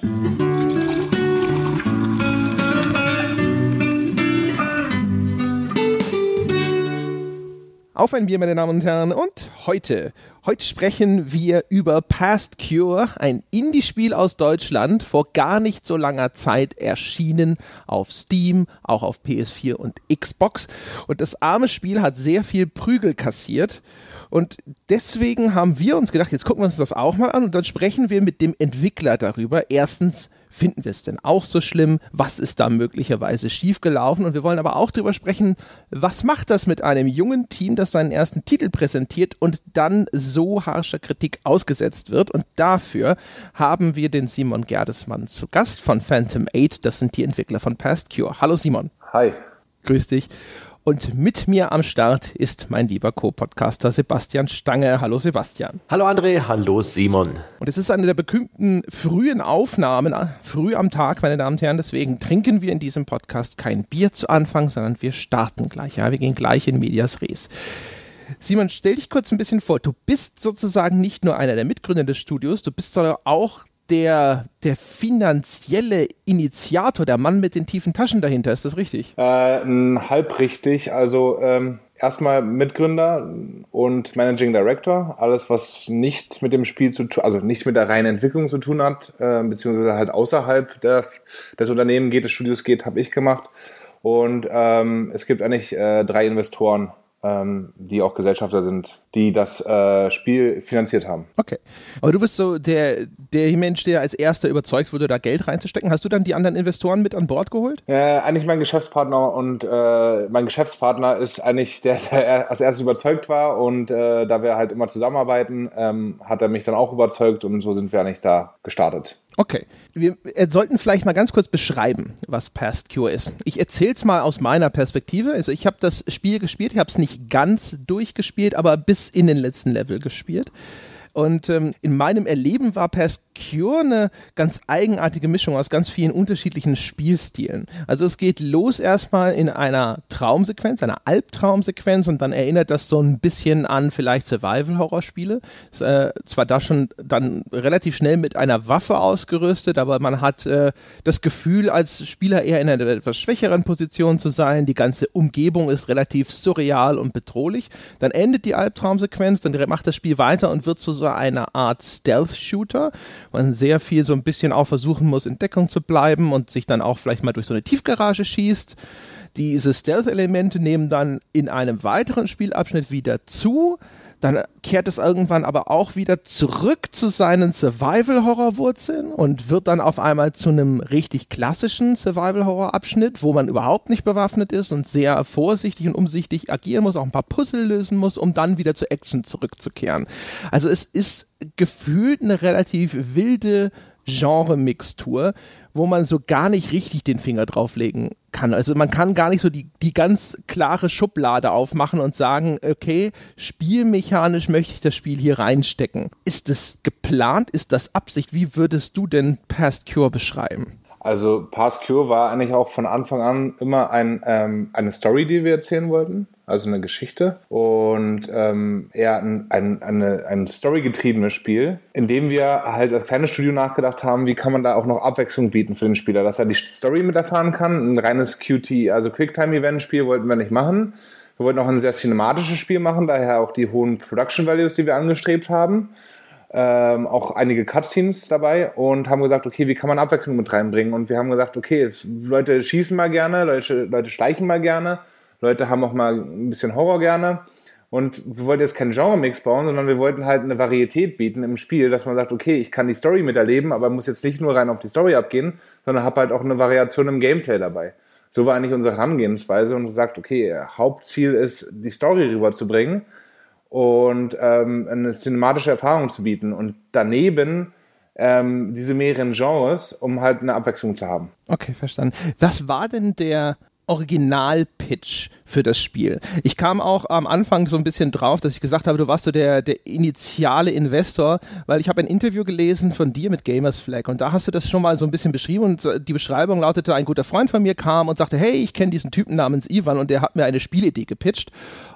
Mm-hmm. Auf ein Bier, meine Damen und Herren. Und heute, heute sprechen wir über Past Cure, ein Indie-Spiel aus Deutschland, vor gar nicht so langer Zeit erschienen auf Steam, auch auf PS4 und Xbox. Und das arme Spiel hat sehr viel Prügel kassiert. Und deswegen haben wir uns gedacht, jetzt gucken wir uns das auch mal an und dann sprechen wir mit dem Entwickler darüber. Erstens, Finden wir es denn auch so schlimm? Was ist da möglicherweise schiefgelaufen? Und wir wollen aber auch darüber sprechen, was macht das mit einem jungen Team, das seinen ersten Titel präsentiert und dann so harscher Kritik ausgesetzt wird? Und dafür haben wir den Simon Gerdesmann zu Gast von Phantom 8. Das sind die Entwickler von Past Cure. Hallo Simon. Hi. Grüß dich. Und mit mir am Start ist mein lieber Co-Podcaster Sebastian Stange. Hallo Sebastian. Hallo André, hallo Simon. Und es ist eine der berühmten frühen Aufnahmen, äh, früh am Tag, meine Damen und Herren. Deswegen trinken wir in diesem Podcast kein Bier zu Anfang, sondern wir starten gleich. Ja, wir gehen gleich in Medias Res. Simon, stell dich kurz ein bisschen vor. Du bist sozusagen nicht nur einer der Mitgründer des Studios, du bist sondern auch der, der finanzielle Initiator, der Mann mit den tiefen Taschen dahinter. Ist das richtig? Äh, halb richtig. Also ähm, erstmal Mitgründer und Managing Director. Alles, was nicht mit dem Spiel zu tun, also nicht mit der reinen Entwicklung zu tun hat, äh, beziehungsweise halt außerhalb der, des Unternehmens geht, des Studios geht, habe ich gemacht. Und ähm, es gibt eigentlich äh, drei Investoren ähm, die auch Gesellschafter sind, die das äh, Spiel finanziert haben. Okay. Aber du bist so der, der Mensch, der als erster überzeugt wurde, da Geld reinzustecken. Hast du dann die anderen Investoren mit an Bord geholt? Äh, eigentlich mein Geschäftspartner und äh, mein Geschäftspartner ist eigentlich der, der als erstes überzeugt war und äh, da wir halt immer zusammenarbeiten, ähm, hat er mich dann auch überzeugt und so sind wir eigentlich da gestartet. Okay. Wir äh, sollten vielleicht mal ganz kurz beschreiben, was Past Cure ist. Ich erzähle es mal aus meiner Perspektive. Also ich habe das Spiel gespielt, ich habe es nicht ganz durchgespielt, aber bis in den letzten Level gespielt. Und ähm, in meinem Erleben war Perscure eine ganz eigenartige Mischung aus ganz vielen unterschiedlichen Spielstilen. Also es geht los erstmal in einer Traumsequenz, einer Albtraumsequenz und dann erinnert das so ein bisschen an vielleicht Survival-Horror-Spiele. Äh, zwar da schon dann relativ schnell mit einer Waffe ausgerüstet, aber man hat äh, das Gefühl, als Spieler eher in einer etwas schwächeren Position zu sein. Die ganze Umgebung ist relativ surreal und bedrohlich. Dann endet die Albtraumsequenz, dann macht das Spiel weiter und wird zu so eine Art Stealth-Shooter. Man sehr viel so ein bisschen auch versuchen muss, in Deckung zu bleiben und sich dann auch vielleicht mal durch so eine Tiefgarage schießt. Diese Stealth-Elemente nehmen dann in einem weiteren Spielabschnitt wieder zu. Dann kehrt es irgendwann aber auch wieder zurück zu seinen Survival-Horror-Wurzeln und wird dann auf einmal zu einem richtig klassischen Survival-Horror-Abschnitt, wo man überhaupt nicht bewaffnet ist und sehr vorsichtig und umsichtig agieren muss, auch ein paar Puzzle lösen muss, um dann wieder zur Action zurückzukehren. Also es ist gefühlt eine relativ wilde Genre-Mixtur, wo man so gar nicht richtig den Finger drauflegen kann. Also man kann gar nicht so die, die ganz klare Schublade aufmachen und sagen, okay, spielmechanisch möchte ich das Spiel hier reinstecken. Ist das geplant? Ist das Absicht? Wie würdest du denn Past Cure beschreiben? Also Past Cure war eigentlich auch von Anfang an immer ein, ähm, eine Story, die wir erzählen wollten also eine Geschichte und ähm, eher ein, ein, eine, ein storygetriebenes Spiel, in dem wir halt als kleines Studio nachgedacht haben, wie kann man da auch noch Abwechslung bieten für den Spieler, dass er die Story mit erfahren kann. Ein reines QT, also Quicktime-Event-Spiel wollten wir nicht machen. Wir wollten auch ein sehr cinematisches Spiel machen, daher auch die hohen Production Values, die wir angestrebt haben. Ähm, auch einige Cutscenes dabei und haben gesagt, okay, wie kann man Abwechslung mit reinbringen? Und wir haben gesagt, okay, Leute schießen mal gerne, Leute, Leute schleichen mal gerne Leute haben auch mal ein bisschen Horror gerne. Und wir wollten jetzt keinen Genre-Mix bauen, sondern wir wollten halt eine Varietät bieten im Spiel, dass man sagt, okay, ich kann die Story miterleben, aber muss jetzt nicht nur rein auf die Story abgehen, sondern habe halt auch eine Variation im Gameplay dabei. So war eigentlich unsere Herangehensweise und gesagt, okay, Hauptziel ist, die Story rüberzubringen und ähm, eine cinematische Erfahrung zu bieten und daneben ähm, diese mehreren Genres, um halt eine Abwechslung zu haben. Okay, verstanden. Was war denn der Original-Pitch für das Spiel. Ich kam auch am Anfang so ein bisschen drauf, dass ich gesagt habe, du warst so der, der initiale Investor, weil ich habe ein Interview gelesen von dir mit Gamers Flag und da hast du das schon mal so ein bisschen beschrieben und die Beschreibung lautete, ein guter Freund von mir kam und sagte, hey, ich kenne diesen Typen namens Ivan und der hat mir eine Spielidee gepitcht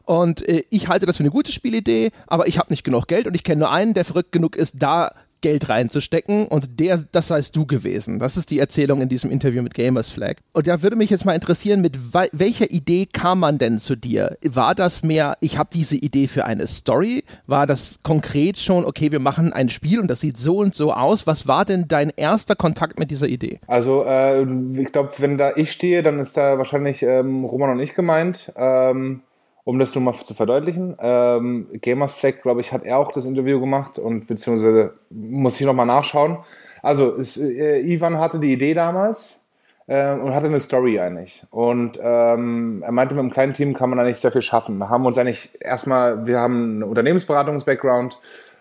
und äh, ich halte das für eine gute Spielidee, aber ich habe nicht genug Geld und ich kenne nur einen, der verrückt genug ist, da Geld reinzustecken und der, das seist du gewesen. Das ist die Erzählung in diesem Interview mit Gamers Flag. Und da würde mich jetzt mal interessieren, mit welcher Idee kam man denn zu dir? War das mehr, ich habe diese Idee für eine Story? War das konkret schon, okay, wir machen ein Spiel und das sieht so und so aus? Was war denn dein erster Kontakt mit dieser Idee? Also äh, ich glaube, wenn da ich stehe, dann ist da wahrscheinlich ähm, Roman und ich gemeint. Ähm um das nur mal zu verdeutlichen. Ähm, Gamers Flag, glaube ich, hat er auch das Interview gemacht und beziehungsweise muss ich nochmal nachschauen. Also es, äh, Ivan hatte die Idee damals äh, und hatte eine Story eigentlich. Und ähm, er meinte, mit einem kleinen Team kann man eigentlich sehr viel schaffen. Da haben wir uns eigentlich erstmal, wir haben einen Unternehmensberatungs-Background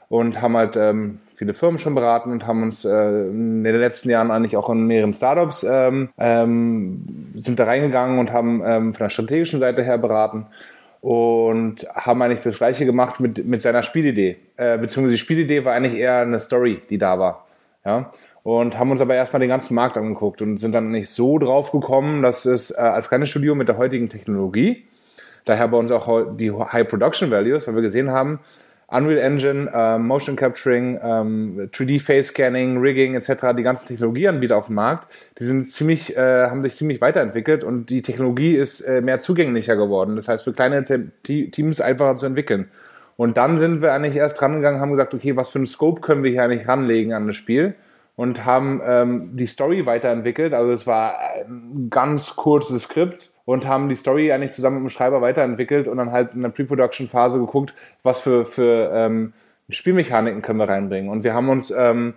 und haben halt ähm, viele Firmen schon beraten und haben uns äh, in den letzten Jahren eigentlich auch in mehreren Startups ähm, ähm, sind da reingegangen und haben ähm, von der strategischen Seite her beraten und haben eigentlich das Gleiche gemacht mit, mit seiner Spielidee. Äh, beziehungsweise die Spielidee war eigentlich eher eine Story, die da war. Ja? Und haben uns aber erstmal den ganzen Markt angeguckt und sind dann nicht so drauf gekommen, dass es äh, als kleines Studio mit der heutigen Technologie, daher bei uns auch die High Production Values, weil wir gesehen haben, Unreal Engine, äh, Motion Capturing, ähm, 3D Face Scanning, Rigging etc., die ganzen Technologieanbieter auf dem Markt, die sind ziemlich, äh, haben sich ziemlich weiterentwickelt und die Technologie ist äh, mehr zugänglicher geworden. Das heißt, für kleine Te Teams einfacher zu entwickeln. Und dann sind wir eigentlich erst rangegangen, haben gesagt, okay, was für einen Scope können wir hier eigentlich ranlegen an das Spiel? Und haben ähm, die Story weiterentwickelt. Also es war ein ganz kurzes Skript und haben die Story eigentlich zusammen mit dem Schreiber weiterentwickelt und dann halt in der Pre-Production-Phase geguckt, was für, für ähm, Spielmechaniken können wir reinbringen. Und wir haben uns ähm,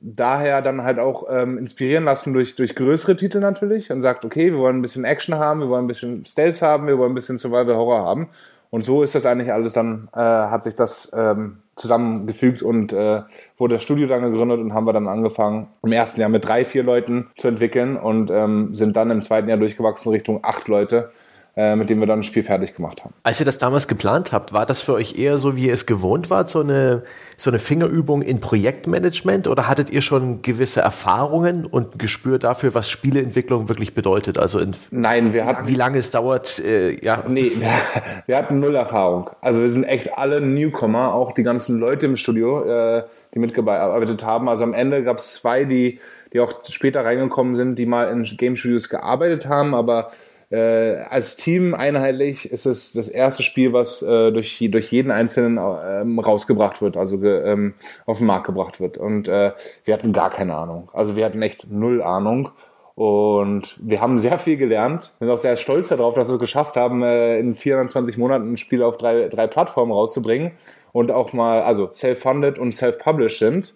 daher dann halt auch ähm, inspirieren lassen durch, durch größere Titel natürlich und sagt, okay, wir wollen ein bisschen Action haben, wir wollen ein bisschen Stealth haben, wir wollen ein bisschen Survival Horror haben. Und so ist das eigentlich alles dann, äh, hat sich das ähm, zusammengefügt und äh, wurde das Studio dann gegründet und haben wir dann angefangen, im ersten Jahr mit drei, vier Leuten zu entwickeln und ähm, sind dann im zweiten Jahr durchgewachsen Richtung acht Leute mit dem wir dann ein Spiel fertig gemacht haben. Als ihr das damals geplant habt, war das für euch eher so, wie ihr es gewohnt wart, so eine, so eine Fingerübung in Projektmanagement oder hattet ihr schon gewisse Erfahrungen und ein Gespür dafür, was Spieleentwicklung wirklich bedeutet? Also in, Nein, wir hatten. Wie lange es dauert, äh, ja. Nee, wir hatten null Erfahrung. Also wir sind echt alle Newcomer, auch die ganzen Leute im Studio, äh, die mitgearbeitet haben. Also am Ende gab es zwei, die, die auch später reingekommen sind, die mal in Game Studios gearbeitet haben, aber äh, als Team einheitlich ist es das erste Spiel, was äh, durch, durch jeden Einzelnen ähm, rausgebracht wird, also ähm, auf den Markt gebracht wird. Und äh, wir hatten gar keine Ahnung. Also wir hatten echt null Ahnung. Und wir haben sehr viel gelernt. Wir sind auch sehr stolz darauf, dass wir es geschafft haben, äh, in 24 Monaten ein Spiel auf drei, drei Plattformen rauszubringen und auch mal, also self-funded und self-published sind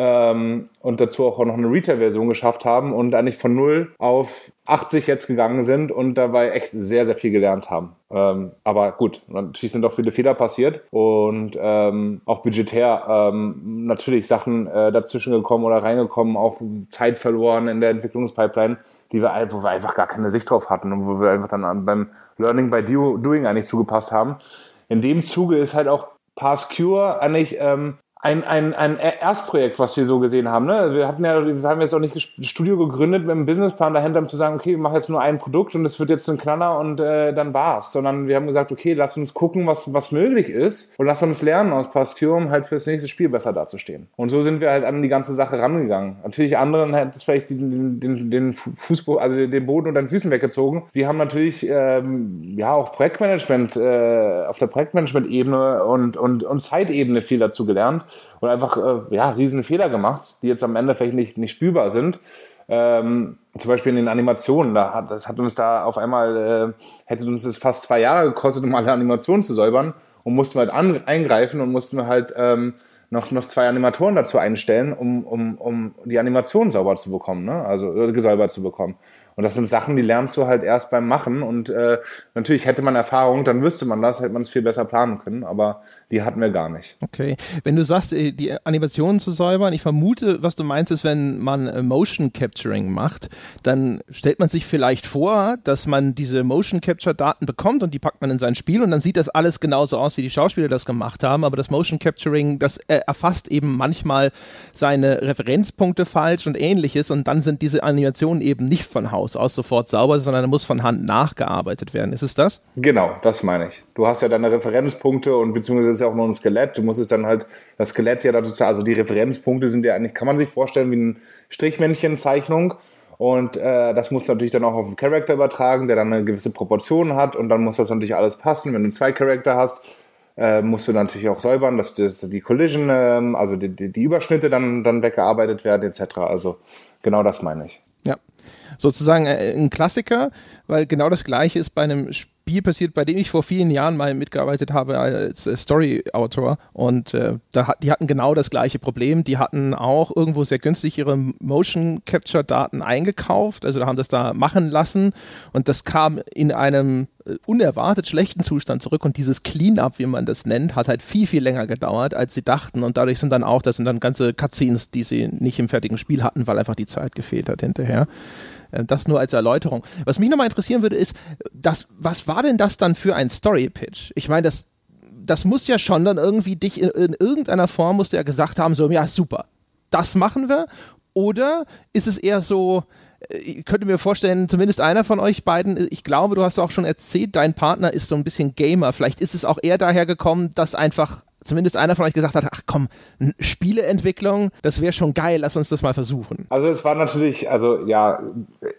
ähm, und dazu auch noch eine Retail-Version geschafft haben und eigentlich von 0 auf 80 jetzt gegangen sind und dabei echt sehr, sehr viel gelernt haben. Ähm, aber gut, natürlich sind auch viele Fehler passiert und ähm, auch budgetär ähm, natürlich Sachen äh, dazwischen gekommen oder reingekommen, auch Zeit verloren in der Entwicklungspipeline, die wir, wo wir einfach gar keine Sicht drauf hatten und wo wir einfach dann beim Learning by Doing eigentlich zugepasst haben. In dem Zuge ist halt auch Pass Cure eigentlich ähm, ein, ein, ein Erstprojekt, was wir so gesehen haben. Ne? Wir hatten ja, wir haben jetzt auch nicht ein Studio gegründet mit einem Businessplan dahinter, um zu sagen, okay, wir machen jetzt nur ein Produkt und es wird jetzt ein Knaller und äh, dann war's. Sondern wir haben gesagt, okay, lass uns gucken, was, was möglich ist und lass uns lernen aus Pascure, um halt fürs nächste Spiel besser dazustehen. Und so sind wir halt an die ganze Sache rangegangen. Natürlich anderen hat es vielleicht den, den, den Fußboden, also den Boden unter den Füßen weggezogen. Wir haben natürlich ähm, ja auch Projektmanagement äh, auf der Projektmanagement-Ebene und, und, und Zeitebene viel dazu gelernt und einfach äh, ja, riesen Fehler gemacht, die jetzt am Ende vielleicht nicht, nicht spürbar sind. Ähm, zum Beispiel in den Animationen, da hat, das hat uns da auf einmal, äh, hätte uns das fast zwei Jahre gekostet, um alle Animationen zu säubern und mussten halt an, eingreifen und mussten halt ähm, noch, noch zwei Animatoren dazu einstellen, um, um, um die Animation sauber zu bekommen, ne? also gesäubert zu bekommen. Und das sind Sachen, die lernst du halt erst beim Machen. Und äh, natürlich hätte man Erfahrung, dann wüsste man das, hätte man es viel besser planen können. Aber die hatten wir gar nicht. Okay. Wenn du sagst, äh, die Animationen zu säubern, ich vermute, was du meinst, ist, wenn man äh, Motion Capturing macht, dann stellt man sich vielleicht vor, dass man diese Motion Capture Daten bekommt und die packt man in sein Spiel und dann sieht das alles genauso aus, wie die Schauspieler das gemacht haben. Aber das Motion Capturing, das äh, er erfasst eben manchmal seine Referenzpunkte falsch und ähnliches und dann sind diese Animationen eben nicht von Haus aus sofort sauber, sondern er muss von Hand nachgearbeitet werden. Ist es das? Genau, das meine ich. Du hast ja deine Referenzpunkte und beziehungsweise ist ja auch nur ein Skelett. Du musst es dann halt, das Skelett ja dazu, also die Referenzpunkte sind ja eigentlich, kann man sich vorstellen wie eine Strichmännchenzeichnung. Und äh, das muss natürlich dann auch auf den Charakter übertragen, der dann eine gewisse Proportion hat und dann muss das natürlich alles passen. Wenn du zwei Charakter hast, äh, musst du natürlich auch säubern, dass das, die Collision, äh, also die, die, die Überschnitte dann, dann weggearbeitet werden etc. Also genau das meine ich. Ja, sozusagen äh, ein Klassiker, weil genau das gleiche ist bei einem Spiel Spiel passiert, bei dem ich vor vielen Jahren mal mitgearbeitet habe als äh, Story-Autor. Und äh, da, die hatten genau das gleiche Problem. Die hatten auch irgendwo sehr günstig ihre Motion Capture-Daten eingekauft. Also haben das da machen lassen. Und das kam in einem äh, unerwartet schlechten Zustand zurück. Und dieses Cleanup, wie man das nennt, hat halt viel, viel länger gedauert, als sie dachten. Und dadurch sind dann auch, das sind dann ganze Cutscenes, die sie nicht im fertigen Spiel hatten, weil einfach die Zeit gefehlt hat hinterher. Äh, das nur als Erläuterung. Was mich nochmal interessieren würde, ist, das, was war denn das dann für ein Story-Pitch? Ich meine, das, das muss ja schon dann irgendwie dich in, in irgendeiner Form, musst du ja gesagt haben, so, ja, super, das machen wir. Oder ist es eher so, äh, ich könnte mir vorstellen, zumindest einer von euch beiden, ich glaube, du hast auch schon erzählt, dein Partner ist so ein bisschen Gamer. Vielleicht ist es auch eher daher gekommen, dass einfach zumindest einer von euch gesagt hat, ach komm, Spieleentwicklung, das wäre schon geil, lass uns das mal versuchen. Also es war natürlich, also ja,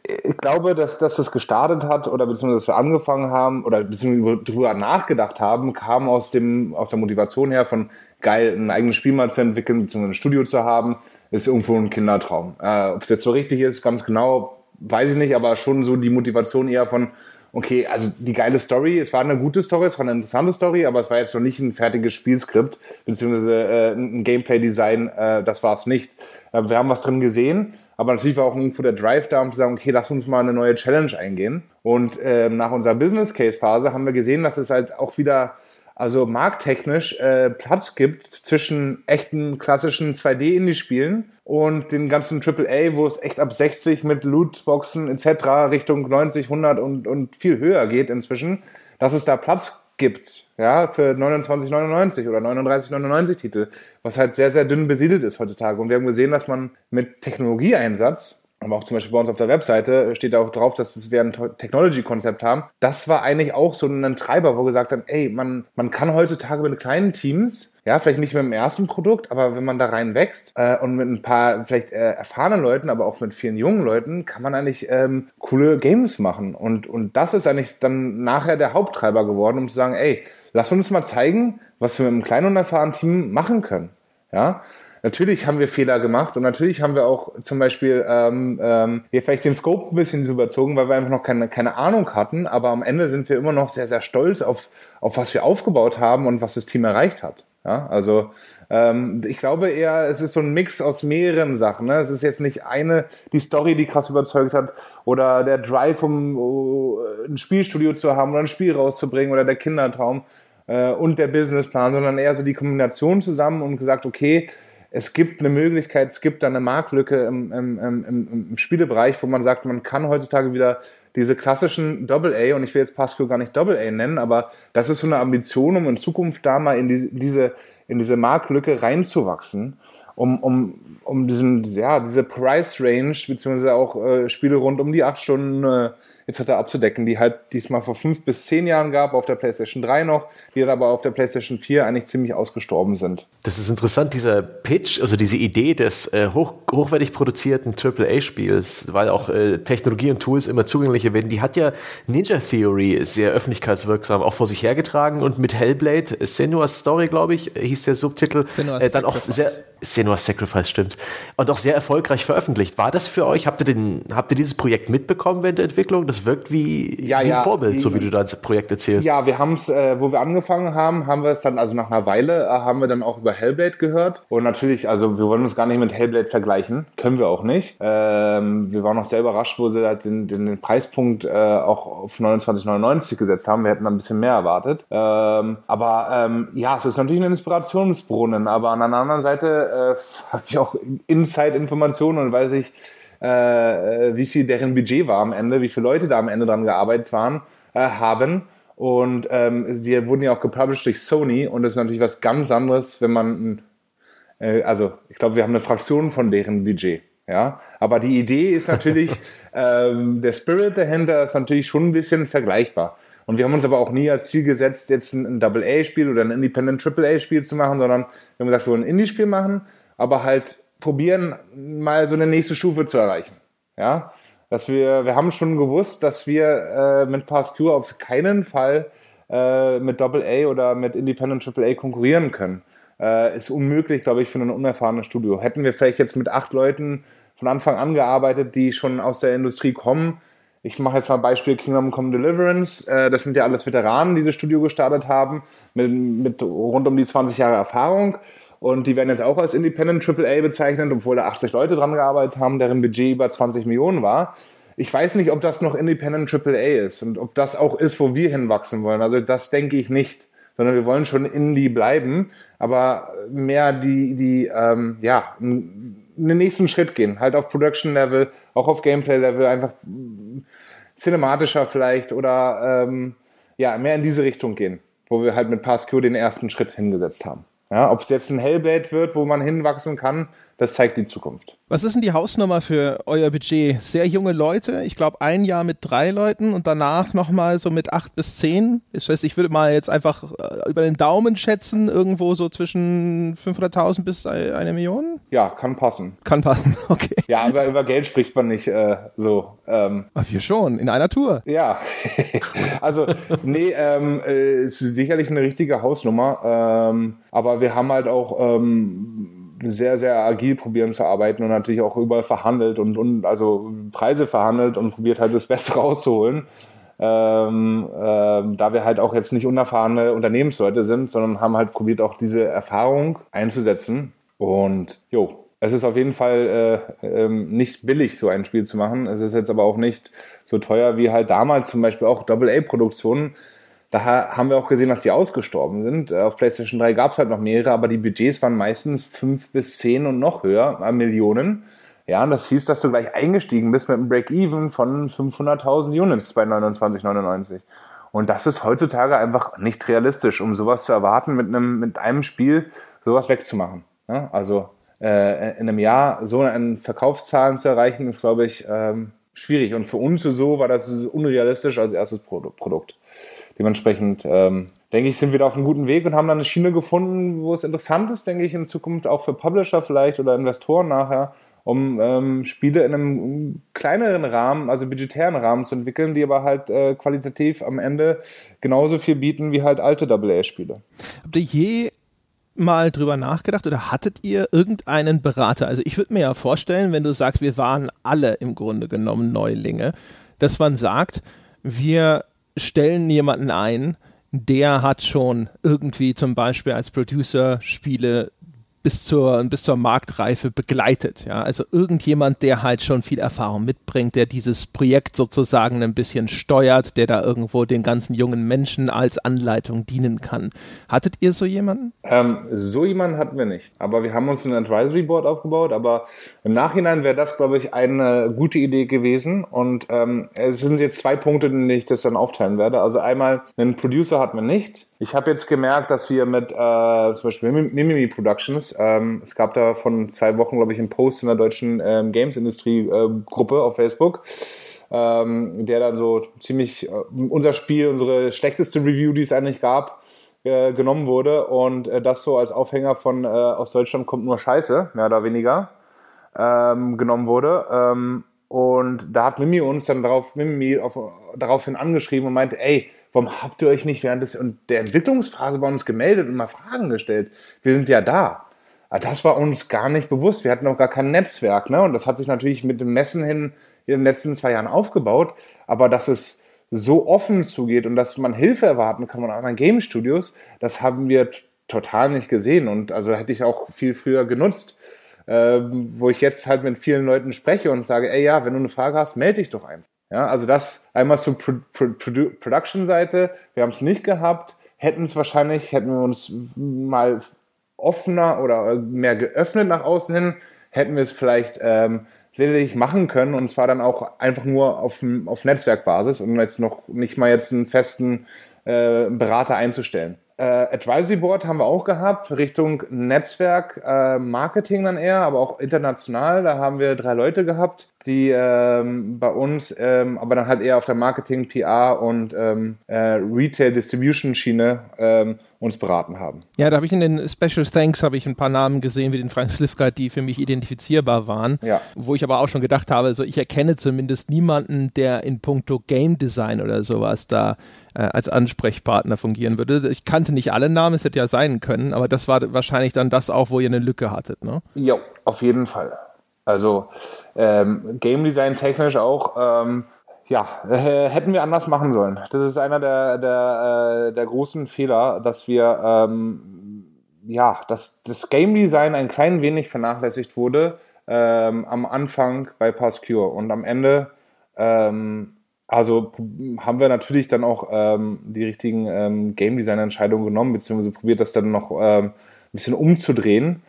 ich glaube, dass, dass das gestartet hat oder beziehungsweise dass wir angefangen haben oder beziehungsweise darüber nachgedacht haben, kam aus dem, aus der Motivation her von geil, ein eigenes Spiel mal zu entwickeln, beziehungsweise ein Studio zu haben, ist irgendwo ein Kindertraum. Äh, Ob es jetzt so richtig ist, ganz genau, weiß ich nicht, aber schon so die Motivation eher von, okay, also die geile Story, es war eine gute Story, es war eine interessante Story, aber es war jetzt noch nicht ein fertiges Spielskript, beziehungsweise äh, ein Gameplay-Design, äh, das war es nicht. Äh, wir haben was drin gesehen, aber natürlich war auch irgendwo der Drive da, um zu sagen, okay, lass uns mal eine neue Challenge eingehen. Und äh, nach unserer Business Case Phase haben wir gesehen, dass es halt auch wieder also markttechnisch äh, Platz gibt zwischen echten klassischen 2D-Indie-Spielen und den ganzen AAA, wo es echt ab 60 mit Lootboxen etc. Richtung 90, 100 und, und viel höher geht inzwischen, dass es da Platz gibt, ja, für 29,99 oder 39,99 Titel, was halt sehr, sehr dünn besiedelt ist heutzutage. Und wir haben gesehen, dass man mit Technologieeinsatz aber auch zum Beispiel bei uns auf der Webseite steht auch drauf, dass wir ein Technology-Konzept haben. Das war eigentlich auch so ein Treiber, wo wir gesagt haben, ey, man, man kann heutzutage mit kleinen Teams, ja, vielleicht nicht mit dem ersten Produkt, aber wenn man da rein wächst äh, und mit ein paar vielleicht äh, erfahrenen Leuten, aber auch mit vielen jungen Leuten, kann man eigentlich ähm, coole Games machen. Und, und das ist eigentlich dann nachher der Haupttreiber geworden, um zu sagen, ey, lass uns mal zeigen, was wir mit einem kleinen und erfahrenen Team machen können. Ja, Natürlich haben wir Fehler gemacht und natürlich haben wir auch zum Beispiel ähm, ähm, wir vielleicht den Scope ein bisschen überzogen, weil wir einfach noch keine, keine Ahnung hatten, aber am Ende sind wir immer noch sehr, sehr stolz auf, auf was wir aufgebaut haben und was das Team erreicht hat. Ja, also ähm, ich glaube eher, es ist so ein Mix aus mehreren Sachen. Ne? Es ist jetzt nicht eine, die Story, die krass überzeugt hat, oder der Drive, um uh, ein Spielstudio zu haben oder ein Spiel rauszubringen oder der Kindertraum äh, und der Businessplan, sondern eher so die Kombination zusammen und gesagt, okay, es gibt eine Möglichkeit, es gibt da eine Marktlücke im, im, im, im Spielebereich, wo man sagt, man kann heutzutage wieder diese klassischen Double A, und ich will jetzt Pascal gar nicht Double A nennen, aber das ist so eine Ambition, um in Zukunft da mal in die, diese, in diese Marktlücke reinzuwachsen, um, um, um diesen, ja, diese Price Range, beziehungsweise auch äh, Spiele rund um die acht Stunden äh, etc. abzudecken, die halt diesmal vor fünf bis zehn Jahren gab, auf der PlayStation 3 noch, die dann aber auf der PlayStation 4 eigentlich ziemlich ausgestorben sind. Das ist interessant, dieser Pitch, also diese Idee des äh, hoch, hochwertig produzierten AAA-Spiels, weil auch äh, Technologie und Tools immer zugänglicher werden, die hat ja Ninja Theory sehr öffentlichkeitswirksam auch vor sich hergetragen und mit Hellblade, Senua's Story, glaube ich, hieß der Subtitel, äh, dann auch sehr, Senua's Sacrifice, stimmt, und auch sehr erfolgreich veröffentlicht. War das für euch, habt ihr, den, habt ihr dieses Projekt mitbekommen während der Entwicklung? Das wirkt wie, ja, wie ein Vorbild, so wie du das Projekt erzählst. Ja, wir haben es, äh, wo wir angefangen haben, haben wir es dann, also nach einer Weile, äh, haben wir dann auch über Hellblade gehört. Und natürlich, also wir wollen uns gar nicht mit Hellblade vergleichen, können wir auch nicht. Ähm, wir waren auch sehr überrascht, wo sie halt den, den, den Preispunkt äh, auch auf 29,99 gesetzt haben. Wir hätten ein bisschen mehr erwartet. Ähm, aber ähm, ja, es ist natürlich ein Inspirationsbrunnen, aber an der anderen Seite äh, habe ich auch Inside-Informationen und weiß ich, äh, wie viel deren Budget war am Ende, wie viele Leute da am Ende dran gearbeitet waren, äh, haben. Und ähm, die wurden ja auch gepublished durch Sony und das ist natürlich was ganz anderes, wenn man Äh, also ich glaube, wir haben eine Fraktion von deren Budget. Ja, aber die Idee ist natürlich, ähm, der Spirit dahinter ist natürlich schon ein bisschen vergleichbar. Und wir haben uns aber auch nie als Ziel gesetzt, jetzt ein, ein Double-A-Spiel oder ein Independent Triple-A-Spiel zu machen, sondern wir haben gesagt, wir wollen ein Indie-Spiel machen, aber halt probieren, mal so eine nächste Stufe zu erreichen. Ja, dass wir, wir haben schon gewusst, dass wir äh, mit Past auf keinen Fall äh, mit Double A oder mit Independent Triple A konkurrieren können. Äh, ist unmöglich, glaube ich, für ein unerfahrenes Studio. Hätten wir vielleicht jetzt mit acht Leuten von Anfang an gearbeitet, die schon aus der Industrie kommen. Ich mache jetzt mal Beispiel Kingdom Come Deliverance. Äh, das sind ja alles Veteranen, die das Studio gestartet haben, mit, mit rund um die 20 Jahre Erfahrung. Und die werden jetzt auch als Independent AAA bezeichnet, obwohl da 80 Leute dran gearbeitet haben, deren Budget über 20 Millionen war. Ich weiß nicht, ob das noch Independent AAA ist und ob das auch ist, wo wir hinwachsen wollen. Also das denke ich nicht sondern wir wollen schon Indie bleiben, aber mehr die, die ähm, ja, einen nächsten Schritt gehen, halt auf Production-Level, auch auf Gameplay-Level, einfach cinematischer vielleicht oder ähm, ja, mehr in diese Richtung gehen, wo wir halt mit PassQ den ersten Schritt hingesetzt haben. Ja, ob es jetzt ein Hellblade wird, wo man hinwachsen kann, das zeigt die Zukunft. Was ist denn die Hausnummer für euer Budget? Sehr junge Leute, ich glaube ein Jahr mit drei Leuten und danach nochmal so mit acht bis zehn. Das heißt, ich würde mal jetzt einfach äh, über den Daumen schätzen, irgendwo so zwischen 500.000 bis eine Million? Ja, kann passen. Kann passen, okay. Ja, aber über Geld spricht man nicht äh, so. Ähm. Aber wir schon, in einer Tour. Ja, also nee, ähm, äh, ist sicherlich eine richtige Hausnummer, ähm, aber wir haben halt auch ähm, sehr, sehr agil probieren zu arbeiten und natürlich auch überall verhandelt und, und also Preise verhandelt und probiert halt das Beste rauszuholen. Ähm, ähm, da wir halt auch jetzt nicht unerfahrene Unternehmensleute sind, sondern haben halt probiert auch diese Erfahrung einzusetzen. Und jo, es ist auf jeden Fall äh, ähm, nicht billig, so ein Spiel zu machen. Es ist jetzt aber auch nicht so teuer wie halt damals zum Beispiel auch Double-A-Produktionen da haben wir auch gesehen, dass die ausgestorben sind. Äh, auf PlayStation 3 gab es halt noch mehrere, aber die Budgets waren meistens fünf bis zehn und noch höher, äh, Millionen. Ja, und das hieß, dass du gleich eingestiegen bist mit einem Break-Even von 500.000 Units bei 29,99. Und das ist heutzutage einfach nicht realistisch, um sowas zu erwarten, mit einem, mit einem Spiel sowas wegzumachen. Ja, also äh, in einem Jahr so eine Verkaufszahlen zu erreichen, ist, glaube ich, ähm, schwierig. Und für uns so war das unrealistisch als erstes Produkt. Dementsprechend ähm, denke ich, sind wir da auf einem guten Weg und haben dann eine Schiene gefunden, wo es interessant ist, denke ich, in Zukunft auch für Publisher vielleicht oder Investoren nachher, um ähm, Spiele in einem kleineren Rahmen, also budgetären Rahmen zu entwickeln, die aber halt äh, qualitativ am Ende genauso viel bieten wie halt alte AA-Spiele. Habt ihr je mal drüber nachgedacht oder hattet ihr irgendeinen Berater? Also ich würde mir ja vorstellen, wenn du sagst, wir waren alle im Grunde genommen Neulinge, dass man sagt, wir stellen jemanden ein, der hat schon irgendwie zum Beispiel als Producer Spiele bis zur, bis zur Marktreife begleitet. Ja? Also irgendjemand, der halt schon viel Erfahrung mitbringt, der dieses Projekt sozusagen ein bisschen steuert, der da irgendwo den ganzen jungen Menschen als Anleitung dienen kann. Hattet ihr so jemanden? Ähm, so jemanden hatten wir nicht. Aber wir haben uns ein Advisory Board aufgebaut. Aber im Nachhinein wäre das, glaube ich, eine gute Idee gewesen. Und ähm, es sind jetzt zwei Punkte, in denen ich das dann aufteilen werde. Also einmal, einen Producer hatten wir nicht. Ich habe jetzt gemerkt, dass wir mit äh, zum Beispiel Mimimi Productions, ähm, es gab da von zwei Wochen, glaube ich, einen Post in der deutschen ähm, Games-Industrie-Gruppe äh, auf Facebook, ähm, der dann so ziemlich äh, unser Spiel, unsere schlechteste Review, die es eigentlich gab, äh, genommen wurde und äh, das so als Aufhänger von äh, aus Deutschland kommt nur Scheiße, mehr oder weniger, ähm, genommen wurde. Ähm, und da hat Mimi uns dann darauf, Mimi auf, daraufhin angeschrieben und meinte, ey, warum habt ihr euch nicht während des, der Entwicklungsphase bei uns gemeldet und mal Fragen gestellt? Wir sind ja da. Aber das war uns gar nicht bewusst. Wir hatten auch gar kein Netzwerk, ne? Und das hat sich natürlich mit dem Messen hin in den letzten zwei Jahren aufgebaut. Aber dass es so offen zugeht und dass man Hilfe erwarten kann von anderen Game Studios, das haben wir total nicht gesehen. Und also hätte ich auch viel früher genutzt, äh, wo ich jetzt halt mit vielen Leuten spreche und sage, ey ja, wenn du eine Frage hast, melde dich doch einfach. Ja, also das einmal zur Pro Pro Pro Production-Seite. Wir haben es nicht gehabt, hätten es wahrscheinlich, hätten wir uns mal offener oder mehr geöffnet nach außen hin, hätten wir es vielleicht ähm, sicherlich machen können und zwar dann auch einfach nur auf, auf Netzwerkbasis und jetzt noch nicht mal jetzt einen festen äh, Berater einzustellen. Äh, Advisory Board haben wir auch gehabt, Richtung Netzwerk, äh, Marketing dann eher, aber auch international. Da haben wir drei Leute gehabt, die ähm, bei uns, ähm, aber dann halt eher auf der Marketing, PR und ähm, äh, Retail Distribution Schiene ähm, uns beraten haben. Ja, da habe ich in den Special Thanks habe ich ein paar Namen gesehen, wie den Frank Slivka, die für mich identifizierbar waren. Ja. Wo ich aber auch schon gedacht habe, also ich erkenne zumindest niemanden, der in puncto Game Design oder sowas da äh, als Ansprechpartner fungieren würde. Ich kannte nicht alle Namen, es hätte ja sein können, aber das war wahrscheinlich dann das auch, wo ihr eine Lücke hattet, ne? Ja, auf jeden Fall. Also ähm, Game Design technisch auch, ähm, ja, äh, hätten wir anders machen sollen. Das ist einer der, der, äh, der großen Fehler, dass wir, ähm, ja, dass das Game Design ein klein wenig vernachlässigt wurde ähm, am Anfang bei Pascure und am Ende, ähm, also haben wir natürlich dann auch ähm, die richtigen ähm, Game Design Entscheidungen genommen, beziehungsweise probiert das dann noch ähm, ein bisschen umzudrehen.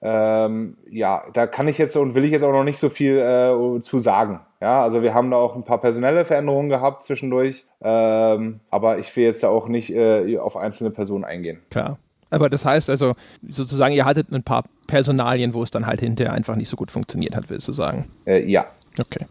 Ähm, ja, da kann ich jetzt und will ich jetzt auch noch nicht so viel äh, zu sagen. Ja, also wir haben da auch ein paar personelle Veränderungen gehabt zwischendurch, ähm, aber ich will jetzt da auch nicht äh, auf einzelne Personen eingehen. Klar. Aber das heißt also, sozusagen, ihr hattet ein paar Personalien, wo es dann halt hinterher einfach nicht so gut funktioniert hat, willst du sagen? Äh, ja. Okay.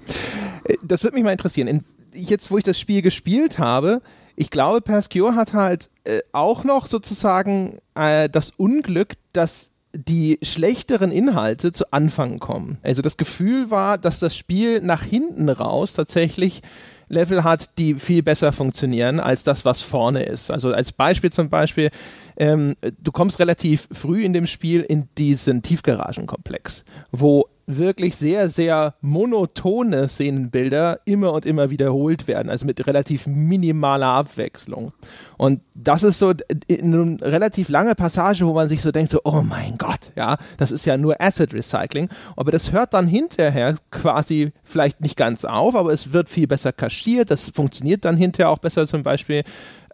Äh, das würde mich mal interessieren. In, jetzt, wo ich das Spiel gespielt habe, ich glaube, Perscure hat halt äh, auch noch sozusagen äh, das Unglück, dass die schlechteren Inhalte zu Anfang kommen. Also das Gefühl war, dass das Spiel nach hinten raus tatsächlich Level hat, die viel besser funktionieren als das, was vorne ist. Also als Beispiel zum Beispiel, ähm, du kommst relativ früh in dem Spiel in diesen Tiefgaragenkomplex, wo wirklich sehr, sehr monotone Szenenbilder immer und immer wiederholt werden, also mit relativ minimaler Abwechslung. Und das ist so eine relativ lange Passage, wo man sich so denkt, so, oh mein Gott, ja, das ist ja nur Asset Recycling. Aber das hört dann hinterher quasi vielleicht nicht ganz auf, aber es wird viel besser kaschiert, das funktioniert dann hinterher auch besser zum Beispiel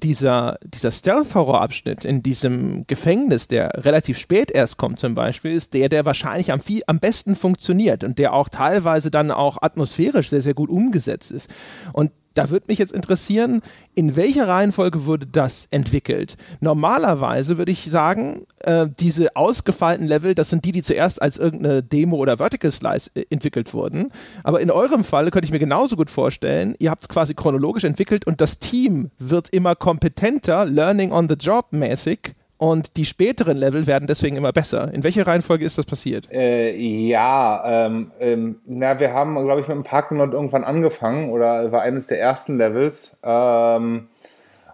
dieser, dieser Stealth-Horror-Abschnitt in diesem Gefängnis, der relativ spät erst kommt zum Beispiel, ist der, der wahrscheinlich am, viel, am besten funktioniert und der auch teilweise dann auch atmosphärisch sehr, sehr gut umgesetzt ist. Und da würde mich jetzt interessieren, in welcher Reihenfolge wurde das entwickelt? Normalerweise würde ich sagen, äh, diese ausgefeilten Level, das sind die, die zuerst als irgendeine Demo oder Vertical Slice äh, entwickelt wurden. Aber in eurem Fall könnte ich mir genauso gut vorstellen, ihr habt es quasi chronologisch entwickelt und das Team wird immer kompetenter, Learning on the Job mäßig und die späteren Level werden deswegen immer besser. In welcher Reihenfolge ist das passiert? Äh, ja, ähm, ähm, na, wir haben, glaube ich, mit dem Parknot irgendwann angefangen oder war eines der ersten Levels. Ähm,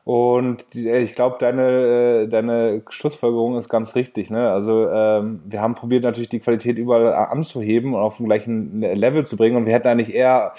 und die, äh, ich glaube, deine, äh, deine Schlussfolgerung ist ganz richtig. Ne? Also ähm, wir haben probiert natürlich die Qualität überall anzuheben und auf den gleichen Level zu bringen. Und wir hätten eigentlich eher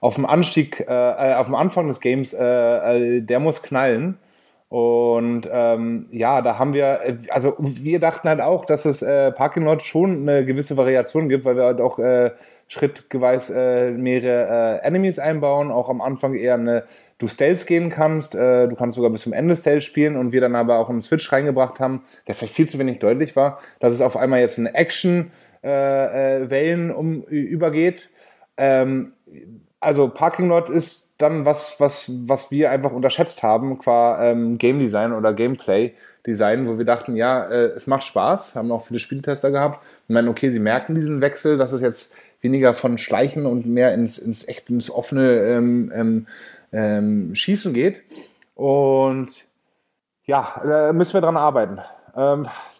auf dem Anstieg, äh, auf dem Anfang des Games, äh, äh der muss knallen. Und ähm, ja, da haben wir, äh, also wir dachten halt auch, dass es äh, Parking Lot schon eine gewisse Variation gibt, weil wir halt auch äh, schrittgeweis äh, mehrere äh, Enemies einbauen, auch am Anfang eher eine, du Stealth gehen kannst, äh, du kannst sogar bis zum Ende Stealth spielen und wir dann aber auch einen Switch reingebracht haben, der vielleicht viel zu wenig deutlich war, dass es auf einmal jetzt eine Action äh, äh, Wellen um übergeht. Ähm, also Parking Lot ist dann was, was, was wir einfach unterschätzt haben, qua ähm, Game Design oder Gameplay Design, wo wir dachten, ja, äh, es macht Spaß, haben auch viele Spieltester gehabt und meinen, okay, sie merken diesen Wechsel, dass es jetzt weniger von Schleichen und mehr ins, ins echt ins offene ähm, ähm, ähm Schießen geht. Und ja, da müssen wir dran arbeiten.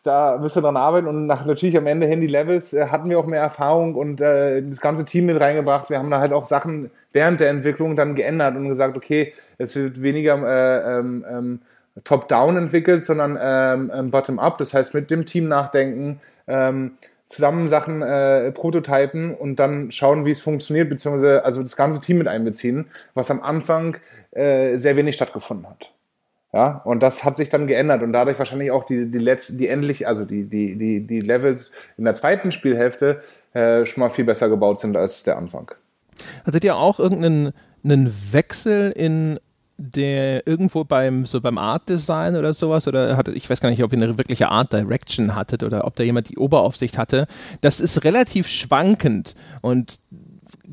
Da müssen wir dran arbeiten und nach, natürlich am Ende Handy-Levels äh, hatten wir auch mehr Erfahrung und äh, das ganze Team mit reingebracht. Wir haben da halt auch Sachen während der Entwicklung dann geändert und gesagt, okay, es wird weniger äh, ähm, ähm, top-down entwickelt, sondern ähm, ähm, bottom-up. Das heißt, mit dem Team nachdenken, ähm, zusammen Sachen äh, prototypen und dann schauen, wie es funktioniert, beziehungsweise also das ganze Team mit einbeziehen, was am Anfang äh, sehr wenig stattgefunden hat. Ja, und das hat sich dann geändert und dadurch wahrscheinlich auch die, die letzten, die endlich, also die, die, die, die Levels in der zweiten Spielhälfte äh, schon mal viel besser gebaut sind als der Anfang. Hattet ihr auch irgendeinen einen Wechsel in der irgendwo beim so beim Art Design oder sowas oder hattet, ich weiß gar nicht, ob ihr eine wirkliche Art Direction hattet oder ob da jemand die Oberaufsicht hatte. Das ist relativ schwankend und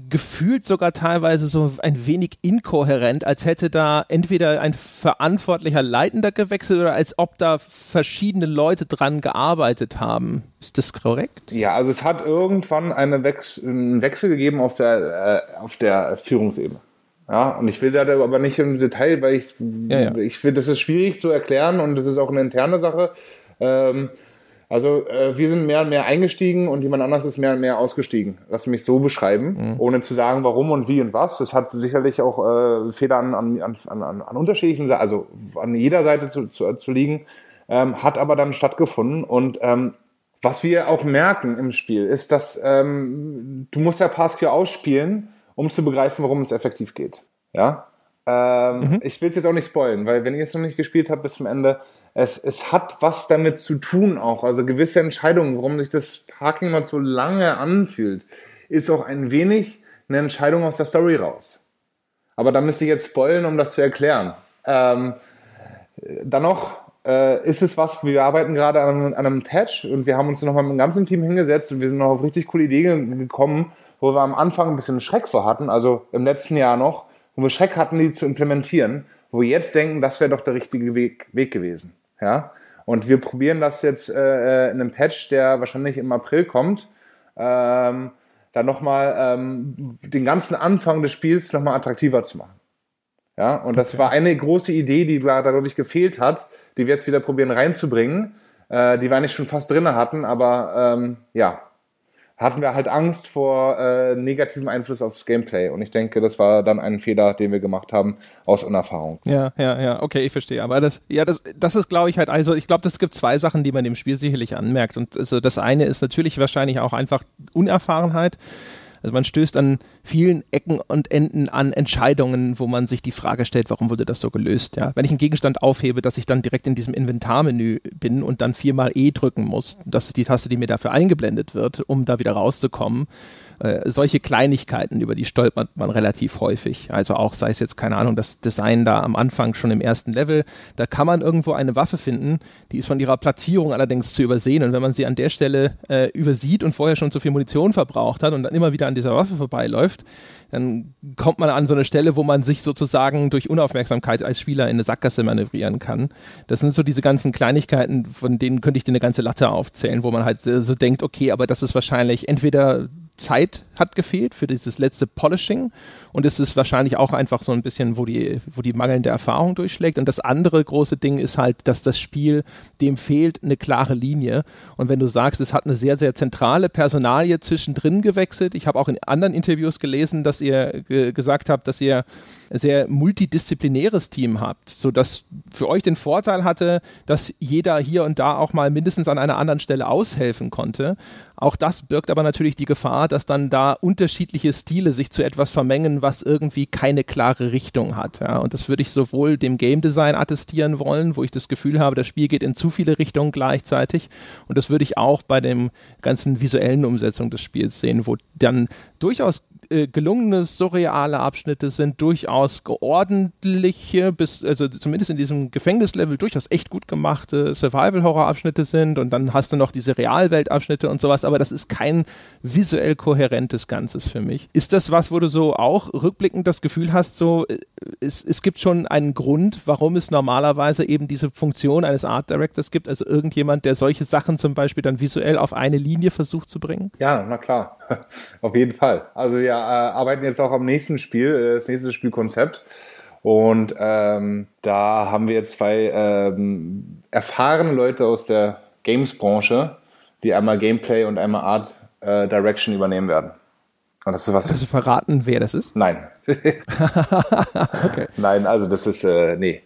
gefühlt sogar teilweise so ein wenig inkohärent, als hätte da entweder ein verantwortlicher Leitender gewechselt oder als ob da verschiedene Leute dran gearbeitet haben. Ist das korrekt? Ja, also es hat irgendwann eine Wechs einen Wechsel gegeben auf der, äh, auf der Führungsebene. Ja, und ich will da aber nicht im Detail, weil ich, ja, ja. ich finde, das ist schwierig zu erklären und das ist auch eine interne Sache. Ähm, also äh, wir sind mehr und mehr eingestiegen und jemand anders ist mehr und mehr ausgestiegen. Lass mich so beschreiben, mhm. ohne zu sagen, warum und wie und was. Das hat sicherlich auch äh, Fehler an, an, an, an, an unterschiedlichen, also an jeder Seite zu, zu, zu liegen, ähm, hat aber dann stattgefunden und ähm, was wir auch merken im Spiel ist, dass ähm, du musst ja Pascal ausspielen um zu begreifen, warum es effektiv geht. Ja. Ähm, mhm. Ich will es jetzt auch nicht spoilen, weil wenn ihr es noch nicht gespielt habt bis zum Ende, es, es hat was damit zu tun auch. Also gewisse Entscheidungen, warum sich das Parking mal so lange anfühlt, ist auch ein wenig eine Entscheidung aus der Story raus. Aber da müsste ich jetzt spoilen, um das zu erklären. Ähm, dann noch äh, ist es was, wir arbeiten gerade an, an, einem Patch und wir haben uns nochmal mit dem ganzen Team hingesetzt und wir sind noch auf richtig coole Ideen gekommen, wo wir am Anfang ein bisschen Schreck vor hatten, also im letzten Jahr noch, wo wir Schreck hatten, die zu implementieren, wo wir jetzt denken, das wäre doch der richtige Weg, Weg gewesen. Ja? Und wir probieren das jetzt äh, in einem Patch, der wahrscheinlich im April kommt, ähm, dann nochmal ähm, den ganzen Anfang des Spiels nochmal attraktiver zu machen. Ja, und das war eine große Idee, die da, glaube ich, gefehlt hat, die wir jetzt wieder probieren reinzubringen, äh, die wir eigentlich schon fast drinne hatten, aber ähm, ja, hatten wir halt Angst vor äh, negativem Einfluss aufs Gameplay. Und ich denke, das war dann ein Fehler, den wir gemacht haben aus Unerfahrung. Ja, ja, ja, okay, ich verstehe. Aber das, ja, das, das ist, glaube ich, halt, also ich glaube, es gibt zwei Sachen, die man dem Spiel sicherlich anmerkt. Und also das eine ist natürlich wahrscheinlich auch einfach Unerfahrenheit. Also man stößt an vielen Ecken und Enden an Entscheidungen, wo man sich die Frage stellt, warum wurde das so gelöst? Ja? Wenn ich einen Gegenstand aufhebe, dass ich dann direkt in diesem Inventarmenü bin und dann viermal E drücken muss, das ist die Taste, die mir dafür eingeblendet wird, um da wieder rauszukommen. Äh, solche Kleinigkeiten, über die stolpert man relativ häufig. Also auch sei es jetzt, keine Ahnung, das Design da am Anfang schon im ersten Level, da kann man irgendwo eine Waffe finden, die ist von ihrer Platzierung allerdings zu übersehen. Und wenn man sie an der Stelle äh, übersieht und vorher schon zu viel Munition verbraucht hat und dann immer wieder an dieser Waffe vorbeiläuft, dann kommt man an so eine Stelle, wo man sich sozusagen durch Unaufmerksamkeit als Spieler in eine Sackgasse manövrieren kann. Das sind so diese ganzen Kleinigkeiten, von denen könnte ich dir eine ganze Latte aufzählen, wo man halt so denkt, okay, aber das ist wahrscheinlich entweder Zeit hat gefehlt für dieses letzte Polishing und es ist wahrscheinlich auch einfach so ein bisschen, wo die, wo die mangelnde Erfahrung durchschlägt. Und das andere große Ding ist halt, dass das Spiel, dem fehlt eine klare Linie. Und wenn du sagst, es hat eine sehr, sehr zentrale Personalie zwischendrin gewechselt, ich habe auch in anderen Interviews gelesen, dass ihr gesagt habt, dass ihr sehr multidisziplinäres Team habt, sodass für euch den Vorteil hatte, dass jeder hier und da auch mal mindestens an einer anderen Stelle aushelfen konnte. Auch das birgt aber natürlich die Gefahr, dass dann da unterschiedliche Stile sich zu etwas vermengen, was irgendwie keine klare Richtung hat. Ja. Und das würde ich sowohl dem Game Design attestieren wollen, wo ich das Gefühl habe, das Spiel geht in zu viele Richtungen gleichzeitig. Und das würde ich auch bei dem ganzen visuellen Umsetzung des Spiels sehen, wo dann durchaus äh, gelungene surreale Abschnitte sind, durchaus ordentliche, bis, also zumindest in diesem Gefängnislevel durchaus echt gut gemachte Survival-Horror-Abschnitte sind und dann hast du noch diese Realwelt-Abschnitte und sowas, aber das ist kein visuell kohärentes Ganzes für mich. Ist das was, wo du so auch rückblickend das Gefühl hast, so äh, es, es gibt schon einen Grund, warum es normalerweise eben diese Funktion eines Art Directors gibt, also irgendjemand, der solche Sachen zum Beispiel dann visuell auf eine Linie versucht zu bringen? Ja, na klar. Auf jeden Fall. Also wir äh, arbeiten jetzt auch am nächsten Spiel, äh, das nächste Spielkonzept. Und ähm, da haben wir zwei ähm, erfahrene Leute aus der Games-Branche, die einmal Gameplay und einmal Art äh, Direction übernehmen werden. Und das ist was. Hast du verraten, wer das ist? Nein. okay. Nein, also das ist, äh, nee.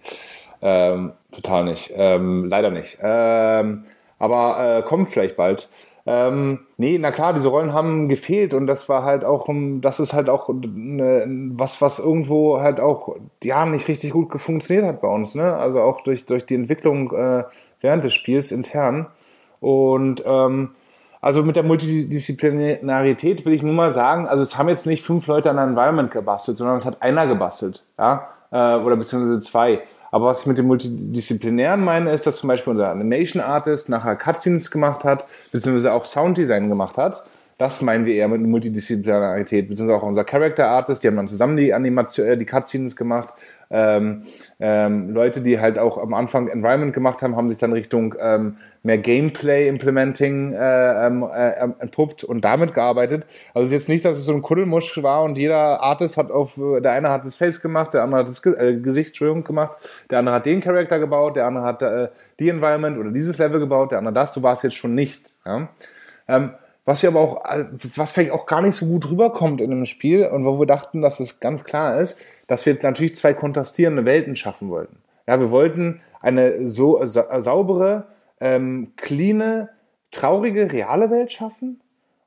Ähm, total nicht. Ähm, leider nicht. Ähm, aber äh, kommt vielleicht bald. Ähm, nee, na klar, diese Rollen haben gefehlt und das war halt auch, das ist halt auch ne, was, was irgendwo halt auch, ja, nicht richtig gut funktioniert hat bei uns, ne? Also auch durch, durch die Entwicklung äh, während des Spiels intern. Und ähm, also mit der Multidisziplinarität will ich nur mal sagen, also es haben jetzt nicht fünf Leute an einem Environment gebastelt, sondern es hat einer gebastelt, ja, äh, oder beziehungsweise zwei. Aber was ich mit dem Multidisziplinären meine, ist, dass zum Beispiel unser Animation Artist nachher Cutscenes gemacht hat, beziehungsweise auch Sounddesign gemacht hat. Das meinen wir eher mit Multidisziplinarität, beziehungsweise auch unser Character Artist, die haben dann zusammen die Animation, äh, die Cutscenes gemacht. Ähm, ähm, Leute, die halt auch am Anfang Environment gemacht haben, haben sich dann Richtung ähm, mehr Gameplay Implementing äh, ähm, äh, entpuppt und damit gearbeitet. Also es ist jetzt nicht, dass es so ein Kuddelmusch war und jeder Artist hat auf, der eine hat das Face gemacht, der andere hat das äh, Gesicht gemacht, der andere hat den Charakter gebaut, der andere hat äh, die Environment oder dieses Level gebaut, der andere das. So war es jetzt schon nicht. Ja? Ähm, was wir aber auch, äh, was vielleicht auch gar nicht so gut rüberkommt in einem Spiel und wo wir dachten, dass es ganz klar ist, dass wir natürlich zwei kontrastierende Welten schaffen wollten. Ja, wir wollten eine so sa saubere, ähm, cleane, traurige, reale Welt schaffen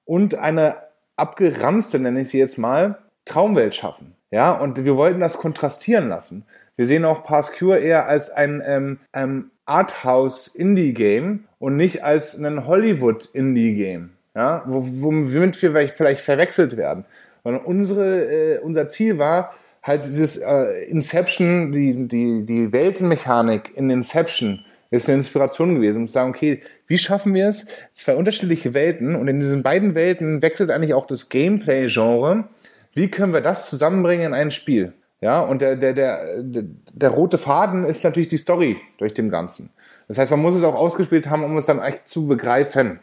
und eine abgeranzte, nenne ich sie jetzt mal, Traumwelt schaffen. Ja, und wir wollten das kontrastieren lassen. Wir sehen auch Pass Cure eher als ein ähm, ähm, Arthouse-Indie-Game und nicht als ein Hollywood-Indie-Game ja, womit wir vielleicht verwechselt werden. Und unsere, äh, unser Ziel war halt dieses äh, Inception, die, die, die Weltenmechanik in Inception ist eine Inspiration gewesen, um zu sagen, okay, wie schaffen wir es? Zwei unterschiedliche Welten und in diesen beiden Welten wechselt eigentlich auch das Gameplay-Genre. Wie können wir das zusammenbringen in ein Spiel? Ja, und der, der, der, der, rote Faden ist natürlich die Story durch dem Ganzen. Das heißt, man muss es auch ausgespielt haben, um es dann echt zu begreifen.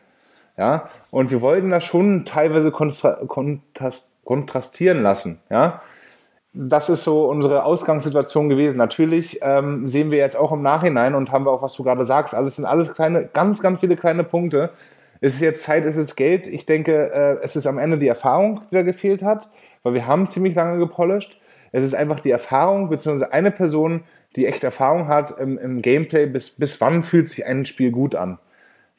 Ja, und wir wollten das schon teilweise kontrastieren lassen. Ja, das ist so unsere Ausgangssituation gewesen. Natürlich ähm, sehen wir jetzt auch im Nachhinein und haben wir auch, was du gerade sagst, alles sind alles kleine, ganz, ganz viele kleine Punkte. Ist es jetzt Zeit, ist es Geld? Ich denke, äh, es ist am Ende die Erfahrung, die da gefehlt hat, weil wir haben ziemlich lange gepolished. Es ist einfach die Erfahrung, beziehungsweise eine Person, die echt Erfahrung hat im, im Gameplay, bis, bis wann fühlt sich ein Spiel gut an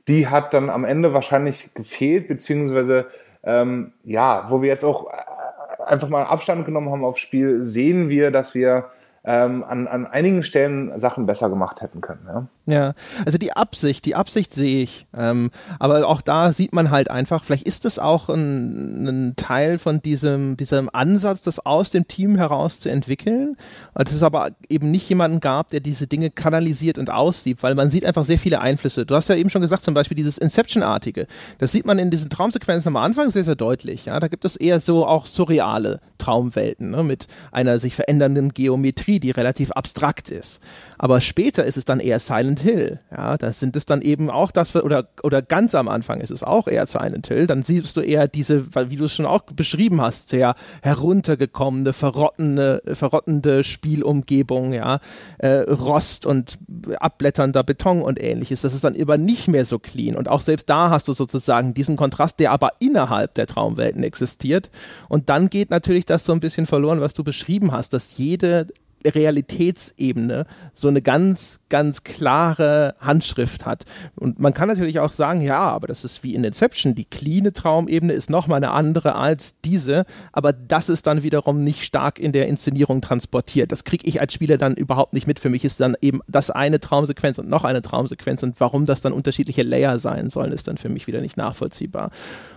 die hat dann am Ende wahrscheinlich gefehlt, beziehungsweise ähm, ja, wo wir jetzt auch äh, einfach mal Abstand genommen haben aufs Spiel, sehen wir, dass wir ähm, an, an einigen Stellen Sachen besser gemacht hätten können. Ja, ja also die Absicht, die Absicht sehe ich. Ähm, aber auch da sieht man halt einfach, vielleicht ist es auch ein, ein, Teil von diesem, diesem Ansatz, das aus dem Team heraus zu entwickeln. Dass es aber eben nicht jemanden gab, der diese Dinge kanalisiert und aussieht, weil man sieht einfach sehr viele Einflüsse. Du hast ja eben schon gesagt, zum Beispiel dieses Inception-artige. Das sieht man in diesen Traumsequenzen am Anfang sehr, sehr deutlich. Ja? Da gibt es eher so auch surreale Traumwelten ne? mit einer sich verändernden Geometrie die relativ abstrakt ist. Aber später ist es dann eher Silent Hill. Ja, da sind es dann eben auch das, oder, oder ganz am Anfang ist es auch eher Silent Hill. Dann siehst du eher diese, wie du es schon auch beschrieben hast, sehr heruntergekommene, verrottende, verrottende Spielumgebung, ja, äh, Rost und abblätternder Beton und ähnliches. Das ist dann immer nicht mehr so clean. Und auch selbst da hast du sozusagen diesen Kontrast, der aber innerhalb der Traumwelten existiert. Und dann geht natürlich das so ein bisschen verloren, was du beschrieben hast, dass jede Realitätsebene so eine ganz, ganz klare Handschrift hat. Und man kann natürlich auch sagen, ja, aber das ist wie in Inception, die cleane Traumebene ist nochmal eine andere als diese, aber das ist dann wiederum nicht stark in der Inszenierung transportiert. Das kriege ich als Spieler dann überhaupt nicht mit. Für mich ist dann eben das eine Traumsequenz und noch eine Traumsequenz und warum das dann unterschiedliche Layer sein sollen, ist dann für mich wieder nicht nachvollziehbar.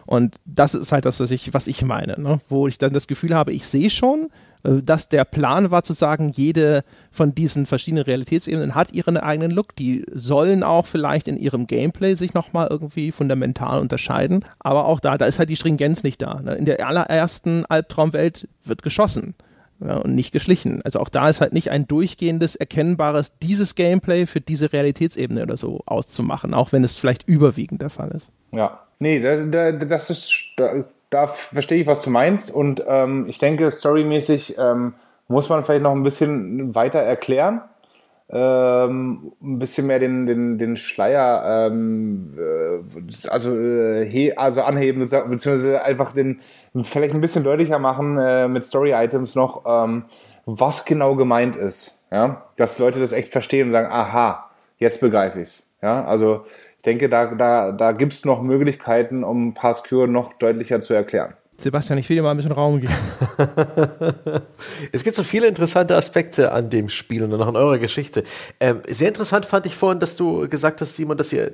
Und das ist halt das, was ich, was ich meine, ne? wo ich dann das Gefühl habe, ich sehe schon, äh, dass der Plan war zu sagen, jede von diesen verschiedenen Realitätsebenen hat ihren eigenen Look. Die sollen auch vielleicht in ihrem Gameplay sich nochmal irgendwie fundamental unterscheiden. Aber auch da, da ist halt die Stringenz nicht da. Ne? In der allerersten Albtraumwelt wird geschossen. Ja, und nicht geschlichen. Also auch da ist halt nicht ein durchgehendes, erkennbares, dieses Gameplay für diese Realitätsebene oder so auszumachen, auch wenn es vielleicht überwiegend der Fall ist. Ja, nee, das, das ist, da verstehe ich, was du meinst. Und ähm, ich denke, storymäßig ähm, muss man vielleicht noch ein bisschen weiter erklären. Ähm, ein bisschen mehr den, den, den Schleier ähm, äh, also, äh, he, also anheben, beziehungsweise einfach den vielleicht ein bisschen deutlicher machen äh, mit Story-Items noch, ähm, was genau gemeint ist. Ja? Dass Leute das echt verstehen und sagen, aha, jetzt begreife ich's. Ja, also ich denke, da, da, da gibt es noch Möglichkeiten, um Pascure noch deutlicher zu erklären. Sebastian, ich will dir mal ein bisschen Raum geben. es gibt so viele interessante Aspekte an dem Spiel und auch in eurer Geschichte. Ähm, sehr interessant fand ich vorhin, dass du gesagt hast, Simon, dass ihr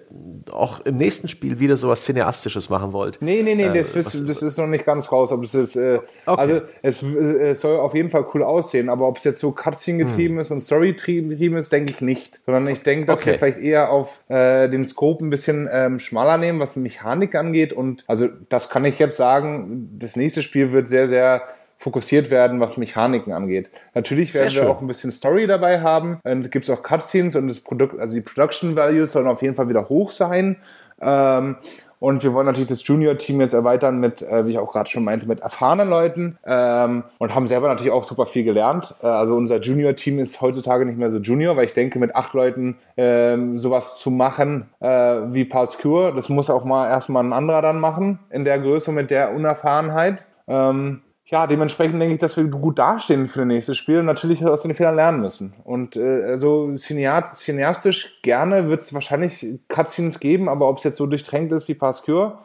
auch im nächsten Spiel wieder sowas Cineastisches machen wollt. Nee, nee, nee, äh, das, was, das, ist noch nicht ganz raus. Ob es ist, äh, okay. Also es, äh, soll auf jeden Fall cool aussehen, aber ob es jetzt so Cutscene getrieben hm. ist und Story getrieben ist, denke ich nicht. Sondern ich denke, dass okay. wir vielleicht eher auf äh, den Scope ein bisschen ähm, schmaler nehmen, was Mechanik angeht. Und also das kann ich jetzt sagen, das nächste Spiel wird sehr, sehr fokussiert werden, was Mechaniken angeht. Natürlich werden wir auch ein bisschen Story dabei haben. Und gibt es auch Cutscenes und das Produkt, also die Production Values sollen auf jeden Fall wieder hoch sein. Ähm, und wir wollen natürlich das Junior-Team jetzt erweitern mit, äh, wie ich auch gerade schon meinte, mit erfahrenen Leuten ähm, und haben selber natürlich auch super viel gelernt. Äh, also unser Junior-Team ist heutzutage nicht mehr so Junior, weil ich denke, mit acht Leuten ähm, sowas zu machen äh, wie Pulse Cure, das muss auch mal erstmal ein anderer dann machen in der Größe mit der Unerfahrenheit. Ähm, ja, dementsprechend denke ich, dass wir gut dastehen für das nächste Spiel und natürlich aus den Fehlern lernen müssen. Und äh, also cineastisch gerne wird es wahrscheinlich Cutscenes geben, aber ob es jetzt so durchtränkt ist wie Pascure,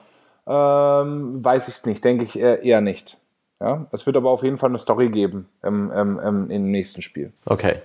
ähm, weiß ich nicht, denke ich eher, eher nicht. Ja, es wird aber auf jeden Fall eine Story geben ähm, ähm, im nächsten Spiel. Okay.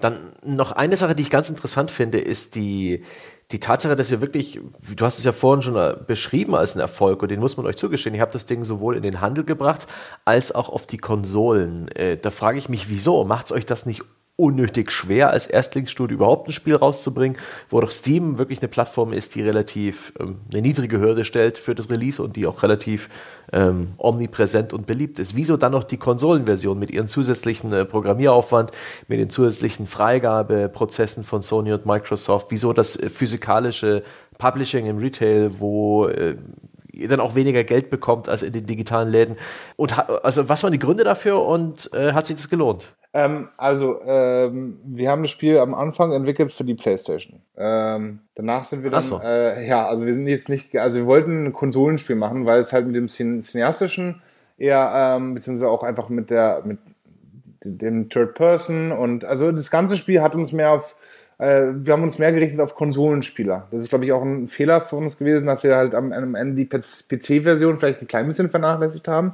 Dann noch eine Sache, die ich ganz interessant finde, ist die, die Tatsache, dass ihr wirklich, du hast es ja vorhin schon äh, beschrieben als einen Erfolg und den muss man euch zugestehen, ihr habt das Ding sowohl in den Handel gebracht als auch auf die Konsolen. Äh, da frage ich mich, wieso? Macht es euch das nicht unnötig schwer, als Erstlingsstudio überhaupt ein Spiel rauszubringen, wo doch Steam wirklich eine Plattform ist, die relativ ähm, eine niedrige Hürde stellt für das Release und die auch relativ ähm, omnipräsent und beliebt ist. Wieso dann noch die Konsolenversion mit ihren zusätzlichen äh, Programmieraufwand, mit den zusätzlichen Freigabeprozessen von Sony und Microsoft? Wieso das äh, physikalische Publishing im Retail, wo äh, ihr dann auch weniger Geld bekommt als in den digitalen Läden? Und also was waren die Gründe dafür und äh, hat sich das gelohnt? Ähm, also, ähm, wir haben das Spiel am Anfang entwickelt für die PlayStation. Ähm, danach sind wir dann, so. äh, ja, also wir sind jetzt nicht, also wir wollten ein Konsolenspiel machen, weil es halt mit dem Cineastischen eher, ähm, beziehungsweise auch einfach mit der, mit dem Third Person und also das ganze Spiel hat uns mehr auf, äh, wir haben uns mehr gerichtet auf Konsolenspieler. Das ist, glaube ich, auch ein Fehler für uns gewesen, dass wir halt am, am Ende die PC-Version vielleicht ein klein bisschen vernachlässigt haben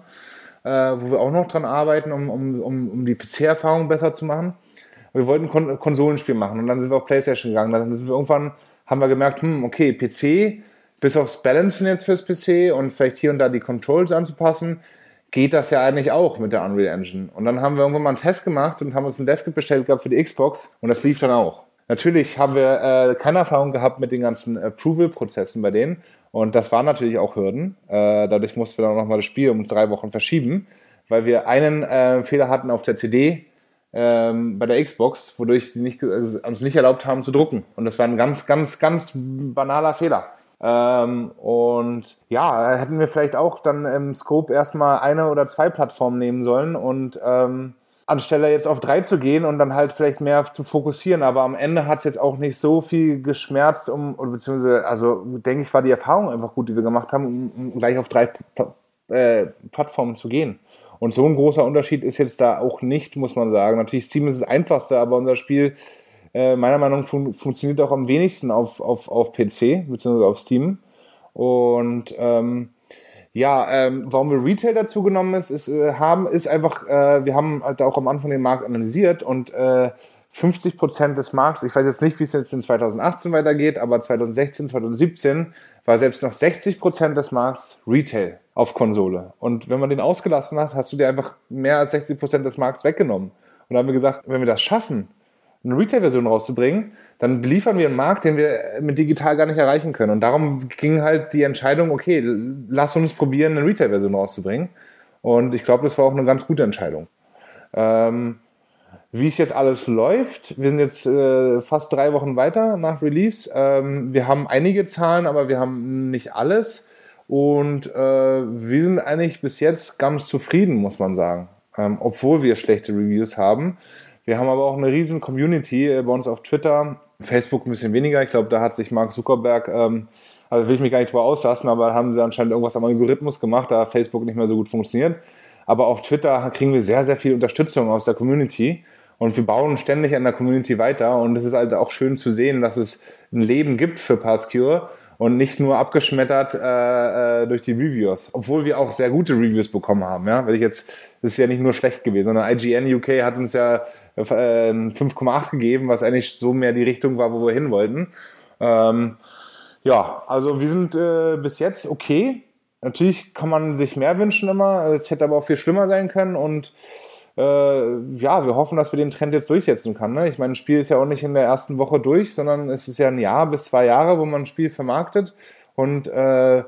äh, wo wir auch noch dran arbeiten, um, um, um, um die PC-Erfahrung besser zu machen. Wir wollten Kon Konsolenspiel machen und dann sind wir auf PlayStation gegangen. Dann sind wir irgendwann, haben wir gemerkt, hm, okay, PC, bis aufs Balancen jetzt fürs PC und vielleicht hier und da die Controls anzupassen, geht das ja eigentlich auch mit der Unreal Engine. Und dann haben wir irgendwann mal einen Test gemacht und haben uns ein DevKit bestellt gehabt für die Xbox und das lief dann auch. Natürlich haben wir äh, keine Erfahrung gehabt mit den ganzen Approval-Prozessen bei denen. Und das waren natürlich auch Hürden. Äh, dadurch mussten wir dann nochmal das Spiel um drei Wochen verschieben, weil wir einen äh, Fehler hatten auf der CD ähm, bei der Xbox, wodurch sie nicht, also uns nicht erlaubt haben zu drucken. Und das war ein ganz, ganz, ganz banaler Fehler. Ähm, und ja, hätten wir vielleicht auch dann im Scope erstmal eine oder zwei Plattformen nehmen sollen und ähm, anstelle jetzt auf drei zu gehen und dann halt vielleicht mehr zu fokussieren. Aber am Ende hat es jetzt auch nicht so viel geschmerzt, um, beziehungsweise, also denke ich, war die Erfahrung einfach gut, die wir gemacht haben, um, um gleich auf drei äh, Plattformen zu gehen. Und so ein großer Unterschied ist jetzt da auch nicht, muss man sagen. Natürlich, Steam ist das einfachste, aber unser Spiel äh, meiner Meinung nach fun funktioniert auch am wenigsten auf, auf, auf PC, beziehungsweise auf Steam. Und ähm, ja, ähm, warum wir Retail dazu genommen ist, ist äh, haben, ist einfach, äh, wir haben halt auch am Anfang den Markt analysiert und äh, 50 Prozent des Markts, ich weiß jetzt nicht, wie es jetzt in 2018 weitergeht, aber 2016, 2017 war selbst noch 60 Prozent des Markts Retail auf Konsole. Und wenn man den ausgelassen hat, hast du dir einfach mehr als 60 Prozent des Markts weggenommen. Und dann haben wir gesagt, wenn wir das schaffen, eine Retail-Version rauszubringen, dann beliefern wir einen Markt, den wir mit digital gar nicht erreichen können. Und darum ging halt die Entscheidung, okay, lass uns probieren, eine Retail-Version rauszubringen. Und ich glaube, das war auch eine ganz gute Entscheidung. Ähm, wie es jetzt alles läuft, wir sind jetzt äh, fast drei Wochen weiter nach Release. Ähm, wir haben einige Zahlen, aber wir haben nicht alles. Und äh, wir sind eigentlich bis jetzt ganz zufrieden, muss man sagen. Ähm, obwohl wir schlechte Reviews haben. Wir haben aber auch eine riesen Community äh, bei uns auf Twitter, Facebook ein bisschen weniger. Ich glaube, da hat sich Mark Zuckerberg, ähm, also will ich mich gar nicht drüber auslassen, aber haben sie anscheinend irgendwas am Algorithmus gemacht, da Facebook nicht mehr so gut funktioniert. Aber auf Twitter kriegen wir sehr, sehr viel Unterstützung aus der Community. Und wir bauen ständig an der Community weiter. Und es ist halt auch schön zu sehen, dass es ein Leben gibt für Passcure und nicht nur abgeschmettert äh, äh, durch die Reviews, obwohl wir auch sehr gute Reviews bekommen haben. Ja, weil ich jetzt das ist ja nicht nur schlecht gewesen, sondern IGN UK hat uns ja äh, 5,8 gegeben, was eigentlich so mehr die Richtung war, wo wir hin wollten. Ähm, ja, also wir sind äh, bis jetzt okay. Natürlich kann man sich mehr wünschen immer. Es hätte aber auch viel schlimmer sein können und äh, ja, wir hoffen, dass wir den Trend jetzt durchsetzen können. Ne? Ich meine, ein Spiel ist ja auch nicht in der ersten Woche durch, sondern es ist ja ein Jahr bis zwei Jahre, wo man ein Spiel vermarktet. Und äh,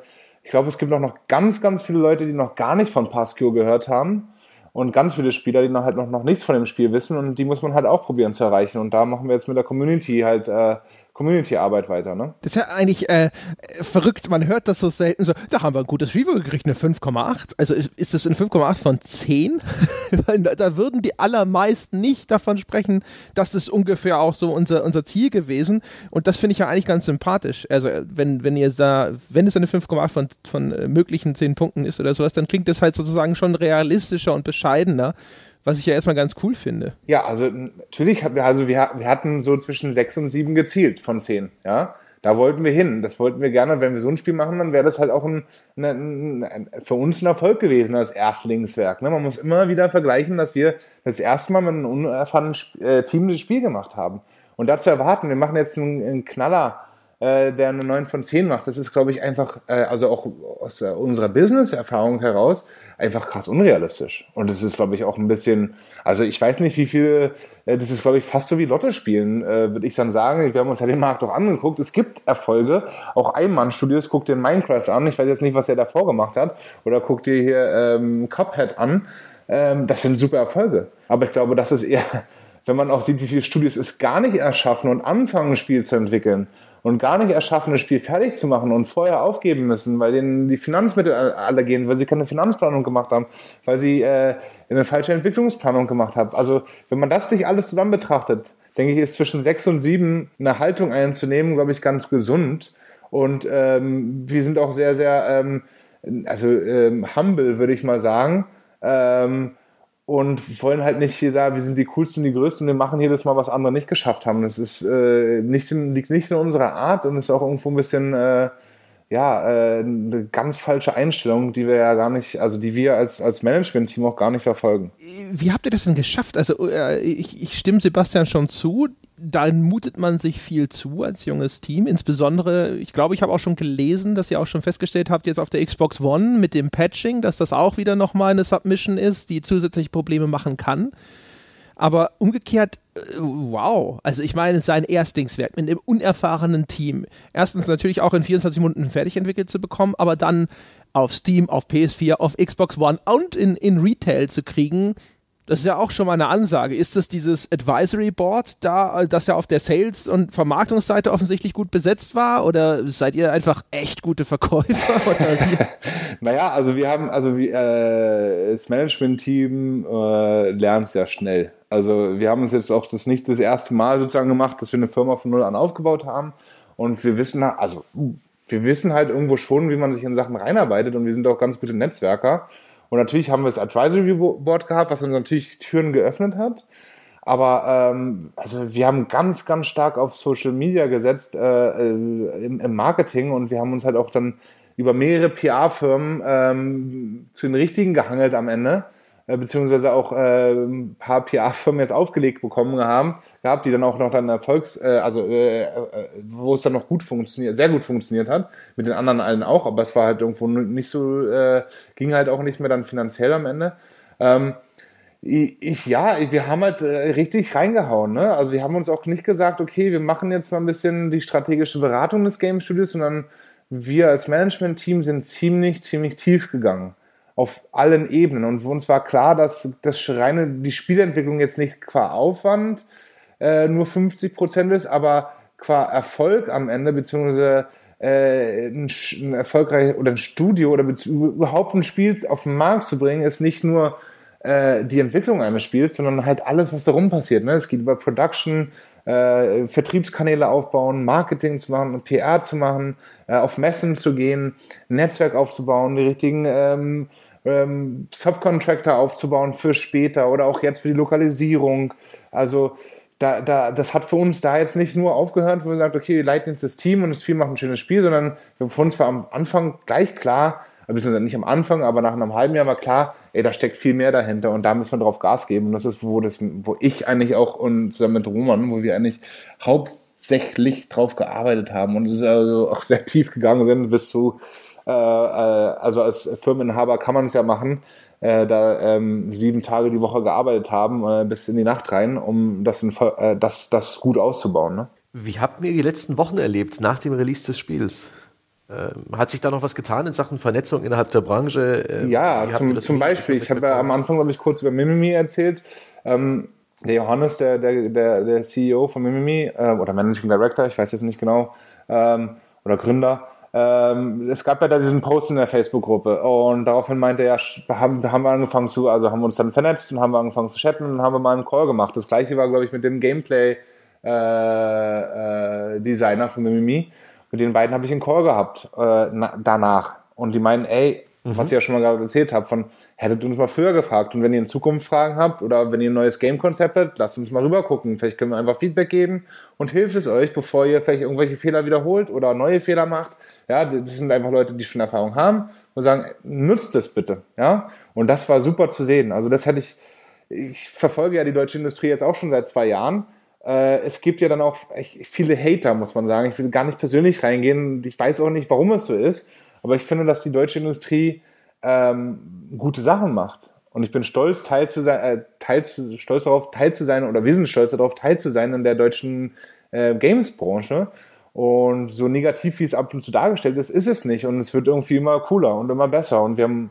ich glaube, es gibt auch noch ganz, ganz viele Leute, die noch gar nicht von Passkio gehört haben. Und ganz viele Spieler, die noch halt noch, noch nichts von dem Spiel wissen und die muss man halt auch probieren zu erreichen. Und da machen wir jetzt mit der Community halt äh, Community-Arbeit weiter. Ne? Das ist ja eigentlich äh, verrückt, man hört das so selten so, da haben wir ein gutes Review gekriegt, eine 5,8. Also ist, ist das eine 5,8 von 10? Weil da, da, würden die allermeisten nicht davon sprechen, das ist ungefähr auch so unser, unser Ziel gewesen. Und das finde ich ja eigentlich ganz sympathisch. Also wenn, wenn ihr da, wenn es eine 5,8 von, von äh, möglichen 10 Punkten ist oder sowas, dann klingt das halt sozusagen schon realistischer und bescheidener was ich ja erstmal ganz cool finde. Ja, also natürlich hatten wir, also wir, wir hatten so zwischen sechs und sieben gezielt von zehn, ja. Da wollten wir hin. Das wollten wir gerne. Wenn wir so ein Spiel machen, dann wäre das halt auch ein, ein, ein, für uns ein Erfolg gewesen als Erstlingswerk. Ne? Man muss immer wieder vergleichen, dass wir das erste Mal mit einem unerfahrenen äh, Team das Spiel gemacht haben. Und dazu erwarten, wir machen jetzt einen, einen Knaller äh, der eine 9 von 10 macht. Das ist, glaube ich, einfach, äh, also auch aus äh, unserer Business-Erfahrung heraus, einfach krass unrealistisch. Und das ist, glaube ich, auch ein bisschen, also ich weiß nicht, wie viel, äh, das ist, glaube ich, fast so wie Lotte spielen, äh, würde ich dann sagen. Wir haben uns ja den Markt auch angeguckt. Es gibt Erfolge. Auch Einmann-Studios, guckt dir Minecraft an. Ich weiß jetzt nicht, was er davor gemacht hat. Oder guckt dir hier ähm, Cuphead an. Ähm, das sind super Erfolge. Aber ich glaube, das ist eher, wenn man auch sieht, wie viele Studios es gar nicht erschaffen und anfangen, ein Spiel zu entwickeln und gar nicht erschaffen, das Spiel fertig zu machen und vorher aufgeben müssen, weil denen die Finanzmittel alle gehen, weil sie keine Finanzplanung gemacht haben, weil sie äh, eine falsche Entwicklungsplanung gemacht haben. Also wenn man das sich alles zusammen betrachtet, denke ich, ist zwischen sechs und sieben eine Haltung einzunehmen, glaube ich, ganz gesund. Und ähm, wir sind auch sehr, sehr, ähm, also ähm, humble, würde ich mal sagen. Ähm, und wollen halt nicht hier sagen, wir sind die coolsten, die größten, wir machen jedes Mal, was andere nicht geschafft haben. Das ist äh, nicht in, liegt nicht in unserer Art und ist auch irgendwo ein bisschen äh, ja äh, eine ganz falsche Einstellung, die wir ja gar nicht, also die wir als als Management-Team auch gar nicht verfolgen. Wie habt ihr das denn geschafft? Also äh, ich, ich stimme Sebastian schon zu da mutet man sich viel zu als junges Team. Insbesondere, ich glaube, ich habe auch schon gelesen, dass ihr auch schon festgestellt habt, jetzt auf der Xbox One mit dem Patching, dass das auch wieder nochmal eine Submission ist, die zusätzliche Probleme machen kann. Aber umgekehrt, äh, wow. Also ich meine, sein Erstlingswerk mit einem unerfahrenen Team. Erstens natürlich auch in 24 Minuten fertig entwickelt zu bekommen, aber dann auf Steam, auf PS4, auf Xbox One und in, in Retail zu kriegen, das ist ja auch schon mal eine Ansage. Ist das dieses Advisory Board da, das ja auf der Sales- und Vermarktungsseite offensichtlich gut besetzt war? Oder seid ihr einfach echt gute Verkäufer? naja, also wir haben, also wie, äh, das Management-Team äh, lernt sehr schnell. Also wir haben uns jetzt auch das nicht das erste Mal sozusagen gemacht, dass wir eine Firma von null an aufgebaut haben. Und wir wissen, also wir wissen halt irgendwo schon, wie man sich in Sachen reinarbeitet und wir sind auch ganz gute Netzwerker. Und natürlich haben wir das Advisory Board gehabt, was uns natürlich Türen geöffnet hat. Aber ähm, also wir haben ganz, ganz stark auf Social Media gesetzt äh, äh im, im, Marketing und wir haben uns halt auch dann über mehrere PR-Firmen ähm, zu den richtigen gehangelt am Ende beziehungsweise auch äh, ein paar PR-Firmen jetzt aufgelegt bekommen haben, gehabt, die dann auch noch dann Erfolgs, äh, also äh, äh, wo es dann noch gut funktioniert, sehr gut funktioniert hat, mit den anderen allen auch, aber es war halt irgendwo nicht so, äh, ging halt auch nicht mehr dann finanziell am Ende. Ähm, ich, ja, wir haben halt äh, richtig reingehauen. Ne? Also wir haben uns auch nicht gesagt, okay, wir machen jetzt mal ein bisschen die strategische Beratung des Game Studios, sondern wir als Management-Team sind ziemlich, ziemlich tief gegangen auf allen Ebenen. Und uns war klar, dass das reine, die Spielentwicklung jetzt nicht qua Aufwand äh, nur 50 Prozent ist, aber qua Erfolg am Ende, beziehungsweise äh, ein, ein erfolgreich oder ein Studio oder überhaupt ein Spiel auf den Markt zu bringen, ist nicht nur äh, die Entwicklung eines Spiels, sondern halt alles, was darum passiert. Ne? Es geht über Production, äh, Vertriebskanäle aufbauen, Marketing zu machen, PR zu machen, äh, auf Messen zu gehen, Netzwerk aufzubauen, die richtigen ähm, ähm, Subcontractor aufzubauen für später oder auch jetzt für die Lokalisierung. Also da, da, das hat für uns da jetzt nicht nur aufgehört, wo wir sagen, okay, wir leiten jetzt das Team und das Team macht ein schönes Spiel, sondern für uns war am Anfang gleich klar, beziehungsweise nicht am Anfang, aber nach einem halben Jahr war klar, ey, da steckt viel mehr dahinter und da müssen wir drauf Gas geben. Und das ist, wo das, wo ich eigentlich auch und zusammen mit Roman, wo wir eigentlich hauptsächlich drauf gearbeitet haben und es ist also auch sehr tief gegangen sind bis zu, äh, äh, also als Firmeninhaber kann man es ja machen, äh, da ähm, sieben Tage die Woche gearbeitet haben, äh, bis in die Nacht rein, um das, in, äh, das, das gut auszubauen. Ne? Wie habt ihr die letzten Wochen erlebt nach dem Release des Spiels? Ähm, hat sich da noch was getan in Sachen Vernetzung innerhalb der Branche? Ja, zum, zum Beispiel. Ich habe ja am Anfang, glaube ich, kurz über Mimimi erzählt. Ähm, der Johannes, der, der, der, der CEO von Mimimi, äh, oder Managing Director, ich weiß jetzt nicht genau, ähm, oder Gründer, ähm, es gab ja da diesen Post in der Facebook-Gruppe und daraufhin meinte er, ja, haben, haben wir angefangen zu, also haben wir uns dann vernetzt und haben wir angefangen zu chatten und haben wir mal einen Call gemacht. Das gleiche war, glaube ich, mit dem Gameplay-Designer äh, äh, von Mimimi. Mit den beiden habe ich einen Call gehabt äh, na, danach und die meinen, ey, Mhm. Was ich ja schon mal gerade erzählt habe, von hättet uns mal früher gefragt. Und wenn ihr in Zukunft Fragen habt oder wenn ihr ein neues Game-Konzept habt, lasst uns mal rüber gucken. Vielleicht können wir einfach Feedback geben und hilft es euch, bevor ihr vielleicht irgendwelche Fehler wiederholt oder neue Fehler macht. Ja, das sind einfach Leute, die schon Erfahrung haben und sagen, nutzt es bitte. Ja, und das war super zu sehen. Also das hätte ich, ich verfolge ja die deutsche Industrie jetzt auch schon seit zwei Jahren äh, es gibt ja dann auch viele Hater, muss man sagen. Ich will gar nicht persönlich reingehen. Ich weiß auch nicht, warum es so ist. Aber ich finde, dass die deutsche Industrie ähm, gute Sachen macht. Und ich bin stolz, Teil zu sein, äh, Teil zu, stolz darauf, Teil zu sein, oder wir sind stolz darauf, Teil zu sein in der deutschen äh, Games-Branche. Und so negativ, wie es ab und zu dargestellt ist, ist es nicht. Und es wird irgendwie immer cooler und immer besser. Und wir haben,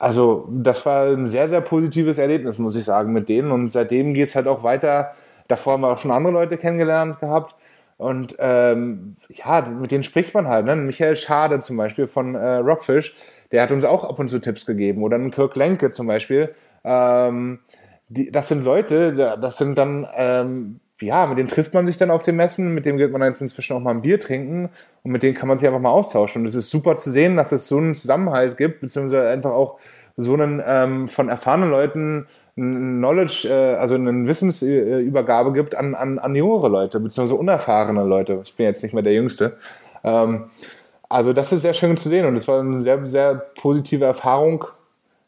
also, das war ein sehr, sehr positives Erlebnis, muss ich sagen, mit denen. Und seitdem geht es halt auch weiter. Davor haben wir auch schon andere Leute kennengelernt gehabt. Und ähm, ja, mit denen spricht man halt. Ne? Michael Schade zum Beispiel von äh, Rockfish, der hat uns auch ab und zu Tipps gegeben. Oder ein Kirk Lenke zum Beispiel. Ähm, die, das sind Leute, das sind dann, ähm, ja, mit denen trifft man sich dann auf den Messen, mit denen geht man jetzt inzwischen auch mal ein Bier trinken und mit denen kann man sich einfach mal austauschen. Und es ist super zu sehen, dass es so einen Zusammenhalt gibt, beziehungsweise einfach auch so einen ähm, von erfahrenen Leuten Knowledge, äh, also eine Wissensübergabe gibt an, an, an jüngere Leute, beziehungsweise unerfahrene Leute. Ich bin jetzt nicht mehr der Jüngste. Ähm, also das ist sehr schön zu sehen und es war eine sehr, sehr positive Erfahrung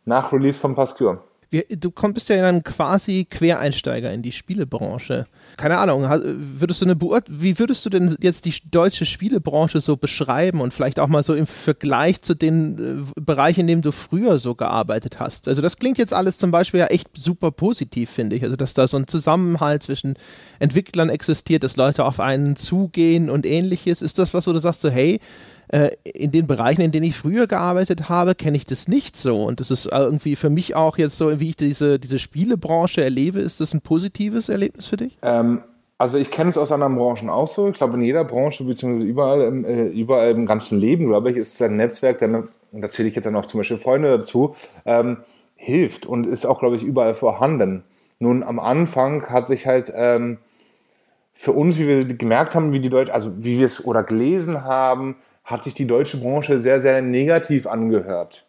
nach Release von Pascure wir, du bist ja dann quasi Quereinsteiger in die Spielebranche. Keine Ahnung, würdest du eine Beurt wie würdest du denn jetzt die deutsche Spielebranche so beschreiben und vielleicht auch mal so im Vergleich zu den äh, Bereichen, in denen du früher so gearbeitet hast? Also das klingt jetzt alles zum Beispiel ja echt super positiv, finde ich. Also dass da so ein Zusammenhalt zwischen Entwicklern existiert, dass Leute auf einen zugehen und ähnliches. Ist das was, wo du sagst so, hey, äh, in den Bereichen, in denen ich früher gearbeitet habe, kenne ich das nicht so. Und das ist irgendwie für mich auch jetzt so, wie ich diese, diese Spielebranche erlebe, ist das ein positives Erlebnis für dich? Ähm, also ich kenne es aus anderen Branchen auch so. Ich glaube, in jeder Branche, beziehungsweise überall im, äh, überall im ganzen Leben, glaube ich, ist ein Netzwerk, dann, und da zähle ich jetzt dann auch zum Beispiel Freunde dazu, ähm, hilft und ist auch, glaube ich, überall vorhanden. Nun, am Anfang hat sich halt ähm, für uns, wie wir gemerkt haben, wie die Leute, also wie wir es oder gelesen haben, hat sich die deutsche Branche sehr, sehr negativ angehört.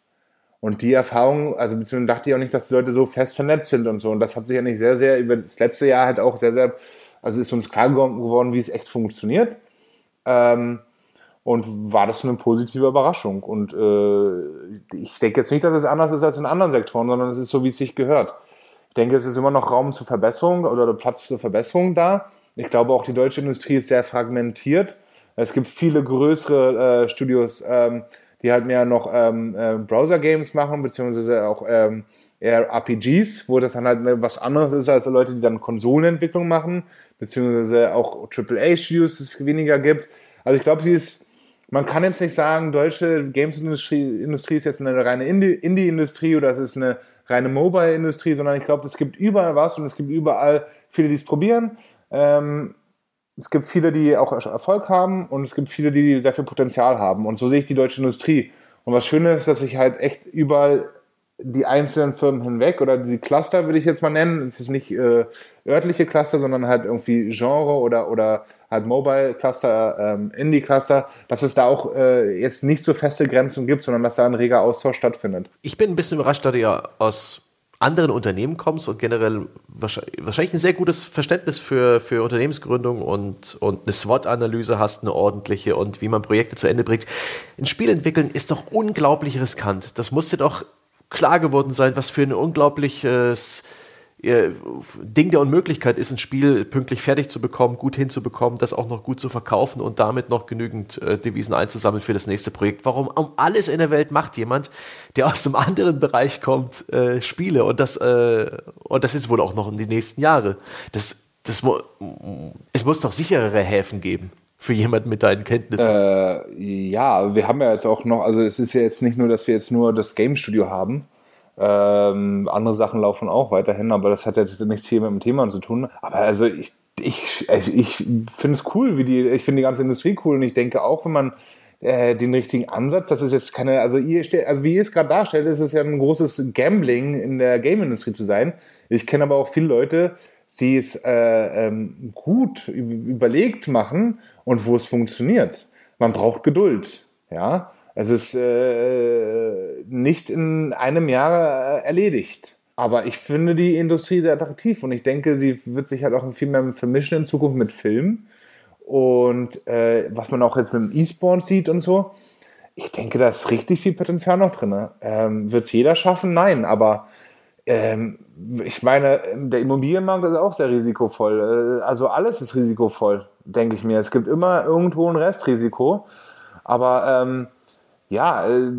Und die Erfahrung, also beziehungsweise dachte ich auch nicht, dass die Leute so fest vernetzt sind und so. Und das hat sich ja nicht sehr, sehr über das letzte Jahr halt auch sehr, sehr, also ist uns klar geworden, wie es echt funktioniert. Ähm, und war das eine positive Überraschung. Und äh, ich denke jetzt nicht, dass es anders ist als in anderen Sektoren, sondern es ist so, wie es sich gehört. Ich denke, es ist immer noch Raum zur Verbesserung oder Platz zur Verbesserung da. Ich glaube, auch die deutsche Industrie ist sehr fragmentiert es gibt viele größere äh, Studios, ähm, die halt mehr noch ähm, äh, Browser-Games machen, beziehungsweise auch ähm, eher RPGs, wo das dann halt was anderes ist als Leute, die dann Konsolenentwicklung machen, beziehungsweise auch AAA-Studios es weniger gibt. Also ich glaube, sie ist, man kann jetzt nicht sagen, deutsche Games-Industrie Industrie ist jetzt eine reine Indie-Industrie oder es ist eine reine Mobile-Industrie, sondern ich glaube, es gibt überall was und es gibt überall viele, die es probieren. Ähm, es gibt viele, die auch Erfolg haben und es gibt viele, die sehr viel Potenzial haben. Und so sehe ich die deutsche Industrie. Und was Schöne ist, dass sich halt echt überall die einzelnen Firmen hinweg oder die Cluster würde ich jetzt mal nennen. Es ist nicht äh, örtliche Cluster, sondern halt irgendwie Genre oder, oder halt Mobile Cluster, ähm, Indie Cluster, dass es da auch äh, jetzt nicht so feste Grenzen gibt, sondern dass da ein reger Austausch stattfindet. Ich bin ein bisschen überrascht, dass ihr aus anderen Unternehmen kommst und generell wahrscheinlich ein sehr gutes Verständnis für, für Unternehmensgründung und, und eine SWOT-Analyse hast, eine ordentliche und wie man Projekte zu Ende bringt. Ein Spiel entwickeln ist doch unglaublich riskant. Das musste doch klar geworden sein, was für ein unglaubliches Ding der Unmöglichkeit ist, ein Spiel pünktlich fertig zu bekommen, gut hinzubekommen, das auch noch gut zu verkaufen und damit noch genügend äh, Devisen einzusammeln für das nächste Projekt. Warum um alles in der Welt macht jemand, der aus einem anderen Bereich kommt, äh, Spiele und das, äh, und das ist wohl auch noch in die nächsten Jahre. Das, das, es muss doch sicherere Häfen geben für jemanden mit deinen Kenntnissen. Äh, ja, wir haben ja jetzt auch noch, also es ist ja jetzt nicht nur, dass wir jetzt nur das Game Studio haben, ähm, andere Sachen laufen auch weiterhin, aber das hat jetzt nichts hier mit dem Thema zu tun. Aber also ich, ich, also ich finde es cool, wie die, ich finde die ganze Industrie cool und ich denke auch, wenn man äh, den richtigen Ansatz, das ist jetzt keine, also ihr also wie ihr es gerade darstellt, ist es ja ein großes Gambling in der Game-Industrie zu sein. Ich kenne aber auch viele Leute, die es äh, ähm, gut überlegt machen und wo es funktioniert. Man braucht Geduld, ja. Es ist äh, nicht in einem Jahr äh, erledigt. Aber ich finde die Industrie sehr attraktiv und ich denke, sie wird sich halt auch viel mehr vermischen in Zukunft mit Film. Und äh, was man auch jetzt mit dem E-Sport sieht und so, ich denke, da ist richtig viel Potenzial noch drin. Ähm, wird es jeder schaffen? Nein, aber ähm, ich meine, der Immobilienmarkt ist auch sehr risikovoll. Äh, also alles ist risikovoll, denke ich mir. Es gibt immer irgendwo ein Restrisiko. Aber ähm, ja, äh,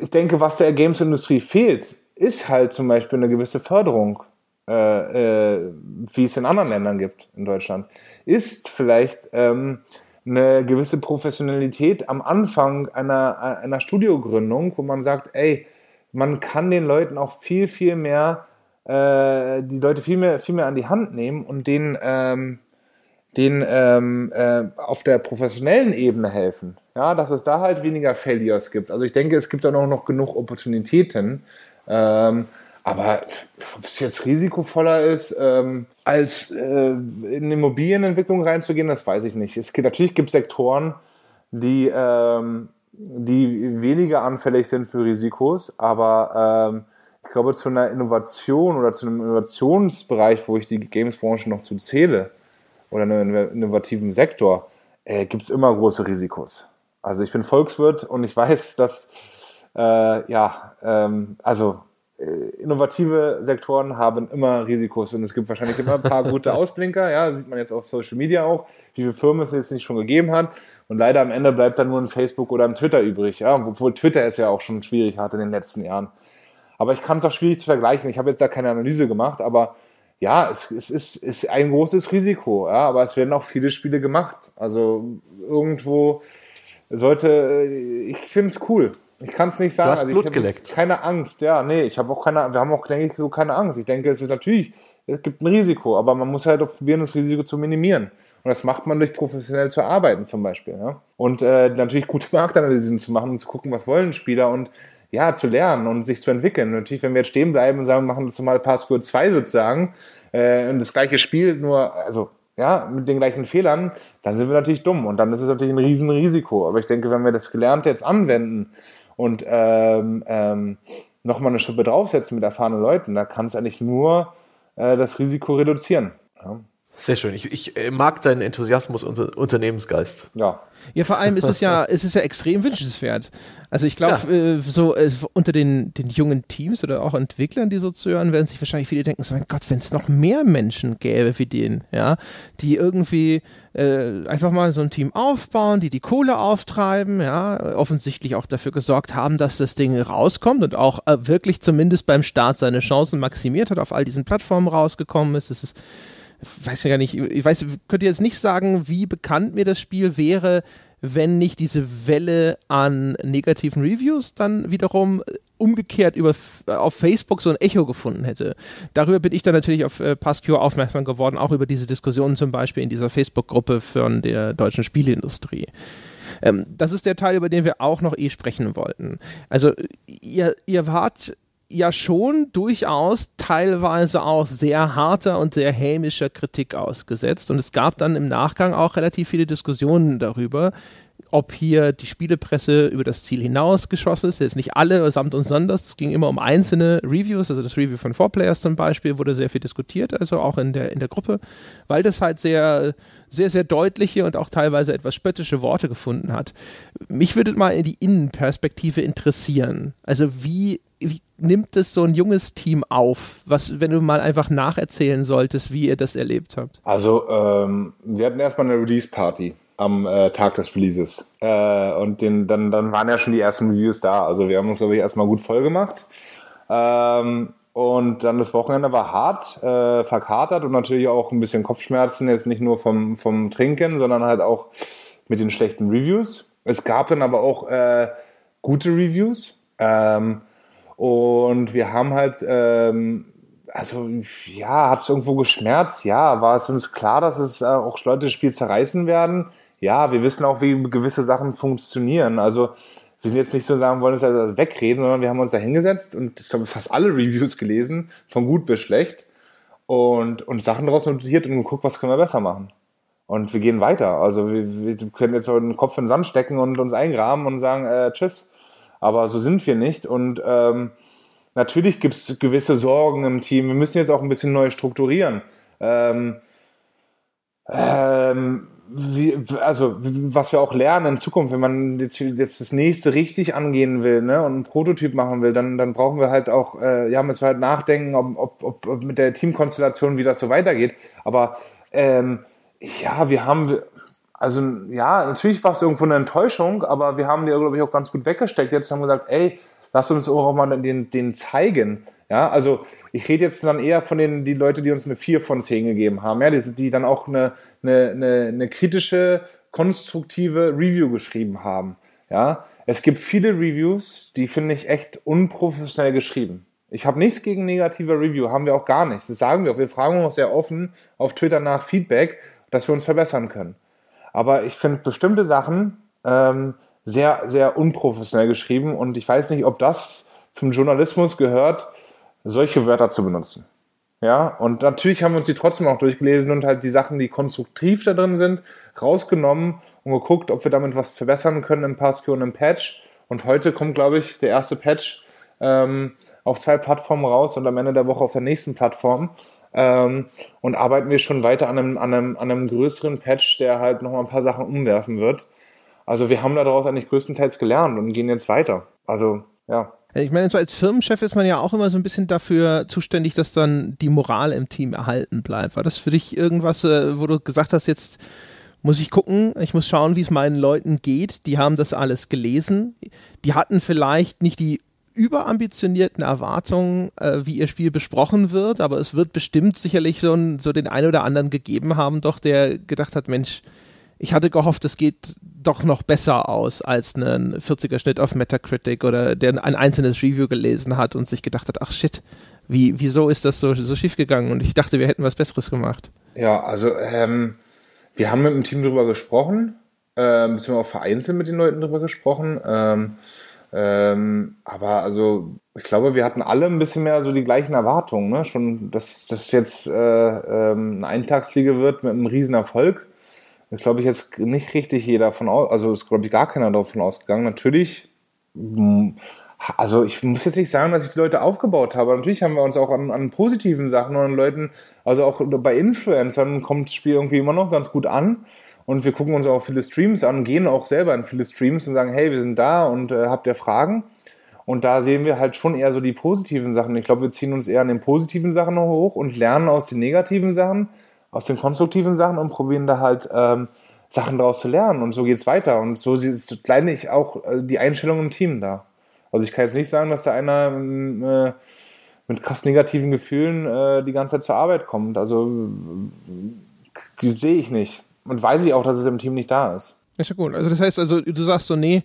ich denke, was der Games-Industrie fehlt, ist halt zum Beispiel eine gewisse Förderung, äh, äh, wie es in anderen Ländern gibt in Deutschland. Ist vielleicht ähm, eine gewisse Professionalität am Anfang einer, einer Studiogründung, wo man sagt, ey, man kann den Leuten auch viel, viel mehr, äh, die Leute viel mehr, viel mehr an die Hand nehmen und denen, ähm, denen ähm, äh, auf der professionellen Ebene helfen. Ja, dass es da halt weniger Failures gibt. Also ich denke, es gibt da noch, noch genug Opportunitäten. Ähm, aber ob es jetzt risikovoller ist, ähm, als äh, in Immobilienentwicklung reinzugehen, das weiß ich nicht. Es gibt, natürlich gibt Sektoren, die, ähm, die weniger anfällig sind für Risikos, aber ähm, ich glaube, zu einer Innovation oder zu einem Innovationsbereich, wo ich die Gamesbranche noch zu zähle, oder einem innovativen Sektor, äh, gibt es immer große Risikos. Also ich bin Volkswirt und ich weiß, dass äh, ja, ähm, also äh, innovative Sektoren haben immer Risikos und es gibt wahrscheinlich immer ein paar gute Ausblinker, ja, sieht man jetzt auf Social Media auch, wie viele Firmen es jetzt nicht schon gegeben hat und leider am Ende bleibt dann nur ein Facebook oder ein Twitter übrig, ja, obwohl Twitter es ja auch schon schwierig hatte in den letzten Jahren. Aber ich kann es auch schwierig zu vergleichen, ich habe jetzt da keine Analyse gemacht, aber ja, es, es ist, ist ein großes Risiko, ja, aber es werden auch viele Spiele gemacht. Also irgendwo sollte, ich finde es cool. Ich kann es nicht sagen. Du hast also Blut geleckt. Keine Angst, ja, nee, ich habe auch keine, wir haben auch, denke ich, so keine Angst. Ich denke, es ist natürlich, es gibt ein Risiko, aber man muss halt auch probieren, das Risiko zu minimieren. Und das macht man durch professionell zu arbeiten zum Beispiel. Ja? Und äh, natürlich gute Marktanalysen zu machen und zu gucken, was wollen Spieler und ja, zu lernen und sich zu entwickeln. Natürlich, wenn wir jetzt stehen bleiben und sagen, machen das mal Passwort 2 sozusagen äh, und das gleiche Spiel nur, also ja, mit den gleichen Fehlern, dann sind wir natürlich dumm und dann ist es natürlich ein Riesenrisiko. Aber ich denke, wenn wir das Gelernte jetzt anwenden und ähm, ähm, nochmal eine Schippe draufsetzen mit erfahrenen Leuten, da kann es eigentlich nur äh, das Risiko reduzieren. Ja. Sehr schön. Ich, ich äh, mag deinen Enthusiasmus und Unternehmensgeist. Ja. Ja, vor allem ist es ja, ist es ja extrem wünschenswert. Also ich glaube, ja. äh, so äh, unter den, den jungen Teams oder auch Entwicklern, die so zuhören, werden sich wahrscheinlich viele denken, so mein Gott, wenn es noch mehr Menschen gäbe wie den, ja, die irgendwie äh, einfach mal so ein Team aufbauen, die die Kohle auftreiben, ja, offensichtlich auch dafür gesorgt haben, dass das Ding rauskommt und auch äh, wirklich zumindest beim Start seine Chancen maximiert hat, auf all diesen Plattformen rausgekommen ist. Es ist weiß ja gar nicht, ich weiß, könnt ihr jetzt nicht sagen, wie bekannt mir das Spiel wäre, wenn nicht diese Welle an negativen Reviews dann wiederum umgekehrt über, auf Facebook so ein Echo gefunden hätte. Darüber bin ich dann natürlich auf äh, Pascure aufmerksam geworden, auch über diese Diskussionen zum Beispiel in dieser Facebook-Gruppe von der deutschen Spieleindustrie. Ähm, das ist der Teil, über den wir auch noch eh sprechen wollten. Also ihr, ihr wart ja schon durchaus teilweise auch sehr harter und sehr hämischer Kritik ausgesetzt. Und es gab dann im Nachgang auch relativ viele Diskussionen darüber, ob hier die Spielepresse über das Ziel hinaus geschossen ist. Jetzt nicht alle samt und sonders. Es ging immer um einzelne Reviews. Also das Review von Four Players zum Beispiel wurde sehr viel diskutiert, also auch in der, in der Gruppe, weil das halt sehr, sehr, sehr deutliche und auch teilweise etwas spöttische Worte gefunden hat. Mich würde mal in die Innenperspektive interessieren. Also wie wie nimmt es so ein junges Team auf? Was, wenn du mal einfach nacherzählen solltest, wie ihr das erlebt habt? Also, ähm, wir hatten erstmal eine Release-Party am äh, Tag des Releases. Äh, und den, dann, dann waren ja schon die ersten Reviews da. Also wir haben uns, glaube ich, erstmal gut voll gemacht. Ähm, und dann das Wochenende war hart, äh, verkatert und natürlich auch ein bisschen Kopfschmerzen, jetzt nicht nur vom, vom Trinken, sondern halt auch mit den schlechten Reviews. Es gab dann aber auch äh, gute Reviews. Ähm, und wir haben halt, ähm, also ja, hat es irgendwo geschmerzt? Ja, war es uns klar, dass es äh, auch Leute das Spiel zerreißen werden? Ja, wir wissen auch, wie gewisse Sachen funktionieren. Also wir sind jetzt nicht so sagen, wollen uns also wegreden, sondern wir haben uns da hingesetzt und ich glaube fast alle Reviews gelesen, von gut bis schlecht und, und Sachen daraus notiert und geguckt, was können wir besser machen. Und wir gehen weiter. Also wir, wir können jetzt den Kopf in den Sand stecken und uns eingraben und sagen, äh, tschüss aber so sind wir nicht. Und ähm, natürlich gibt es gewisse Sorgen im Team. Wir müssen jetzt auch ein bisschen neu strukturieren. Ähm, ähm, wie, also was wir auch lernen in Zukunft, wenn man jetzt, jetzt das nächste richtig angehen will ne, und einen Prototyp machen will, dann, dann brauchen wir halt auch, äh, ja, müssen wir halt nachdenken, ob, ob, ob mit der Teamkonstellation, wie das so weitergeht. Aber ähm, ja, wir haben, also ja, natürlich war es irgendwo eine Enttäuschung, aber wir haben die, glaube ich, auch ganz gut weggesteckt. Jetzt haben wir gesagt, ey, lass uns auch mal den, den zeigen. Ja, also ich rede jetzt dann eher von den die Leute, die uns eine 4 von 10 gegeben haben, ja, die, die dann auch eine, eine, eine, eine kritische, konstruktive Review geschrieben haben. Ja, es gibt viele Reviews, die finde ich echt unprofessionell geschrieben. Ich habe nichts gegen negative Review, haben wir auch gar nicht. Das sagen wir auch. Wir fragen uns sehr offen auf Twitter nach Feedback, dass wir uns verbessern können. Aber ich finde bestimmte Sachen ähm, sehr, sehr unprofessionell geschrieben und ich weiß nicht, ob das zum Journalismus gehört, solche Wörter zu benutzen. Ja, und natürlich haben wir uns die trotzdem auch durchgelesen und halt die Sachen, die konstruktiv da drin sind, rausgenommen und geguckt, ob wir damit was verbessern können im Passkey und im Patch. Und heute kommt, glaube ich, der erste Patch ähm, auf zwei Plattformen raus und am Ende der Woche auf der nächsten Plattform ähm, und arbeiten wir schon weiter an einem, an, einem, an einem größeren Patch, der halt nochmal ein paar Sachen umwerfen wird. Also wir haben daraus eigentlich größtenteils gelernt und gehen jetzt weiter. Also ja. Ich meine, so als Firmenchef ist man ja auch immer so ein bisschen dafür zuständig, dass dann die Moral im Team erhalten bleibt. War das für dich irgendwas, äh, wo du gesagt hast, jetzt muss ich gucken, ich muss schauen, wie es meinen Leuten geht. Die haben das alles gelesen. Die hatten vielleicht nicht die überambitionierten Erwartungen, äh, wie ihr Spiel besprochen wird, aber es wird bestimmt sicherlich so, ein, so den einen oder anderen gegeben haben, doch der gedacht hat, Mensch, ich hatte gehofft, es geht doch noch besser aus als ein 40er Schnitt auf Metacritic oder der ein einzelnes Review gelesen hat und sich gedacht hat, ach shit, wie, wieso ist das so, so schief gegangen? Und ich dachte, wir hätten was Besseres gemacht. Ja, also ähm, wir haben mit dem Team darüber gesprochen, ähm, beziehungsweise auch vereinzelt mit den Leuten darüber gesprochen. Ähm, ähm, aber also, ich glaube, wir hatten alle ein bisschen mehr so die gleichen Erwartungen. Ne? Schon, dass das jetzt äh, ähm, eine Eintagsfliege wird mit einem riesen Erfolg. Ich glaube, ich jetzt nicht richtig jeder von aus, also ist glaube ich gar keiner davon ausgegangen. Natürlich, also ich muss jetzt nicht sagen, dass ich die Leute aufgebaut habe. Natürlich haben wir uns auch an, an positiven Sachen und an Leuten, also auch bei Influencern kommt das Spiel irgendwie immer noch ganz gut an. Und wir gucken uns auch viele Streams an, gehen auch selber in viele Streams und sagen, hey, wir sind da und äh, habt ihr Fragen? Und da sehen wir halt schon eher so die positiven Sachen. Ich glaube, wir ziehen uns eher an den positiven Sachen hoch und lernen aus den negativen Sachen, aus den konstruktiven Sachen und probieren da halt ähm, Sachen daraus zu lernen. Und so geht's weiter. Und so ist ich auch äh, die Einstellung im Team da. Also ich kann jetzt nicht sagen, dass da einer ähm, äh, mit krass negativen Gefühlen äh, die ganze Zeit zur Arbeit kommt. Also äh, sehe ich nicht und weiß ich auch, dass es im Team nicht da ist. Ist ja gut. Also das heißt also, du sagst so, nee,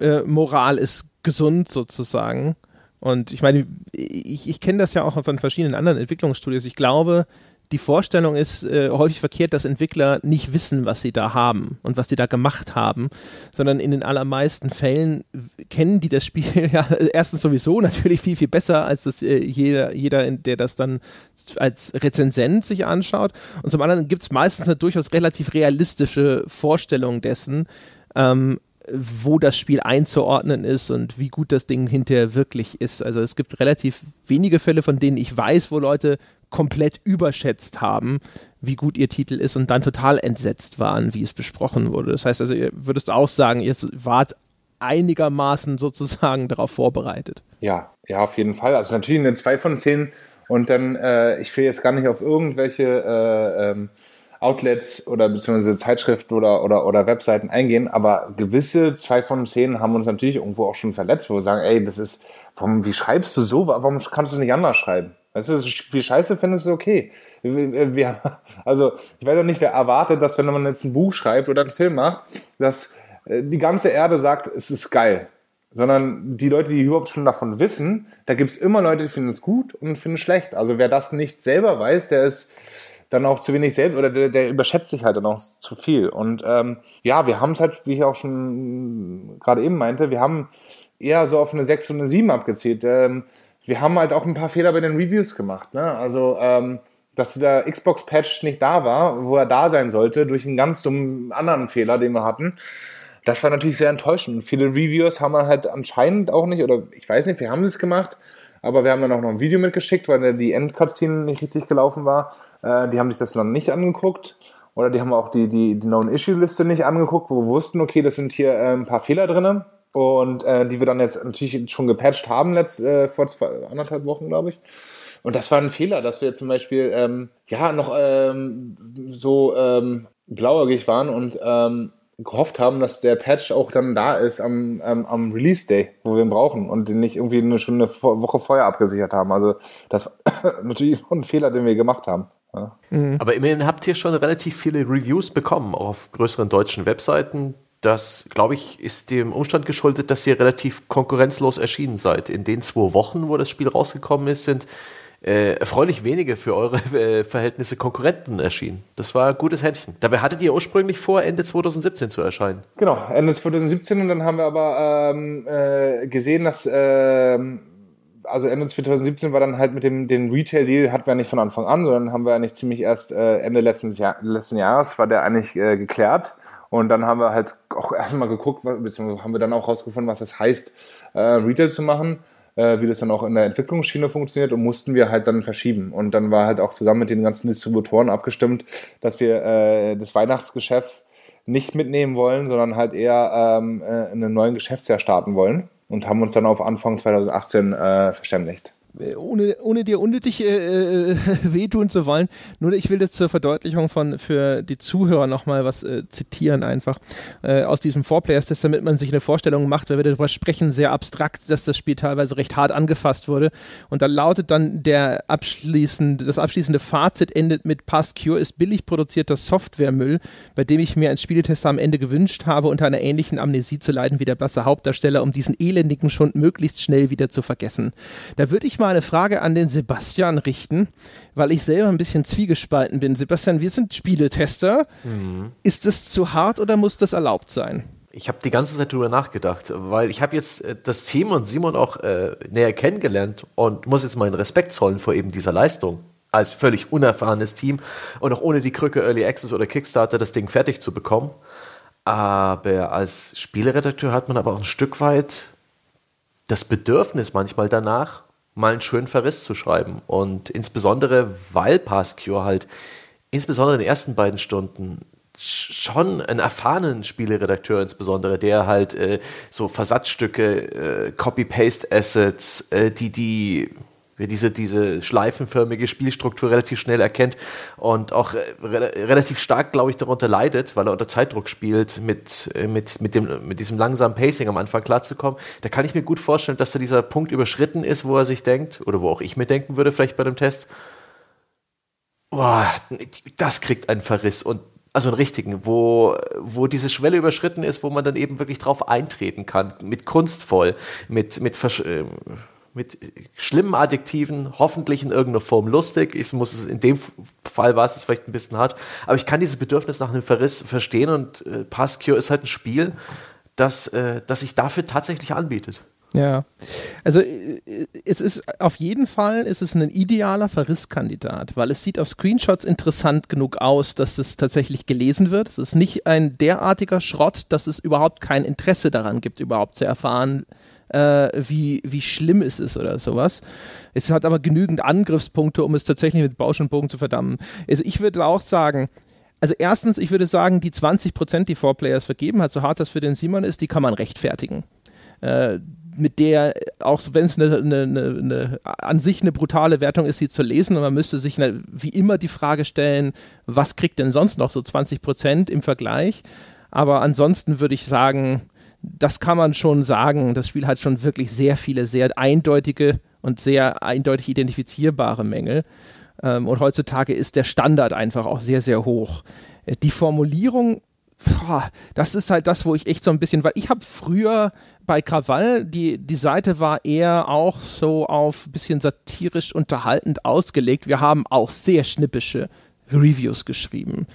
äh, Moral ist gesund sozusagen. Und ich meine, ich, ich kenne das ja auch von verschiedenen anderen Entwicklungsstudios. Ich glaube, die Vorstellung ist äh, häufig verkehrt, dass Entwickler nicht wissen, was sie da haben und was sie da gemacht haben, sondern in den allermeisten Fällen kennen die das Spiel ja erstens sowieso natürlich viel, viel besser, als das äh, jeder, jeder, der das dann als Rezensent sich anschaut. Und zum anderen gibt es meistens eine durchaus relativ realistische Vorstellung dessen, ähm, wo das Spiel einzuordnen ist und wie gut das Ding hinterher wirklich ist. Also es gibt relativ wenige Fälle, von denen ich weiß, wo Leute komplett überschätzt haben, wie gut ihr Titel ist und dann total entsetzt waren, wie es besprochen wurde. Das heißt also, ihr würdest auch sagen, ihr wart einigermaßen sozusagen darauf vorbereitet. Ja, ja, auf jeden Fall. Also natürlich eine 2 von 10 und dann, äh, ich will jetzt gar nicht auf irgendwelche äh, ähm, Outlets oder beziehungsweise Zeitschriften oder, oder, oder Webseiten eingehen, aber gewisse zwei von zehn haben uns natürlich irgendwo auch schon verletzt, wo wir sagen, ey, das ist, warum, wie schreibst du so? Warum kannst du nicht anders schreiben? Weißt du, wie scheiße findest du okay? Wir, also, ich weiß auch nicht, wer erwartet, dass wenn man jetzt ein Buch schreibt oder einen Film macht, dass äh, die ganze Erde sagt, es ist geil. Sondern die Leute, die überhaupt schon davon wissen, da gibt's immer Leute, die finden es gut und finden es schlecht. Also wer das nicht selber weiß, der ist, dann auch zu wenig selbst oder der, der überschätzt sich halt dann auch zu viel. Und ähm, ja, wir haben es halt, wie ich auch schon gerade eben meinte, wir haben eher so auf eine 6 und eine 7 abgezählt. Ähm, wir haben halt auch ein paar Fehler bei den Reviews gemacht. Ne? Also, ähm, dass dieser Xbox-Patch nicht da war, wo er da sein sollte, durch einen ganz dummen anderen Fehler, den wir hatten. Das war natürlich sehr enttäuschend. Viele Reviews haben wir halt anscheinend auch nicht, oder ich weiß nicht, wir haben es gemacht, aber wir haben dann auch noch ein Video mitgeschickt, weil die Endcutscene nicht richtig gelaufen war. Äh, die haben sich das noch nicht angeguckt. Oder die haben auch die, die, die Known-Issue-Liste nicht angeguckt, wo wir wussten, okay, das sind hier äh, ein paar Fehler drin. Und äh, die wir dann jetzt natürlich schon gepatcht haben, letzt, äh, vor zwei, anderthalb Wochen, glaube ich. Und das war ein Fehler, dass wir zum Beispiel ähm, ja noch ähm, so ähm, blauäugig waren und ähm, gehofft haben, dass der Patch auch dann da ist am, ähm, am Release Day, wo wir ihn brauchen und den nicht irgendwie eine, schon eine Woche vorher abgesichert haben. Also das natürlich ein Fehler, den wir gemacht haben. Ja. Mhm. Aber immerhin habt ihr schon relativ viele Reviews bekommen, auch auf größeren deutschen Webseiten. Das, glaube ich, ist dem Umstand geschuldet, dass ihr relativ konkurrenzlos erschienen seid. In den zwei Wochen, wo das Spiel rausgekommen ist, sind äh, erfreulich wenige für eure äh, Verhältnisse Konkurrenten erschienen. Das war ein gutes Händchen. Dabei hattet ihr ursprünglich vor, Ende 2017 zu erscheinen. Genau, Ende 2017 und dann haben wir aber ähm, äh, gesehen, dass ähm, also Ende 2017 war dann halt mit dem den Retail-Deal hatten wir nicht von Anfang an, sondern haben wir eigentlich ziemlich erst äh, Ende letzten, Jahr, letzten Jahres war der eigentlich äh, geklärt. Und dann haben wir halt auch erstmal geguckt, beziehungsweise haben wir dann auch rausgefunden, was das heißt, äh, Retail zu machen äh, wie das dann auch in der Entwicklungsschiene funktioniert und mussten wir halt dann verschieben. Und dann war halt auch zusammen mit den ganzen Distributoren abgestimmt, dass wir äh, das Weihnachtsgeschäft nicht mitnehmen wollen, sondern halt eher ähm, äh, in einem neuen Geschäftsjahr starten wollen und haben uns dann auf Anfang 2018 äh, verständigt. Ohne, ohne dir unnötig äh, äh wehtun zu wollen. Nur ich will das zur Verdeutlichung von für die Zuhörer nochmal was äh, zitieren einfach äh, aus diesem Four-Players-Test, damit man sich eine Vorstellung macht, weil wir darüber sprechen, sehr abstrakt, dass das Spiel teilweise recht hart angefasst wurde. Und da lautet dann der abschließende, das abschließende Fazit endet mit Past Cure ist billig produzierter Softwaremüll, bei dem ich mir als Spieletester am Ende gewünscht habe, unter einer ähnlichen Amnesie zu leiden wie der blasse Hauptdarsteller, um diesen elendigen Schund möglichst schnell wieder zu vergessen. Da würde ich mal eine Frage an den Sebastian richten, weil ich selber ein bisschen zwiegespalten bin. Sebastian, wir sind Spieletester. Mhm. Ist das zu hart oder muss das erlaubt sein? Ich habe die ganze Zeit darüber nachgedacht, weil ich habe jetzt äh, das Team und Simon auch äh, näher kennengelernt und muss jetzt meinen Respekt zollen vor eben dieser Leistung. Als völlig unerfahrenes Team und auch ohne die Krücke Early Access oder Kickstarter das Ding fertig zu bekommen. Aber als Spieleredakteur hat man aber auch ein Stück weit das Bedürfnis manchmal danach, mal einen schönen Verriss zu schreiben. Und insbesondere, weil Pascure halt, insbesondere in den ersten beiden Stunden, schon einen erfahrenen Spieleredakteur insbesondere, der halt äh, so Versatzstücke, äh, Copy-Paste-Assets, äh, die die diese, diese schleifenförmige Spielstruktur relativ schnell erkennt und auch re relativ stark, glaube ich, darunter leidet, weil er unter Zeitdruck spielt, mit, äh, mit, mit, dem, mit diesem langsamen Pacing am Anfang klarzukommen. Da kann ich mir gut vorstellen, dass da dieser Punkt überschritten ist, wo er sich denkt, oder wo auch ich mir denken würde, vielleicht bei dem Test, boah, das kriegt einen Verriss und also einen richtigen, wo, wo diese Schwelle überschritten ist, wo man dann eben wirklich drauf eintreten kann, mit kunstvoll, mit, mit Versch äh, mit schlimmen Adjektiven, hoffentlich in irgendeiner Form lustig. Ich muss es in dem Fall war es vielleicht ein bisschen hart, aber ich kann dieses Bedürfnis nach einem Verriss verstehen und äh, Pascure ist halt ein Spiel, das, äh, das sich dafür tatsächlich anbietet. Ja, also äh, es ist auf jeden Fall ist es ein idealer Verrisskandidat, weil es sieht auf Screenshots interessant genug aus, dass es tatsächlich gelesen wird. Es ist nicht ein derartiger Schrott, dass es überhaupt kein Interesse daran gibt, überhaupt zu erfahren, äh, wie, wie schlimm es ist oder sowas. Es hat aber genügend Angriffspunkte, um es tatsächlich mit Bausch und Bogen zu verdammen. Also ich würde auch sagen, also erstens, ich würde sagen, die 20 Prozent, die Four Players vergeben hat, so hart das für den Simon ist, die kann man rechtfertigen. Äh, mit der, auch wenn es eine, eine, eine, an sich eine brutale Wertung ist, sie zu lesen, und man müsste sich eine, wie immer die Frage stellen, was kriegt denn sonst noch so 20 Prozent im Vergleich? Aber ansonsten würde ich sagen, das kann man schon sagen. Das Spiel hat schon wirklich sehr viele, sehr eindeutige und sehr eindeutig identifizierbare Mängel. Ähm, und heutzutage ist der Standard einfach auch sehr, sehr hoch. Äh, die Formulierung das ist halt das, wo ich echt so ein bisschen, weil ich habe früher bei Krawall, die, die Seite war eher auch so auf ein bisschen satirisch unterhaltend ausgelegt. Wir haben auch sehr schnippische Reviews geschrieben.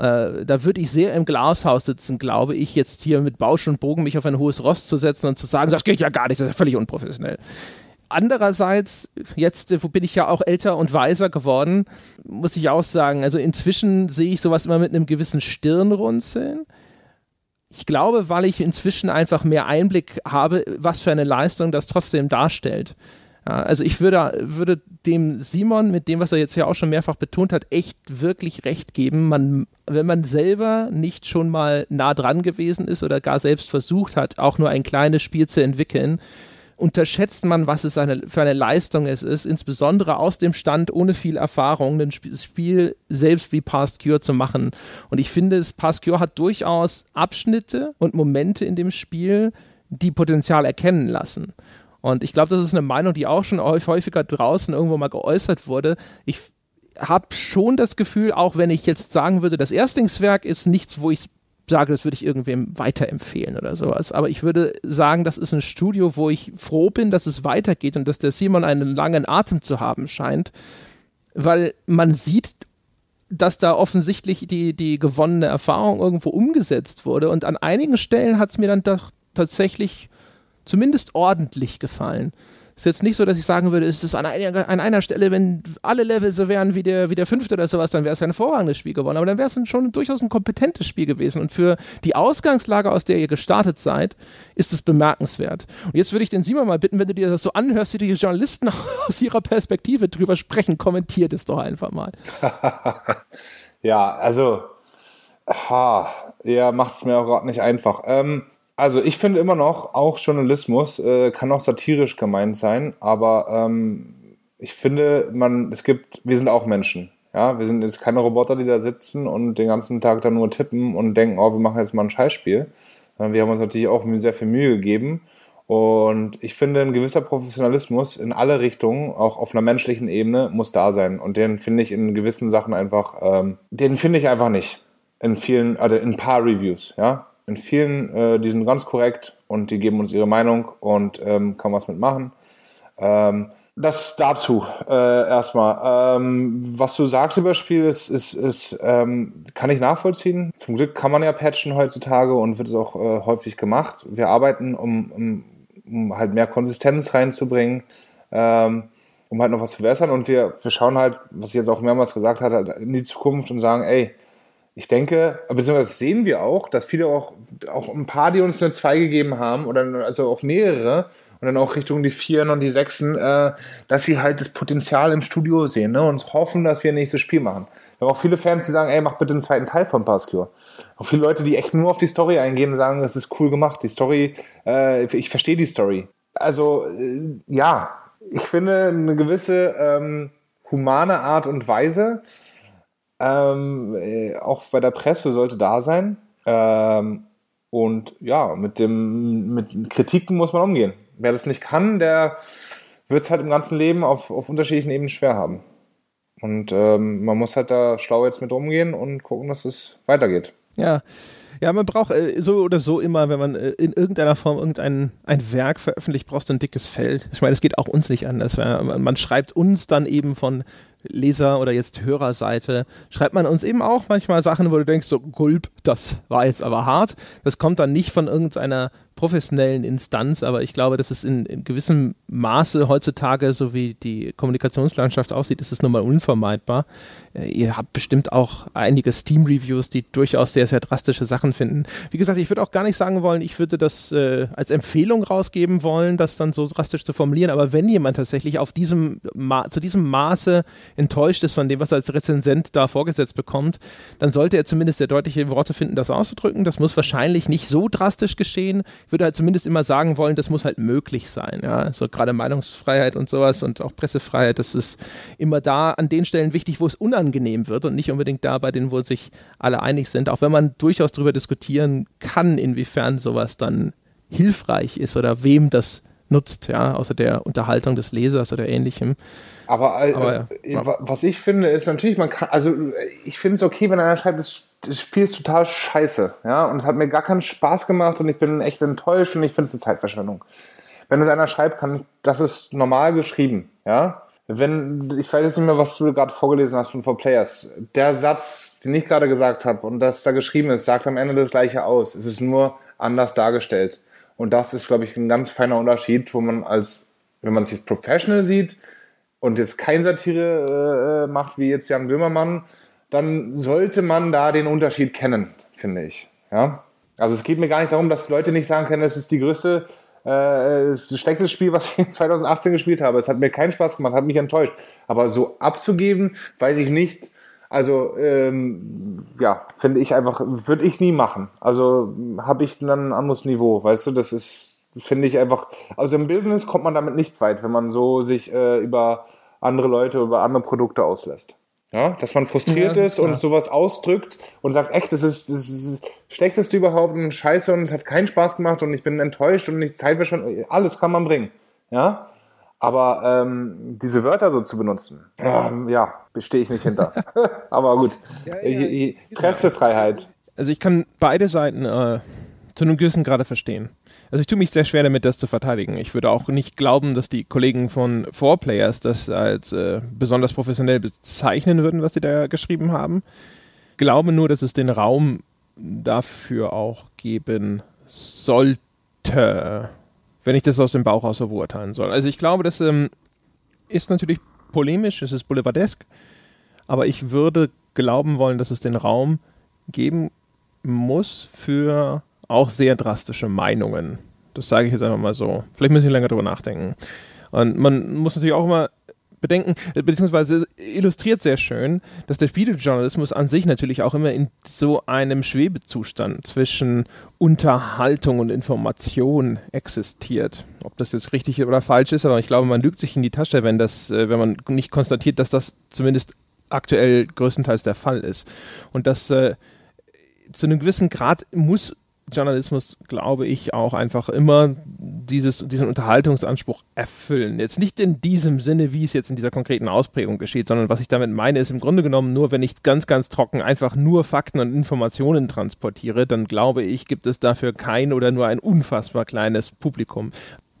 Äh, da würde ich sehr im Glashaus sitzen, glaube ich, jetzt hier mit Bausch und Bogen mich auf ein hohes Ross zu setzen und zu sagen, das geht ja gar nicht, das ist völlig unprofessionell. Andererseits, jetzt wo bin ich ja auch älter und weiser geworden, muss ich auch sagen, also inzwischen sehe ich sowas immer mit einem gewissen Stirnrunzeln. Ich glaube, weil ich inzwischen einfach mehr Einblick habe, was für eine Leistung das trotzdem darstellt. Ja, also ich würde, würde dem Simon mit dem, was er jetzt ja auch schon mehrfach betont hat, echt wirklich recht geben. Man, wenn man selber nicht schon mal nah dran gewesen ist oder gar selbst versucht hat, auch nur ein kleines Spiel zu entwickeln, unterschätzt man, was es eine, für eine Leistung es ist, insbesondere aus dem Stand ohne viel Erfahrung, ein Spiel selbst wie Past Cure zu machen. Und ich finde, das Past Cure hat durchaus Abschnitte und Momente in dem Spiel, die Potenzial erkennen lassen. Und ich glaube, das ist eine Meinung, die auch schon häufiger draußen irgendwo mal geäußert wurde. Ich habe schon das Gefühl, auch wenn ich jetzt sagen würde, das Erstlingswerk ist nichts, wo ich sage, das würde ich irgendwem weiterempfehlen oder sowas. Aber ich würde sagen, das ist ein Studio, wo ich froh bin, dass es weitergeht und dass der Simon einen langen Atem zu haben scheint, weil man sieht, dass da offensichtlich die, die gewonnene Erfahrung irgendwo umgesetzt wurde. Und an einigen Stellen hat es mir dann doch tatsächlich zumindest ordentlich gefallen ist jetzt nicht so, dass ich sagen würde, es ist an einer, an einer Stelle, wenn alle Level so wären wie der, wie der fünfte oder sowas, dann wäre es ein hervorragendes Spiel geworden. Aber dann wäre es schon durchaus ein kompetentes Spiel gewesen. Und für die Ausgangslage, aus der ihr gestartet seid, ist es bemerkenswert. Und jetzt würde ich den Simon mal bitten, wenn du dir das so anhörst, wie die Journalisten aus ihrer Perspektive drüber sprechen, kommentiert es doch einfach mal. ja, also, ha, ja, macht es mir auch gerade nicht einfach. Ähm, also ich finde immer noch, auch Journalismus äh, kann auch satirisch gemeint sein, aber ähm, ich finde, man, es gibt, wir sind auch Menschen. Ja, wir sind jetzt keine Roboter, die da sitzen und den ganzen Tag da nur tippen und denken, oh, wir machen jetzt mal ein Scheißspiel. Wir haben uns natürlich auch sehr viel Mühe gegeben. Und ich finde, ein gewisser Professionalismus in alle Richtungen, auch auf einer menschlichen Ebene, muss da sein. Und den finde ich in gewissen Sachen einfach, ähm, den finde ich einfach nicht. In vielen, also in ein paar Reviews, ja in vielen, äh, die sind ganz korrekt und die geben uns ihre Meinung und ähm, kann was mitmachen. Ähm, das dazu äh, erstmal. Ähm, was du sagst über das Spiel, ist, ist, ist ähm, kann ich nachvollziehen. Zum Glück kann man ja patchen heutzutage und wird es auch äh, häufig gemacht. Wir arbeiten, um, um, um halt mehr Konsistenz reinzubringen, ähm, um halt noch was zu verbessern. Und wir, wir schauen halt, was ich jetzt auch mehrmals gesagt habe, halt in die Zukunft und sagen, ey, ich denke, beziehungsweise sehen wir auch, dass viele auch, auch ein paar, die uns eine 2 gegeben haben, oder also auch mehrere, und dann auch Richtung die Vieren und die Sechsen, äh, dass sie halt das Potenzial im Studio sehen ne, und hoffen, dass wir ein nächstes Spiel machen. Wir haben auch viele Fans, die sagen, ey, mach bitte einen zweiten Teil von Pascure. Auch viele Leute, die echt nur auf die Story eingehen und sagen, das ist cool gemacht. Die Story, äh, ich verstehe die Story. Also, äh, ja, ich finde eine gewisse ähm, humane Art und Weise, ähm, äh, auch bei der Presse sollte da sein. Ähm, und ja, mit dem mit Kritiken muss man umgehen. Wer das nicht kann, der wird es halt im ganzen Leben auf, auf unterschiedlichen Ebenen schwer haben. Und ähm, man muss halt da schlau jetzt mit umgehen und gucken, dass es weitergeht. Ja. Ja, man braucht äh, so oder so immer, wenn man äh, in irgendeiner Form irgendein ein Werk veröffentlicht, brauchst du ein dickes Feld. Ich meine, es geht auch uns nicht anders. Man, man schreibt uns dann eben von Leser- oder jetzt Hörerseite, schreibt man uns eben auch manchmal Sachen, wo du denkst, so, Gulp, das war jetzt aber hart. Das kommt dann nicht von irgendeiner professionellen Instanz, aber ich glaube, dass es in, in gewissem Maße heutzutage, so wie die Kommunikationslandschaft aussieht, ist es nun mal unvermeidbar. Äh, ihr habt bestimmt auch einige Steam-Reviews, die durchaus sehr, sehr drastische Sachen finden. Wie gesagt, ich würde auch gar nicht sagen wollen, ich würde das äh, als Empfehlung rausgeben wollen, das dann so drastisch zu formulieren, aber wenn jemand tatsächlich auf diesem zu diesem Maße enttäuscht ist von dem, was er als Rezensent da vorgesetzt bekommt, dann sollte er zumindest sehr deutliche Worte finden, das auszudrücken. Das muss wahrscheinlich nicht so drastisch geschehen. Würde halt zumindest immer sagen wollen, das muss halt möglich sein. Ja? Also gerade Meinungsfreiheit und sowas und auch Pressefreiheit, das ist immer da an den Stellen wichtig, wo es unangenehm wird und nicht unbedingt da bei denen, wo sich alle einig sind. Auch wenn man durchaus darüber diskutieren kann, inwiefern sowas dann hilfreich ist oder wem das nutzt, ja, außer der Unterhaltung des Lesers oder ähnlichem. Aber, äh, Aber äh, was ich finde, ist natürlich, man kann, also ich finde es okay, wenn einer schreibt, das, das Spiel ist total scheiße, ja, und es hat mir gar keinen Spaß gemacht und ich bin echt enttäuscht und ich finde es eine Zeitverschwendung. Wenn es einer schreibt, kann das ist normal geschrieben, ja. Wenn, ich weiß jetzt nicht mehr, was du gerade vorgelesen hast von For Players. Der Satz, den ich gerade gesagt habe und das da geschrieben ist, sagt am Ende das gleiche aus. Es ist nur anders dargestellt. Und das ist, glaube ich, ein ganz feiner Unterschied, wo man als, wenn man sich als Professional sieht und jetzt kein Satire äh, macht, wie jetzt Jan Böhmermann, dann sollte man da den Unterschied kennen, finde ich. Ja? Also es geht mir gar nicht darum, dass Leute nicht sagen können, es ist die größte, äh, das schlechteste Spiel, was ich 2018 gespielt habe. Es hat mir keinen Spaß gemacht, hat mich enttäuscht. Aber so abzugeben, weiß ich nicht, also ähm, ja, finde ich einfach, würde ich nie machen. Also habe ich dann ein anderes Niveau, weißt du, das ist, finde ich einfach, also im Business kommt man damit nicht weit, wenn man so sich äh, über andere Leute, über andere Produkte auslässt. Ja, dass man frustriert ja, ist, ist und sowas ausdrückt und sagt, echt, das ist, das ist das Schlechteste überhaupt und Scheiße und es hat keinen Spaß gemacht und ich bin enttäuscht und nicht Zeit schon, alles kann man bringen. Ja, aber ähm, diese Wörter so zu benutzen, ähm, ja, bestehe ich nicht hinter. Aber gut, ja, ja. Pressefreiheit. Also ich kann beide Seiten äh, zu einem gewissen Grade verstehen. Also ich tue mich sehr schwer damit, das zu verteidigen. Ich würde auch nicht glauben, dass die Kollegen von Four Players das als äh, besonders professionell bezeichnen würden, was sie da geschrieben haben. Glaube nur, dass es den Raum dafür auch geben sollte wenn ich das aus dem Bauch aus beurteilen soll. Also ich glaube, das ähm, ist natürlich polemisch, es ist boulevardesk, aber ich würde glauben wollen, dass es den Raum geben muss für auch sehr drastische Meinungen. Das sage ich jetzt einfach mal so. Vielleicht müssen Sie länger drüber nachdenken. Und man muss natürlich auch immer bedenken, äh, beziehungsweise illustriert sehr schön, dass der Spielejournalismus an sich natürlich auch immer in so einem Schwebezustand zwischen Unterhaltung und Information existiert. Ob das jetzt richtig oder falsch ist, aber ich glaube, man lügt sich in die Tasche, wenn das, äh, wenn man nicht konstatiert, dass das zumindest aktuell größtenteils der Fall ist. Und das äh, zu einem gewissen Grad muss Journalismus, glaube ich, auch einfach immer dieses, diesen Unterhaltungsanspruch erfüllen. Jetzt nicht in diesem Sinne, wie es jetzt in dieser konkreten Ausprägung geschieht, sondern was ich damit meine, ist im Grunde genommen nur, wenn ich ganz, ganz trocken einfach nur Fakten und Informationen transportiere, dann glaube ich, gibt es dafür kein oder nur ein unfassbar kleines Publikum.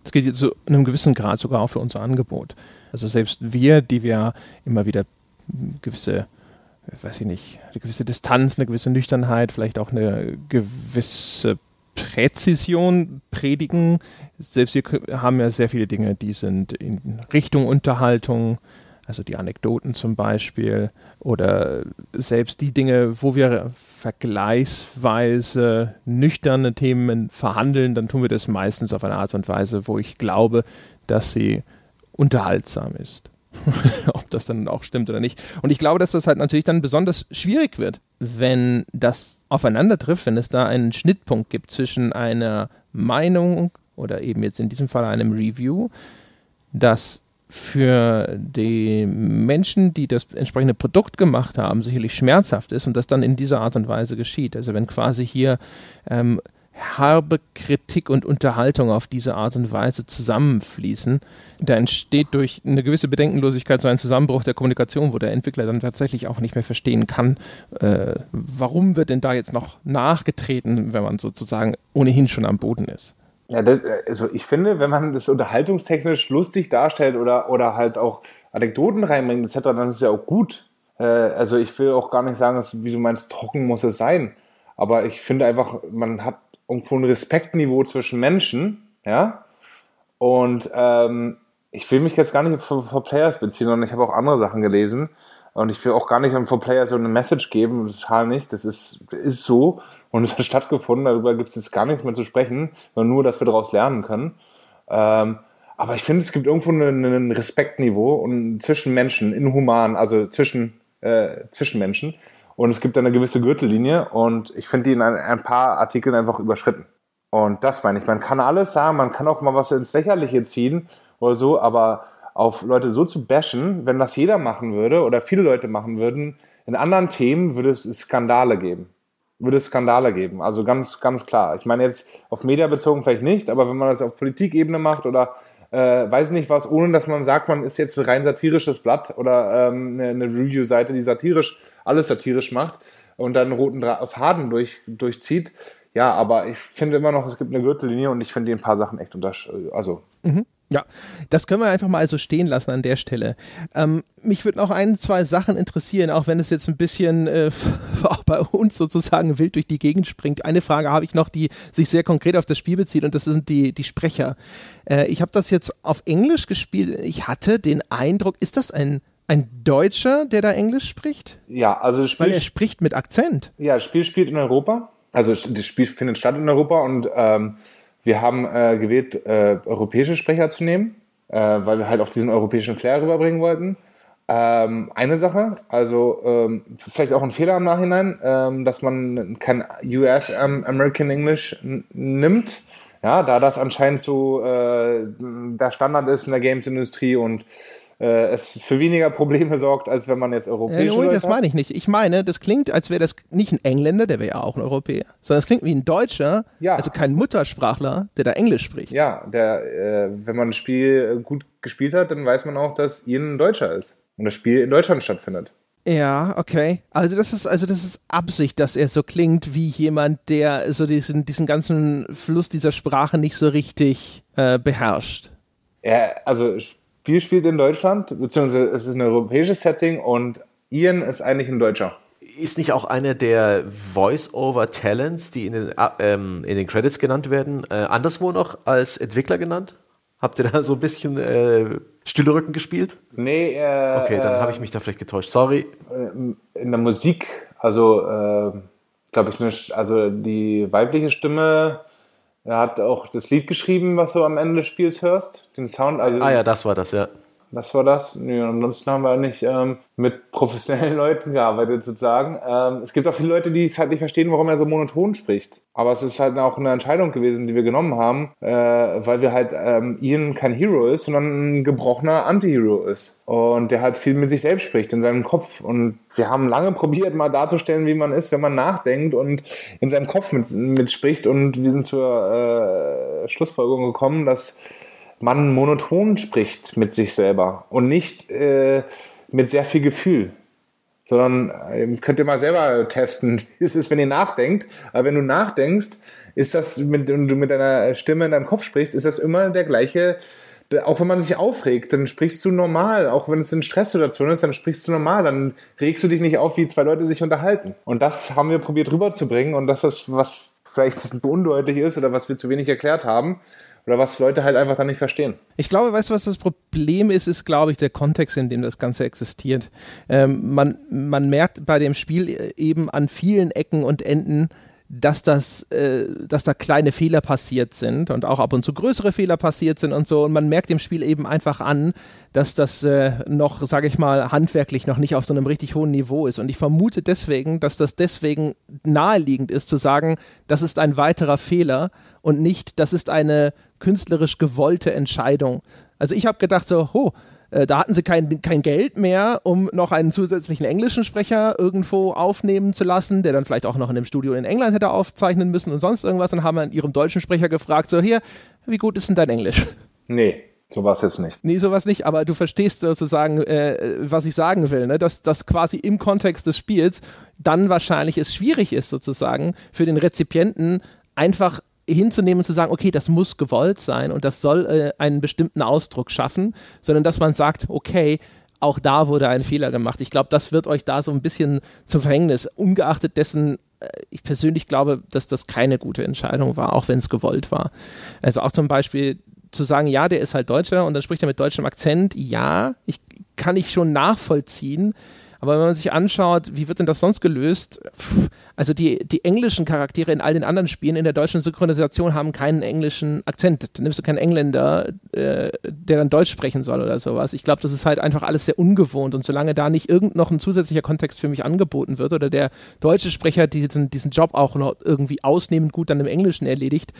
Das gilt jetzt zu einem gewissen Grad sogar auch für unser Angebot. Also selbst wir, die wir immer wieder gewisse weiß ich nicht, eine gewisse Distanz, eine gewisse Nüchternheit, vielleicht auch eine gewisse Präzision predigen. Selbst wir haben ja sehr viele Dinge, die sind in Richtung Unterhaltung, also die Anekdoten zum Beispiel, oder selbst die Dinge, wo wir vergleichsweise nüchterne Themen verhandeln, dann tun wir das meistens auf eine Art und Weise, wo ich glaube, dass sie unterhaltsam ist. ob das dann auch stimmt oder nicht. Und ich glaube, dass das halt natürlich dann besonders schwierig wird, wenn das aufeinander trifft, wenn es da einen Schnittpunkt gibt zwischen einer Meinung oder eben jetzt in diesem Fall einem Review, das für die Menschen, die das entsprechende Produkt gemacht haben, sicherlich schmerzhaft ist und das dann in dieser Art und Weise geschieht. Also wenn quasi hier ähm, herbe Kritik und Unterhaltung auf diese Art und Weise zusammenfließen. Da entsteht durch eine gewisse Bedenkenlosigkeit so ein Zusammenbruch der Kommunikation, wo der Entwickler dann tatsächlich auch nicht mehr verstehen kann, äh, warum wird denn da jetzt noch nachgetreten, wenn man sozusagen ohnehin schon am Boden ist. Ja, das, also ich finde, wenn man das unterhaltungstechnisch lustig darstellt oder, oder halt auch Anekdoten reinbringt etc., dann ist es ja auch gut. Äh, also ich will auch gar nicht sagen, dass, wie du meinst, trocken muss es sein. Aber ich finde einfach, man hat irgendwo ein Respektniveau zwischen Menschen, ja. Und ähm, ich will mich jetzt gar nicht für, für Players beziehen, sondern ich habe auch andere Sachen gelesen. Und ich will auch gar nicht für Players so eine Message geben, total nicht. Das ist, ist so und es hat stattgefunden. Darüber gibt es jetzt gar nichts mehr zu sprechen, sondern nur, dass wir daraus lernen können. Ähm, aber ich finde, es gibt irgendwo ein Respektniveau und zwischen Menschen, inhuman, also zwischen, äh, zwischen Menschen. Und es gibt eine gewisse Gürtellinie und ich finde die in ein, ein, paar Artikeln einfach überschritten. Und das meine ich. Man kann alles sagen, man kann auch mal was ins Lächerliche ziehen oder so, aber auf Leute so zu bashen, wenn das jeder machen würde oder viele Leute machen würden, in anderen Themen würde es Skandale geben. Würde es Skandale geben. Also ganz, ganz klar. Ich meine jetzt auf Media bezogen vielleicht nicht, aber wenn man das auf Politikebene macht oder äh, weiß nicht was, ohne dass man sagt, man ist jetzt ein rein satirisches Blatt oder ähm, eine, eine Review-Seite, die satirisch, alles satirisch macht und dann einen roten Faden durch, durchzieht. Ja, aber ich finde immer noch, es gibt eine Gürtellinie und ich finde die ein paar Sachen echt untersch also mhm. Ja, das können wir einfach mal so stehen lassen an der Stelle. Ähm, mich würde noch ein, zwei Sachen interessieren, auch wenn es jetzt ein bisschen äh, auch bei uns sozusagen wild durch die Gegend springt. Eine Frage habe ich noch, die sich sehr konkret auf das Spiel bezieht und das sind die, die Sprecher. Äh, ich habe das jetzt auf Englisch gespielt. Ich hatte den Eindruck, ist das ein ein Deutscher, der da Englisch spricht? Ja, also das Spiel Weil er spricht mit Akzent. Ja, das Spiel spielt in Europa. Also das Spiel findet statt in Europa und ähm, wir haben äh, gewählt, äh, europäische Sprecher zu nehmen, äh, weil wir halt auch diesen europäischen Flair rüberbringen wollten. Ähm, eine Sache, also ähm, vielleicht auch ein Fehler im Nachhinein, ähm, dass man kein US American English nimmt, ja, da das anscheinend so äh, der Standard ist in der Games-Industrie und es für weniger Probleme sorgt, als wenn man jetzt europäisch äh, Das meine ich nicht. Ich meine, das klingt, als wäre das nicht ein Engländer, der wäre ja auch ein Europäer, sondern es klingt wie ein Deutscher, ja. also kein Muttersprachler, der da Englisch spricht. Ja, der, äh, wenn man ein Spiel gut gespielt hat, dann weiß man auch, dass Ian ein Deutscher ist und das Spiel in Deutschland stattfindet. Ja, okay. Also das ist also das ist Absicht, dass er so klingt wie jemand, der so diesen diesen ganzen Fluss dieser Sprache nicht so richtig äh, beherrscht. Ja, also Spiel spielt in Deutschland, beziehungsweise es ist ein europäisches Setting und Ian ist eigentlich ein Deutscher. Ist nicht auch einer der Voice-Over-Talents, die in den, ähm, in den Credits genannt werden, äh, anderswo noch als Entwickler genannt? Habt ihr da so ein bisschen äh, Stühlerücken gespielt? Nee, äh, Okay, dann habe ich mich da vielleicht getäuscht. Sorry. Äh, in der Musik, also äh, glaube ich, also die weibliche Stimme er hat auch das Lied geschrieben, was du am Ende des Spiels hörst. Den Sound. Also ah ja, das war das, ja. Das war das. Nee, ansonsten haben wir nicht ähm, mit professionellen Leuten gearbeitet, sozusagen. Ähm, es gibt auch viele Leute, die es halt nicht verstehen, warum er so monoton spricht. Aber es ist halt auch eine Entscheidung gewesen, die wir genommen haben, äh, weil wir halt ähm, Ian kein Hero ist, sondern ein gebrochener Anti-Hero ist. Und der halt viel mit sich selbst spricht, in seinem Kopf. Und wir haben lange probiert, mal darzustellen, wie man ist, wenn man nachdenkt und in seinem Kopf mit, mitspricht. Und wir sind zur äh, Schlussfolgerung gekommen, dass man monoton spricht mit sich selber und nicht äh, mit sehr viel Gefühl. Sondern äh, könnt ihr mal selber testen, wie es ist, wenn ihr nachdenkt. Aber wenn du nachdenkst, ist das, wenn du mit deiner Stimme in deinem Kopf sprichst, ist das immer der gleiche, auch wenn man sich aufregt, dann sprichst du normal. Auch wenn es in Stresssituationen ist, dann sprichst du normal. Dann regst du dich nicht auf, wie zwei Leute sich unterhalten. Und das haben wir probiert rüberzubringen. Und das ist, was vielleicht undeutlich ist oder was wir zu wenig erklärt haben oder was Leute halt einfach dann nicht verstehen. Ich glaube, weißt du, was das Problem ist, ist, glaube ich, der Kontext, in dem das Ganze existiert. Ähm, man, man merkt bei dem Spiel eben an vielen Ecken und Enden, dass das, äh, dass da kleine Fehler passiert sind und auch ab und zu größere Fehler passiert sind und so. Und man merkt dem Spiel eben einfach an, dass das äh, noch, sage ich mal, handwerklich noch nicht auf so einem richtig hohen Niveau ist. Und ich vermute deswegen, dass das deswegen naheliegend ist zu sagen, das ist ein weiterer Fehler und nicht, das ist eine künstlerisch gewollte Entscheidung. Also ich habe gedacht so, ho, äh, da hatten sie kein, kein Geld mehr, um noch einen zusätzlichen englischen Sprecher irgendwo aufnehmen zu lassen, der dann vielleicht auch noch in einem Studio in England hätte aufzeichnen müssen und sonst irgendwas. Und haben an ihrem deutschen Sprecher gefragt, so hier, wie gut ist denn dein Englisch? Nee. Sowas jetzt nicht. Nee, sowas nicht, aber du verstehst sozusagen, äh, was ich sagen will, ne? dass das quasi im Kontext des Spiels dann wahrscheinlich es schwierig ist, sozusagen für den Rezipienten einfach hinzunehmen und zu sagen, okay, das muss gewollt sein und das soll äh, einen bestimmten Ausdruck schaffen, sondern dass man sagt, okay, auch da wurde ein Fehler gemacht. Ich glaube, das wird euch da so ein bisschen zum Verhängnis, ungeachtet dessen, äh, ich persönlich glaube, dass das keine gute Entscheidung war, auch wenn es gewollt war. Also auch zum Beispiel zu sagen, ja, der ist halt Deutscher und dann spricht er mit deutschem Akzent, ja, ich kann ich schon nachvollziehen. Aber wenn man sich anschaut, wie wird denn das sonst gelöst? Also die, die englischen Charaktere in all den anderen Spielen in der deutschen Synchronisation haben keinen englischen Akzent. Da nimmst du keinen Engländer, äh, der dann Deutsch sprechen soll oder sowas. Ich glaube, das ist halt einfach alles sehr ungewohnt. Und solange da nicht irgend noch ein zusätzlicher Kontext für mich angeboten wird oder der deutsche Sprecher diesen, diesen Job auch noch irgendwie ausnehmend gut dann im Englischen erledigt,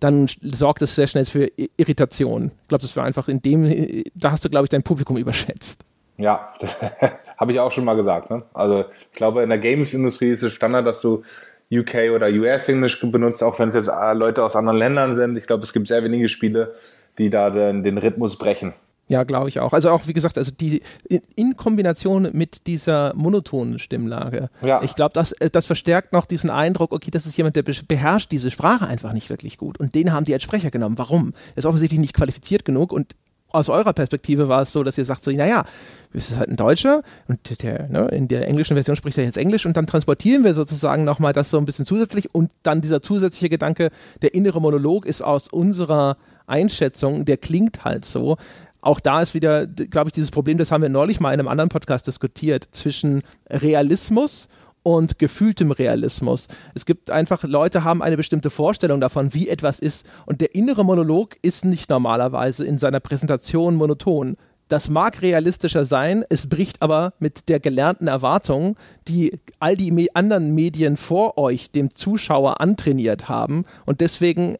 dann sorgt es sehr schnell für Irritation. Ich glaube, das war einfach in dem, da hast du, glaube ich, dein Publikum überschätzt. Ja, habe ich auch schon mal gesagt. Ne? Also ich glaube, in der Games-Industrie ist es Standard, dass du UK oder US-Englisch benutzt, auch wenn es jetzt äh, Leute aus anderen Ländern sind. Ich glaube, es gibt sehr wenige Spiele, die da den, den Rhythmus brechen. Ja, glaube ich auch. Also auch, wie gesagt, also die in Kombination mit dieser monotonen Stimmlage. Ja. Ich glaube, das, äh, das verstärkt noch diesen Eindruck, okay, das ist jemand, der beherrscht diese Sprache einfach nicht wirklich gut. Und den haben die als Sprecher genommen. Warum? Er ist offensichtlich nicht qualifiziert genug und aus eurer Perspektive war es so, dass ihr sagt so, naja, es ist halt ein Deutscher und der, ne, in der englischen Version spricht er jetzt Englisch und dann transportieren wir sozusagen nochmal das so ein bisschen zusätzlich und dann dieser zusätzliche Gedanke, der innere Monolog ist aus unserer Einschätzung, der klingt halt so. Auch da ist wieder, glaube ich, dieses Problem, das haben wir neulich mal in einem anderen Podcast diskutiert, zwischen Realismus und gefühltem Realismus. Es gibt einfach, Leute haben eine bestimmte Vorstellung davon, wie etwas ist. Und der innere Monolog ist nicht normalerweise in seiner Präsentation monoton. Das mag realistischer sein, es bricht aber mit der gelernten Erwartung, die all die me anderen Medien vor euch dem Zuschauer antrainiert haben. Und deswegen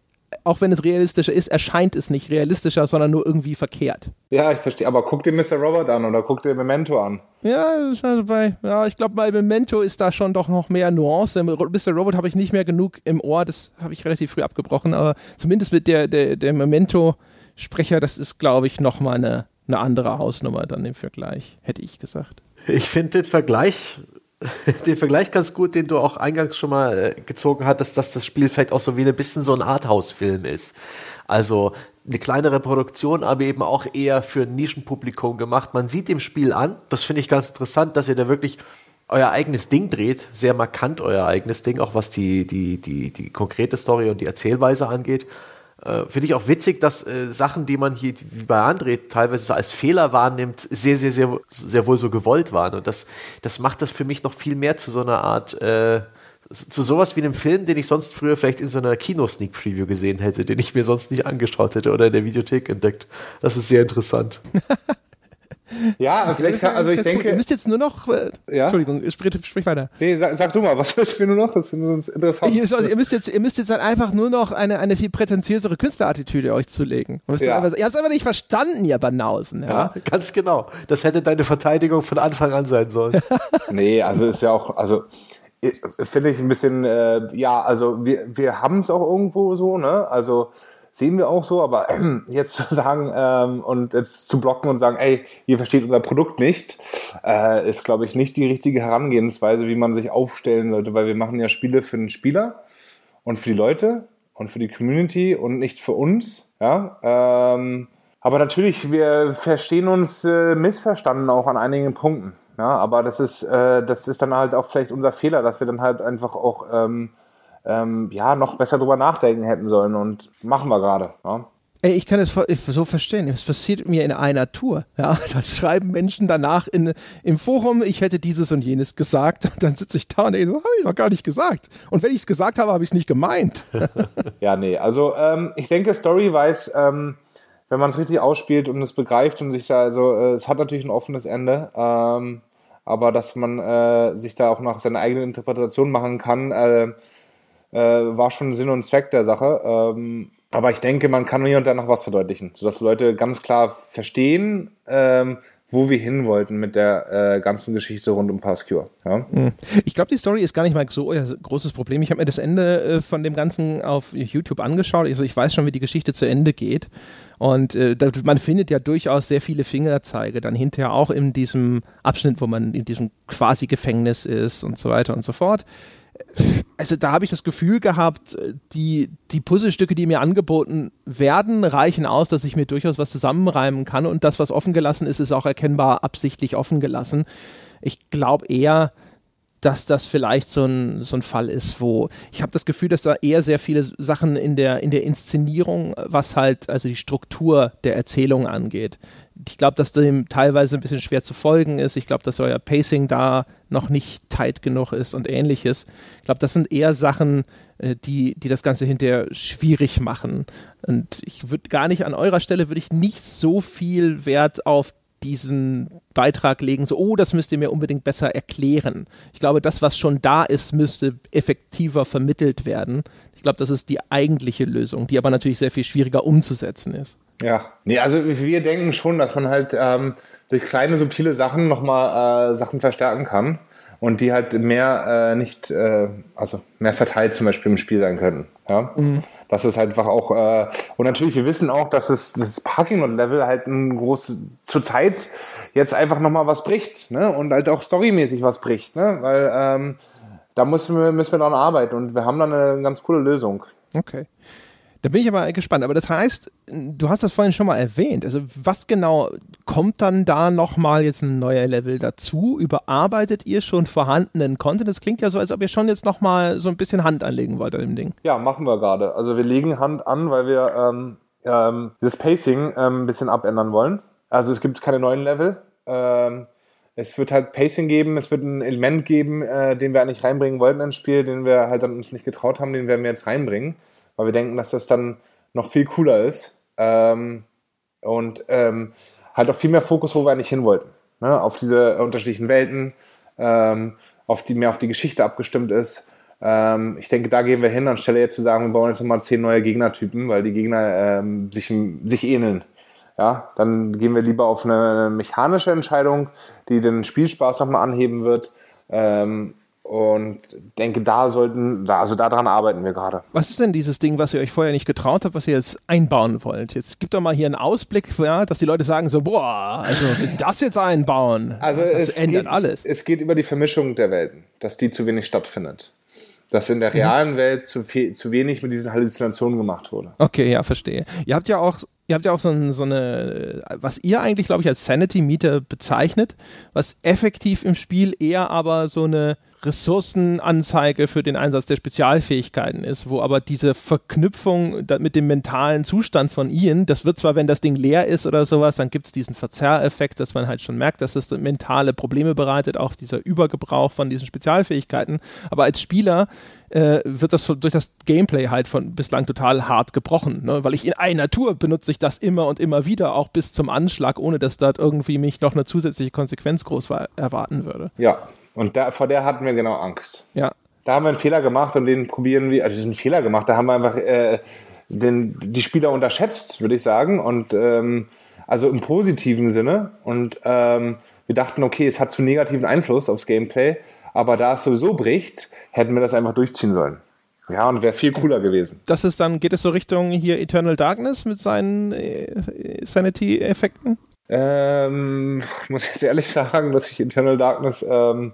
auch wenn es realistischer ist, erscheint es nicht realistischer, sondern nur irgendwie verkehrt. Ja, ich verstehe. Aber guck dir Mr. Robert an oder guck dir Memento an. Ja, also bei, ja ich glaube, bei Memento ist da schon doch noch mehr Nuance. Mr. Robot habe ich nicht mehr genug im Ohr, das habe ich relativ früh abgebrochen, aber zumindest mit der, der, der Memento-Sprecher, das ist, glaube ich, nochmal eine, eine andere Hausnummer dann im Vergleich, hätte ich gesagt. Ich finde den Vergleich den Vergleich ganz gut, den du auch eingangs schon mal äh, gezogen hattest, dass das Spiel vielleicht auch so wie ein bisschen so ein Arthouse-Film ist. Also eine kleinere Produktion, aber eben auch eher für ein Nischenpublikum gemacht. Man sieht dem Spiel an, das finde ich ganz interessant, dass ihr da wirklich euer eigenes Ding dreht, sehr markant euer eigenes Ding, auch was die, die, die, die konkrete Story und die Erzählweise angeht. Äh, Finde ich auch witzig, dass äh, Sachen, die man hier wie bei André teilweise so als Fehler wahrnimmt, sehr, sehr, sehr, sehr wohl so gewollt waren. Und das, das macht das für mich noch viel mehr zu so einer Art, äh, zu sowas wie einem Film, den ich sonst früher vielleicht in so einer Kino-Sneak-Preview gesehen hätte, den ich mir sonst nicht angeschaut hätte oder in der Videothek entdeckt. Das ist sehr interessant. Ja, vielleicht, also ich denke. Ihr müsst jetzt nur noch. Äh, ja? Entschuldigung, sprich, sprich weiter. Nee, sag, sag, du mal, was willst du nur noch? Das ist interessant. Ihr, ihr, müsst jetzt, ihr müsst jetzt halt einfach nur noch eine, eine viel prätentiösere Künstlerattitüde euch zulegen. Ja. Einfach, ihr habt es einfach nicht verstanden, ihr Banausen. Ja? ja, ganz genau. Das hätte deine Verteidigung von Anfang an sein sollen. nee, also ist ja auch, also finde ich ein bisschen, äh, ja, also wir, wir haben es auch irgendwo so, ne? Also sehen wir auch so, aber jetzt zu sagen ähm, und jetzt zu blocken und sagen, ey, ihr versteht unser Produkt nicht, äh, ist, glaube ich, nicht die richtige Herangehensweise, wie man sich aufstellen sollte, weil wir machen ja Spiele für den Spieler und für die Leute und für die Community und nicht für uns. Ja, ähm, aber natürlich, wir verstehen uns äh, missverstanden auch an einigen Punkten. Ja, aber das ist, äh, das ist dann halt auch vielleicht unser Fehler, dass wir dann halt einfach auch ähm, ähm, ja, noch besser drüber nachdenken hätten sollen und machen wir gerade. Ja. Ey, ich kann es so verstehen. Es passiert mir in einer Tour. Ja, da schreiben Menschen danach in, im Forum, ich hätte dieses und jenes gesagt. Und dann sitze ich da und denke, das habe ich noch gar nicht gesagt. Und wenn ich es gesagt habe, habe ich es nicht gemeint. ja, nee. Also ähm, ich denke, Story weiß, ähm, wenn man es richtig ausspielt und es begreift und sich da, also äh, es hat natürlich ein offenes Ende. Ähm, aber dass man äh, sich da auch noch seine eigene Interpretation machen kann, äh, äh, war schon Sinn und Zweck der Sache. Ähm, aber ich denke, man kann hier und da noch was verdeutlichen, sodass Leute ganz klar verstehen, ähm, wo wir hin wollten mit der äh, ganzen Geschichte rund um Pascure. Ja? Hm. Ich glaube, die Story ist gar nicht mal so ein großes Problem. Ich habe mir das Ende äh, von dem Ganzen auf YouTube angeschaut. Also ich weiß schon, wie die Geschichte zu Ende geht. Und äh, man findet ja durchaus sehr viele Fingerzeige dann hinterher auch in diesem Abschnitt, wo man in diesem quasi Gefängnis ist und so weiter und so fort also da habe ich das Gefühl gehabt, die, die Puzzlestücke, die mir angeboten werden, reichen aus, dass ich mir durchaus was zusammenreimen kann und das, was offen gelassen ist, ist auch erkennbar absichtlich offen gelassen. Ich glaube eher, dass das vielleicht so ein, so ein Fall ist, wo ich habe das Gefühl, dass da eher sehr viele Sachen in der, in der Inszenierung, was halt also die Struktur der Erzählung angeht. Ich glaube, dass dem teilweise ein bisschen schwer zu folgen ist. Ich glaube, dass euer Pacing da noch nicht tight genug ist und ähnliches. Ich glaube, das sind eher Sachen, äh, die, die das Ganze hinterher schwierig machen. Und ich würde gar nicht an eurer Stelle, würde ich nicht so viel Wert auf diesen Beitrag legen, so, oh, das müsst ihr mir unbedingt besser erklären. Ich glaube, das, was schon da ist, müsste effektiver vermittelt werden. Ich glaube, das ist die eigentliche Lösung, die aber natürlich sehr viel schwieriger umzusetzen ist. Ja, nee, also wir denken schon, dass man halt ähm, durch kleine, subtile Sachen nochmal äh, Sachen verstärken kann und die halt mehr äh, nicht, äh, also mehr verteilt zum Beispiel im Spiel sein können. Ja? Mhm. Das ist halt einfach auch, äh, und natürlich, wir wissen auch, dass es, das Parking Lot Level halt ein großes, zurzeit jetzt einfach nochmal was bricht, ne? Und halt auch storymäßig was bricht, ne? Weil ähm, da müssen wir, müssen wir dran arbeiten und wir haben dann eine ganz coole Lösung. Okay. Da bin ich aber gespannt. Aber das heißt, du hast das vorhin schon mal erwähnt. Also was genau kommt dann da nochmal jetzt ein neuer Level dazu? Überarbeitet ihr schon vorhandenen Content? Das klingt ja so, als ob ihr schon jetzt nochmal so ein bisschen Hand anlegen wollt an dem Ding. Ja, machen wir gerade. Also wir legen Hand an, weil wir ähm, ähm, das Pacing ähm, ein bisschen abändern wollen. Also es gibt keine neuen Level. Ähm, es wird halt Pacing geben, es wird ein Element geben, äh, den wir eigentlich reinbringen wollten ins Spiel, den wir halt dann uns nicht getraut haben, den werden wir jetzt reinbringen weil wir denken, dass das dann noch viel cooler ist ähm, und ähm, halt auch viel mehr Fokus, wo wir eigentlich hin wollten. Ne? Auf diese unterschiedlichen Welten, ähm, auf die mehr auf die Geschichte abgestimmt ist. Ähm, ich denke, da gehen wir hin, anstelle jetzt zu sagen, wir bauen jetzt nochmal zehn neue Gegnertypen, weil die Gegner ähm, sich, sich ähneln. Ja, dann gehen wir lieber auf eine mechanische Entscheidung, die den Spielspaß nochmal anheben wird. Ähm, und denke, da sollten, also daran arbeiten wir gerade. Was ist denn dieses Ding, was ihr euch vorher nicht getraut habt, was ihr jetzt einbauen wollt? Jetzt gibt doch mal hier einen Ausblick, ja, dass die Leute sagen so, boah, also wenn sie das jetzt einbauen, also das ändert geht, alles. Es geht über die Vermischung der Welten, dass die zu wenig stattfindet. Dass in der mhm. realen mhm. Welt zu, viel, zu wenig mit diesen Halluzinationen gemacht wurde. Okay, ja, verstehe. Ihr habt ja auch ihr habt ja auch so, ein, so eine, was ihr eigentlich, glaube ich, als Sanity Meter bezeichnet, was effektiv im Spiel eher aber so eine Ressourcenanzeige für den Einsatz der Spezialfähigkeiten ist, wo aber diese Verknüpfung mit dem mentalen Zustand von Ian, das wird zwar, wenn das Ding leer ist oder sowas, dann gibt es diesen Verzerreffekt, dass man halt schon merkt, dass es mentale Probleme bereitet, auch dieser Übergebrauch von diesen Spezialfähigkeiten. Aber als Spieler äh, wird das durch das Gameplay halt von bislang total hart gebrochen, ne? weil ich in einer Tour benutze ich das immer und immer wieder, auch bis zum Anschlag, ohne dass dort irgendwie mich noch eine zusätzliche Konsequenz groß erwarten würde. Ja, und da, vor der hatten wir genau Angst. Ja. Da haben wir einen Fehler gemacht und den probieren wir, also einen Fehler gemacht, da haben wir einfach äh, den, die Spieler unterschätzt, würde ich sagen. Und ähm, also im positiven Sinne. Und ähm, wir dachten, okay, es hat zu negativen Einfluss aufs Gameplay, aber da es sowieso bricht, hätten wir das einfach durchziehen sollen. Ja, und wäre viel cooler gewesen. Das ist dann, geht es so Richtung hier Eternal Darkness mit seinen äh, Sanity-Effekten? Ähm, ich muss jetzt ehrlich sagen, dass ich Eternal Darkness ähm,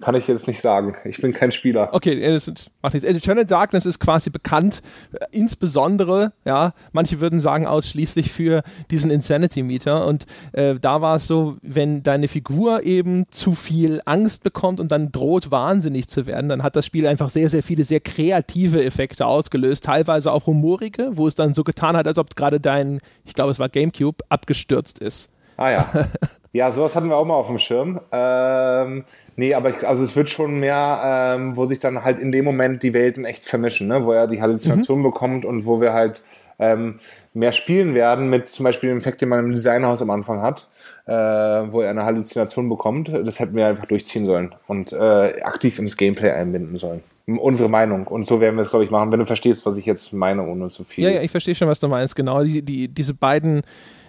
kann ich jetzt nicht sagen. Ich bin kein Spieler. Okay, das macht nichts. Eternal Darkness ist quasi bekannt, äh, insbesondere, ja, manche würden sagen ausschließlich für diesen Insanity Meter. Und äh, da war es so, wenn deine Figur eben zu viel Angst bekommt und dann droht, wahnsinnig zu werden, dann hat das Spiel einfach sehr, sehr viele sehr kreative Effekte ausgelöst, teilweise auch humorige, wo es dann so getan hat, als ob gerade dein, ich glaube, es war GameCube, abgestürzt ist. Ah ja. Ja, sowas hatten wir auch mal auf dem Schirm. Ähm, nee, aber ich, also es wird schon mehr, ähm, wo sich dann halt in dem Moment die Welten echt vermischen, ne? wo er die Halluzination mhm. bekommt und wo wir halt ähm, mehr spielen werden mit zum Beispiel dem Effekt, den man im Designhaus am Anfang hat, äh, wo er eine Halluzination bekommt. Das hätten wir einfach durchziehen sollen und äh, aktiv ins Gameplay einbinden sollen unsere Meinung. Und so werden wir es, glaube ich, machen, wenn du verstehst, was ich jetzt meine, ohne zu viel. Ja, ja, ich verstehe schon, was du meinst. Genau, die, die, diese beiden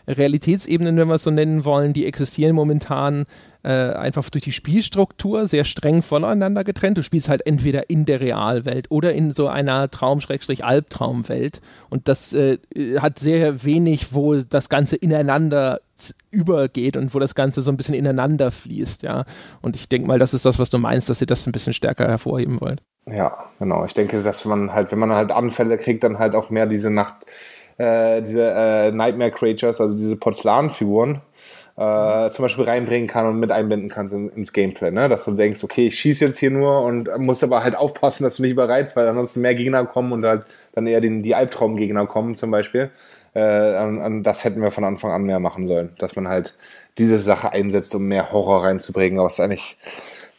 Realitätsebenen, wenn wir es so nennen wollen, die existieren momentan äh, einfach durch die Spielstruktur sehr streng voneinander getrennt. Du spielst halt entweder in der Realwelt oder in so einer Traum-Albtraumwelt. Und das äh, hat sehr wenig, wo das Ganze ineinander übergeht und wo das Ganze so ein bisschen ineinander fließt, ja. Und ich denke mal, das ist das, was du meinst, dass ihr das ein bisschen stärker hervorheben wollt. Ja, genau. Ich denke, dass man halt, wenn man halt Anfälle kriegt, dann halt auch mehr diese Nacht, äh, diese äh, Nightmare Creatures, also diese Porzellanfiguren, äh, zum Beispiel reinbringen kann und mit einbinden kannst in, ins Gameplay. Ne? Dass du denkst, okay, ich schieße jetzt hier nur und musst aber halt aufpassen, dass du nicht überreizt, weil ansonsten mehr Gegner kommen und halt dann eher den, die Albtraumgegner kommen zum Beispiel. Äh, an, an das hätten wir von Anfang an mehr machen sollen, dass man halt diese Sache einsetzt, um mehr Horror reinzubringen, was eigentlich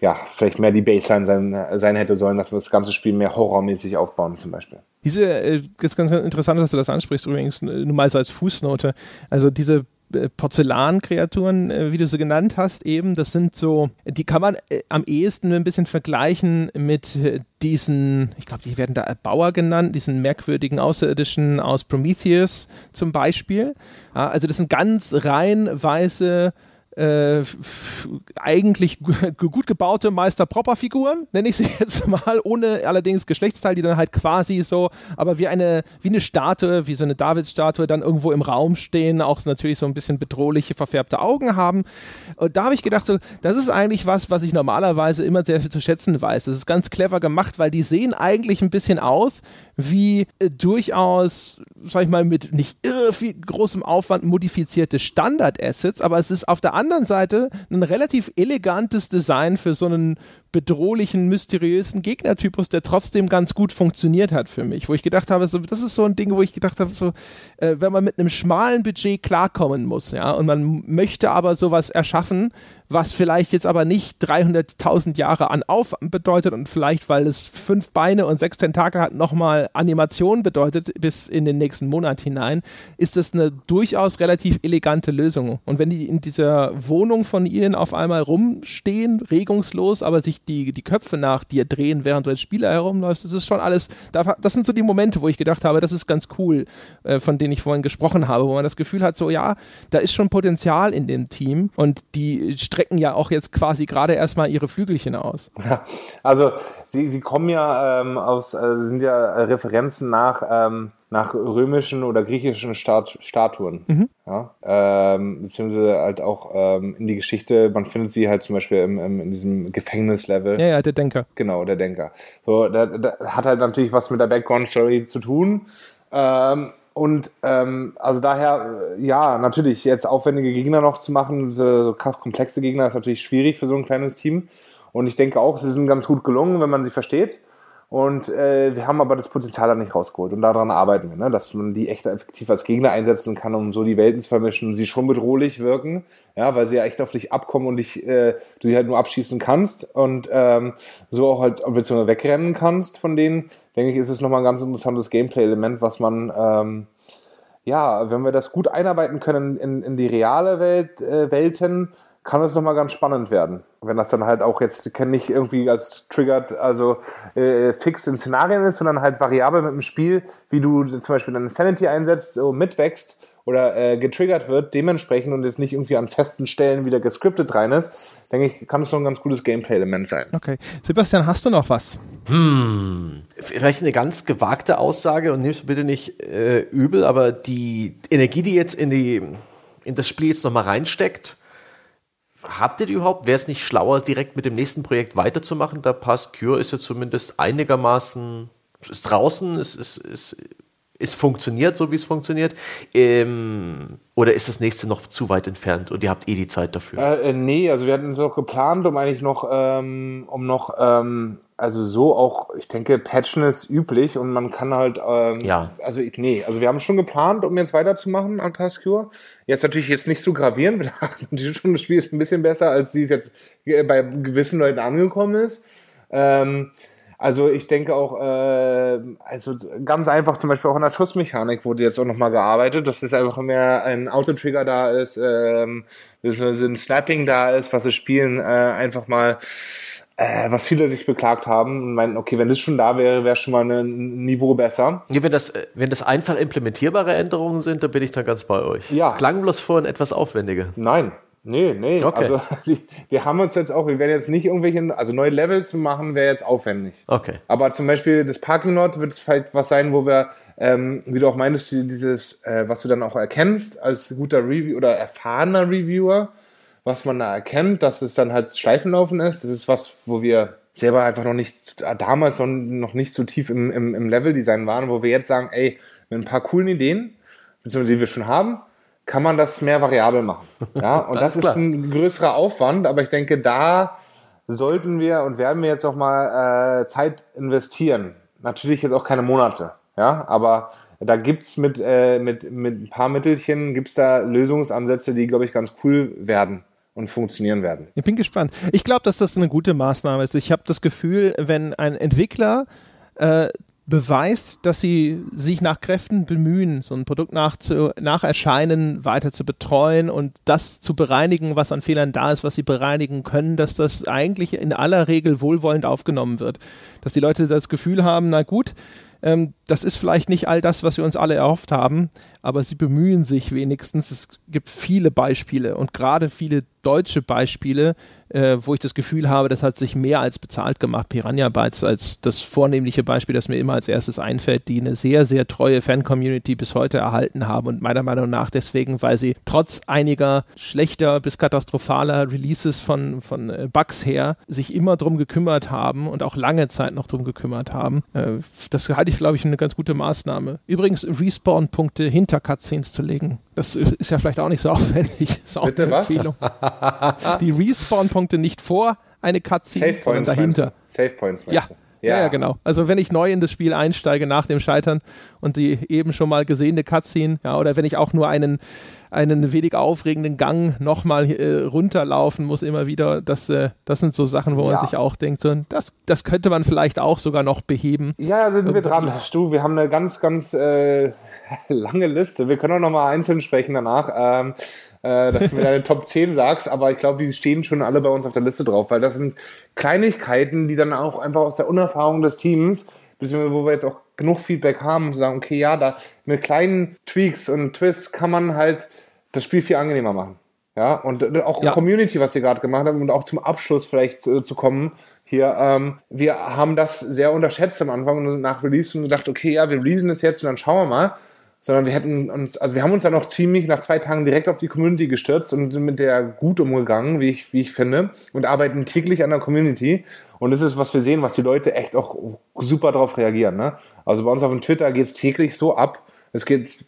ja, vielleicht mehr die Baseline sein, sein hätte sollen, dass wir das ganze Spiel mehr horrormäßig aufbauen zum Beispiel. Diese, äh, das ist ganz interessant, dass du das ansprichst, übrigens, nur mal so als Fußnote. Also diese äh, Porzellankreaturen, äh, wie du sie genannt hast, eben, das sind so, die kann man äh, am ehesten ein bisschen vergleichen mit diesen, ich glaube, die werden da Erbauer genannt, diesen merkwürdigen Außerirdischen aus Prometheus zum Beispiel. Also das sind ganz rein weiße äh, eigentlich gut gebaute Meister-Propper-Figuren, nenne ich sie jetzt mal, ohne allerdings Geschlechtsteil, die dann halt quasi so, aber wie eine, wie eine Statue, wie so eine Davids-Statue dann irgendwo im Raum stehen, auch natürlich so ein bisschen bedrohliche, verfärbte Augen haben. Und da habe ich gedacht, so, das ist eigentlich was, was ich normalerweise immer sehr zu schätzen weiß. Das ist ganz clever gemacht, weil die sehen eigentlich ein bisschen aus wie äh, durchaus, sag ich mal, mit nicht irre viel großem Aufwand modifizierte Standard-Assets, aber es ist auf der anderen Seite ein relativ elegantes Design für so einen bedrohlichen, mysteriösen Gegnertypus, der trotzdem ganz gut funktioniert hat für mich. Wo ich gedacht habe, so, das ist so ein Ding, wo ich gedacht habe, so, äh, wenn man mit einem schmalen Budget klarkommen muss, ja, und man möchte aber sowas erschaffen, was vielleicht jetzt aber nicht 300.000 Jahre an Aufwand bedeutet und vielleicht, weil es fünf Beine und sechs Tentakel hat, nochmal Animation bedeutet bis in den nächsten Monat hinein, ist das eine durchaus relativ elegante Lösung. Und wenn die in dieser Wohnung von ihnen auf einmal rumstehen, regungslos, aber sich die, die Köpfe nach dir drehen, während du als Spieler herumläufst. Das ist schon alles, das sind so die Momente, wo ich gedacht habe, das ist ganz cool, äh, von denen ich vorhin gesprochen habe, wo man das Gefühl hat, so ja, da ist schon Potenzial in dem Team und die strecken ja auch jetzt quasi gerade erstmal ihre Flügelchen aus. Also sie, sie kommen ja ähm, aus, äh, sind ja Referenzen nach ähm, nach römischen oder griechischen Stat Statuen. Mhm. Ja, ähm, beziehungsweise halt auch ähm, in die Geschichte, man findet sie halt zum Beispiel im, im, in diesem Gefängnislevel. Ja, ja, der Denker. Genau, der Denker. So, der hat halt natürlich was mit der Background-Story zu tun. Ähm, und ähm, also daher, ja, natürlich jetzt aufwendige Gegner noch zu machen, so, so komplexe Gegner ist natürlich schwierig für so ein kleines Team. Und ich denke auch, sie sind ganz gut gelungen, wenn man sie versteht. Und äh, wir haben aber das Potenzial da nicht rausgeholt. Und daran arbeiten wir, ne? dass man die echt effektiv als Gegner einsetzen kann, um so die Welten zu vermischen, sie schon bedrohlich wirken, ja, weil sie ja echt auf dich abkommen und dich, äh, du sie halt nur abschießen kannst und ähm, so auch halt beziehungsweise wegrennen kannst von denen, denke ich, ist es nochmal ein ganz interessantes Gameplay-Element, was man ähm, ja, wenn wir das gut einarbeiten können in, in die reale Welt, äh, Welten, kann es nochmal ganz spannend werden. Wenn das dann halt auch jetzt nicht irgendwie als triggert, also äh, fix in Szenarien ist, sondern halt variabel mit dem Spiel, wie du zum Beispiel deine Sanity einsetzt, so mitwächst oder äh, getriggert wird, dementsprechend und jetzt nicht irgendwie an festen Stellen wieder gescriptet rein ist, denke ich, kann es noch ein ganz gutes Gameplay-Element sein. Okay. Sebastian, hast du noch was? Hm, vielleicht eine ganz gewagte Aussage und nimmst bitte nicht äh, übel, aber die Energie, die jetzt in, die, in das Spiel jetzt nochmal reinsteckt, Habt ihr die überhaupt? Wäre es nicht schlauer, direkt mit dem nächsten Projekt weiterzumachen? Da passt Cure ist ja zumindest einigermaßen, ist draußen, ist, ist, ist funktioniert, so wie es funktioniert. Ähm, oder ist das nächste noch zu weit entfernt und ihr habt eh die Zeit dafür? Äh, äh nee, also wir hatten es auch geplant, um eigentlich noch, ähm, um noch, ähm, also so auch, ich denke, Patchen ist üblich und man kann halt, ähm, ja. also nee, also wir haben schon geplant, um jetzt weiterzumachen an Pascure. Jetzt natürlich jetzt nicht zu gravieren, wir dachten natürlich schon, das Spiel ist ein bisschen besser, als sie es jetzt äh, bei gewissen Leuten angekommen ist. Ähm, also ich denke auch, äh, also ganz einfach zum Beispiel auch in der Schussmechanik wurde jetzt auch nochmal gearbeitet, dass es einfach mehr ein Autotrigger da ist, ähm, dass ein Snapping da ist, was das Spielen äh, einfach mal äh, was viele sich beklagt haben und meinten, okay, wenn das schon da wäre, wäre schon mal ein Niveau besser. Ja, wenn das, äh, wenn das einfach implementierbare Änderungen sind, dann bin ich da ganz bei euch. Ja. Das klang bloß vorhin etwas aufwendiger. Nein, Nee, nee. Okay. Also wir haben uns jetzt auch, wir werden jetzt nicht irgendwelche, also neue Levels machen, wäre jetzt aufwendig. Okay. Aber zum Beispiel das Parking Lot wird es vielleicht was sein, wo wir, ähm, wie du auch meinst, dieses, äh, was du dann auch erkennst als guter Review oder erfahrener Reviewer, was man da erkennt, dass es dann halt Schleifenlaufen ist. Das ist was, wo wir selber einfach noch nicht, damals noch nicht so tief im, im, im Level-Design waren, wo wir jetzt sagen, ey, mit ein paar coolen Ideen, beziehungsweise die wir schon haben, kann man das mehr variabel machen. Ja, und das ist ein größerer Aufwand, aber ich denke, da sollten wir und werden wir jetzt auch mal äh, Zeit investieren. Natürlich jetzt auch keine Monate, ja, aber da gibt's mit, äh, mit, mit ein paar Mittelchen, gibt's da Lösungsansätze, die, glaube ich, ganz cool werden und funktionieren werden. Ich bin gespannt. Ich glaube, dass das eine gute Maßnahme ist. Ich habe das Gefühl, wenn ein Entwickler äh, beweist, dass sie sich nach Kräften bemühen, so ein Produkt nach, zu, nach Erscheinen weiter zu betreuen und das zu bereinigen, was an Fehlern da ist, was sie bereinigen können, dass das eigentlich in aller Regel wohlwollend aufgenommen wird. Dass die Leute das Gefühl haben, na gut, ähm, das ist vielleicht nicht all das, was wir uns alle erhofft haben, aber sie bemühen sich wenigstens. Es gibt viele Beispiele und gerade viele deutsche Beispiele, äh, wo ich das Gefühl habe, das hat sich mehr als bezahlt gemacht. Piranha Bytes als das vornehmliche Beispiel, das mir immer als erstes einfällt, die eine sehr, sehr treue Fan-Community bis heute erhalten haben und meiner Meinung nach deswegen, weil sie trotz einiger schlechter bis katastrophaler Releases von, von äh, Bugs her sich immer drum gekümmert haben und auch lange Zeit noch drum gekümmert haben. Äh, das halte ich, glaube ich, eine ganz gute Maßnahme. Übrigens, Respawn-Punkte hinter Cutscenes zu legen, das ist ja vielleicht auch nicht so aufwendig. Ist auch Bitte eine was? Empfehlung. Die Respawn-Punkte nicht vor eine Cutscene, sondern dahinter. Save Points. Ja. du? Ja. ja, genau. Also wenn ich neu in das Spiel einsteige nach dem Scheitern und die eben schon mal gesehene Cutscene, ja, oder wenn ich auch nur einen, einen wenig aufregenden Gang nochmal äh, runterlaufen muss, immer wieder, das, äh, das sind so Sachen, wo man Ja. sich auch denkt, so, das, das könnte man vielleicht auch sogar noch beheben. Ja, sind wir dran. Stu, wir haben eine ganz, ganz äh, lange Liste. Wir können auch noch mal einzeln sprechen danach, ähm, äh, dass du mir deine Top 10 sagst, aber ich glaube, die stehen schon alle bei uns auf der Liste drauf, weil das sind Kleinigkeiten, die dann auch einfach aus der Unerfahrung des Teams, beziehungsweise wo wir jetzt auch genug Feedback haben, zu sagen, okay, ja, da mit kleinen Tweaks und Twists kann man halt das Spiel viel angenehmer machen. Ja, und äh, auch Ja. Community, was ihr gerade gemacht habt, und auch zum Abschluss vielleicht zu, zu kommen hier. Ähm, wir haben das sehr unterschätzt am Anfang und nach Release und gedacht, okay, ja, wir releasen das jetzt und dann schauen wir mal. Sondern wir hätten uns, also wir haben uns dann auch ziemlich nach zwei Tagen direkt auf die Community gestürzt und sind mit der gut umgegangen, wie ich, wie ich finde, und arbeiten täglich an der Community. Und das ist, was wir sehen, was die Leute echt auch super drauf reagieren. Ne? Also bei uns auf dem Twitter geht's täglich so ab. Es geht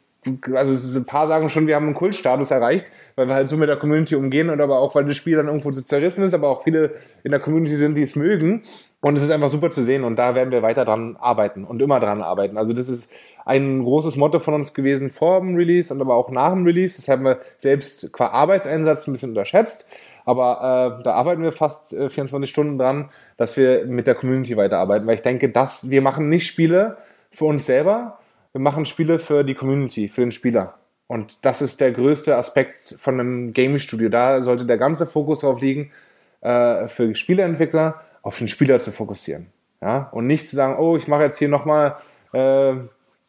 also ein paar sagen schon, wir haben einen Kultstatus erreicht, weil wir halt so mit der Community umgehen und aber auch, weil das Spiel dann irgendwo zu zerrissen ist, aber auch viele in der Community sind, die es mögen. Und es ist einfach super zu sehen und da werden wir weiter dran arbeiten und immer dran arbeiten. Also das ist ein großes Motto von uns gewesen vor dem Release und aber auch nach dem Release. Das haben wir selbst qua Arbeitseinsatz ein bisschen unterschätzt. Aber äh, da arbeiten wir fast äh, 24 Stunden dran, dass wir mit der Community weiterarbeiten, weil ich denke, dass wir machen nicht Spiele für uns selber, wir machen Spiele für die Community, für den Spieler. Und das ist der größte Aspekt von einem Gaming-Studio. Da sollte der ganze Fokus drauf liegen, äh, für Spieleentwickler auf den Spieler zu fokussieren. Ja? Und nicht zu sagen, oh, ich mache jetzt hier nochmal, äh,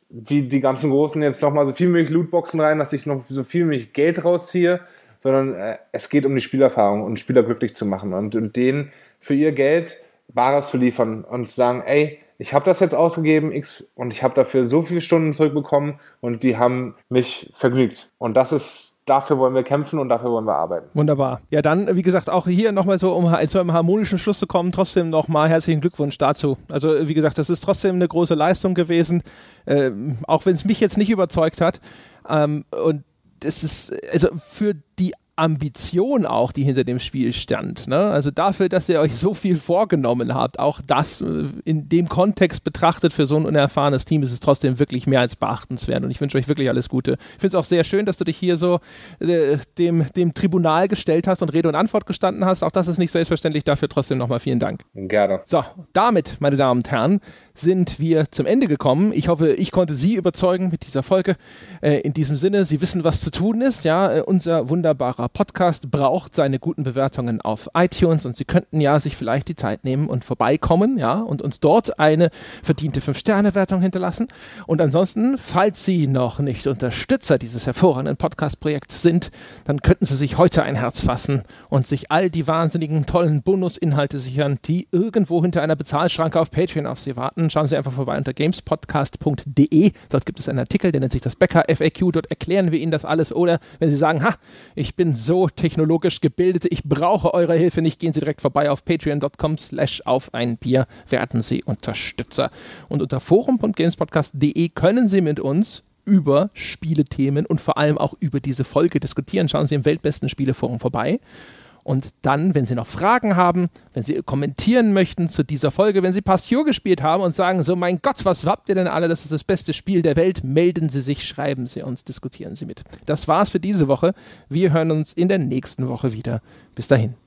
wie die ganzen Großen, jetzt nochmal so viel wie Lootboxen rein, dass ich noch so viel wie Geld rausziehe, sondern äh, es geht um die Spielerfahrung und Spieler glücklich zu machen und, und denen für ihr Geld Bares zu liefern und zu sagen, ey, ich habe das jetzt ausgegeben X, und ich habe dafür so viele Stunden zurückbekommen und die haben mich vergnügt. Und das ist, dafür wollen wir kämpfen und dafür wollen wir arbeiten. Wunderbar. Ja, dann, wie gesagt, auch hier nochmal so, um zu einem harmonischen Schluss zu kommen, trotzdem nochmal herzlichen Glückwunsch dazu. Also, wie gesagt, das ist trotzdem eine große Leistung gewesen, ähm, auch wenn es mich jetzt nicht überzeugt hat. Ähm, und das ist, also für die Ambition auch, die hinter dem Spiel stand. Ne? Also dafür, dass ihr euch so viel vorgenommen habt, auch das äh, in dem Kontext betrachtet für so ein unerfahrenes Team, ist es trotzdem wirklich mehr als beachtenswert. Und ich wünsche euch wirklich alles Gute. Ich finde es auch sehr schön, dass du dich hier so äh, dem, dem Tribunal gestellt hast und Rede und Antwort gestanden hast. Auch das ist nicht selbstverständlich. Dafür trotzdem nochmal vielen Dank. Gerne. So, damit, meine Damen und Herren, sind wir zum Ende gekommen. Ich hoffe, ich konnte Sie überzeugen mit dieser Folge. Äh, in diesem Sinne, Sie wissen, was zu tun ist. Ja, äh, unser wunderbarer Podcast braucht seine guten Bewertungen auf iTunes und Sie könnten ja sich vielleicht die Zeit nehmen und vorbeikommen, ja, und uns dort eine verdiente 5-Sterne-Wertung hinterlassen. Und ansonsten, falls Sie noch nicht Unterstützer dieses hervorragenden Podcast-Projekts sind, dann könnten Sie sich heute ein Herz fassen und sich all die wahnsinnigen tollen Bonusinhalte sichern, die irgendwo hinter einer Bezahlschranke auf Patreon auf Sie warten. Schauen Sie einfach vorbei unter gamespodcast.de. Dort gibt es einen Artikel, der nennt sich das Bäcker FAQ. Dort erklären wir Ihnen das alles. Oder wenn Sie sagen, ha, ich bin so technologisch gebildet, ich brauche eure Hilfe nicht, gehen Sie direkt vorbei auf patreon.com slash auf ein Bier, werden Sie Unterstützer. Und unter forum.gamespodcast.de können Sie mit uns über Spielethemen und vor allem auch über diese Folge diskutieren. Schauen Sie im Weltbesten Spieleforum vorbei. Und dann, wenn Sie noch Fragen haben, wenn Sie kommentieren möchten zu dieser Folge, wenn Sie Pasture gespielt haben und sagen, so mein Gott, was habt ihr denn alle, das ist das beste Spiel der Welt, melden Sie sich, schreiben Sie uns, diskutieren Sie mit. Das war's für diese Woche. Wir hören uns in der nächsten Woche wieder. Bis dahin.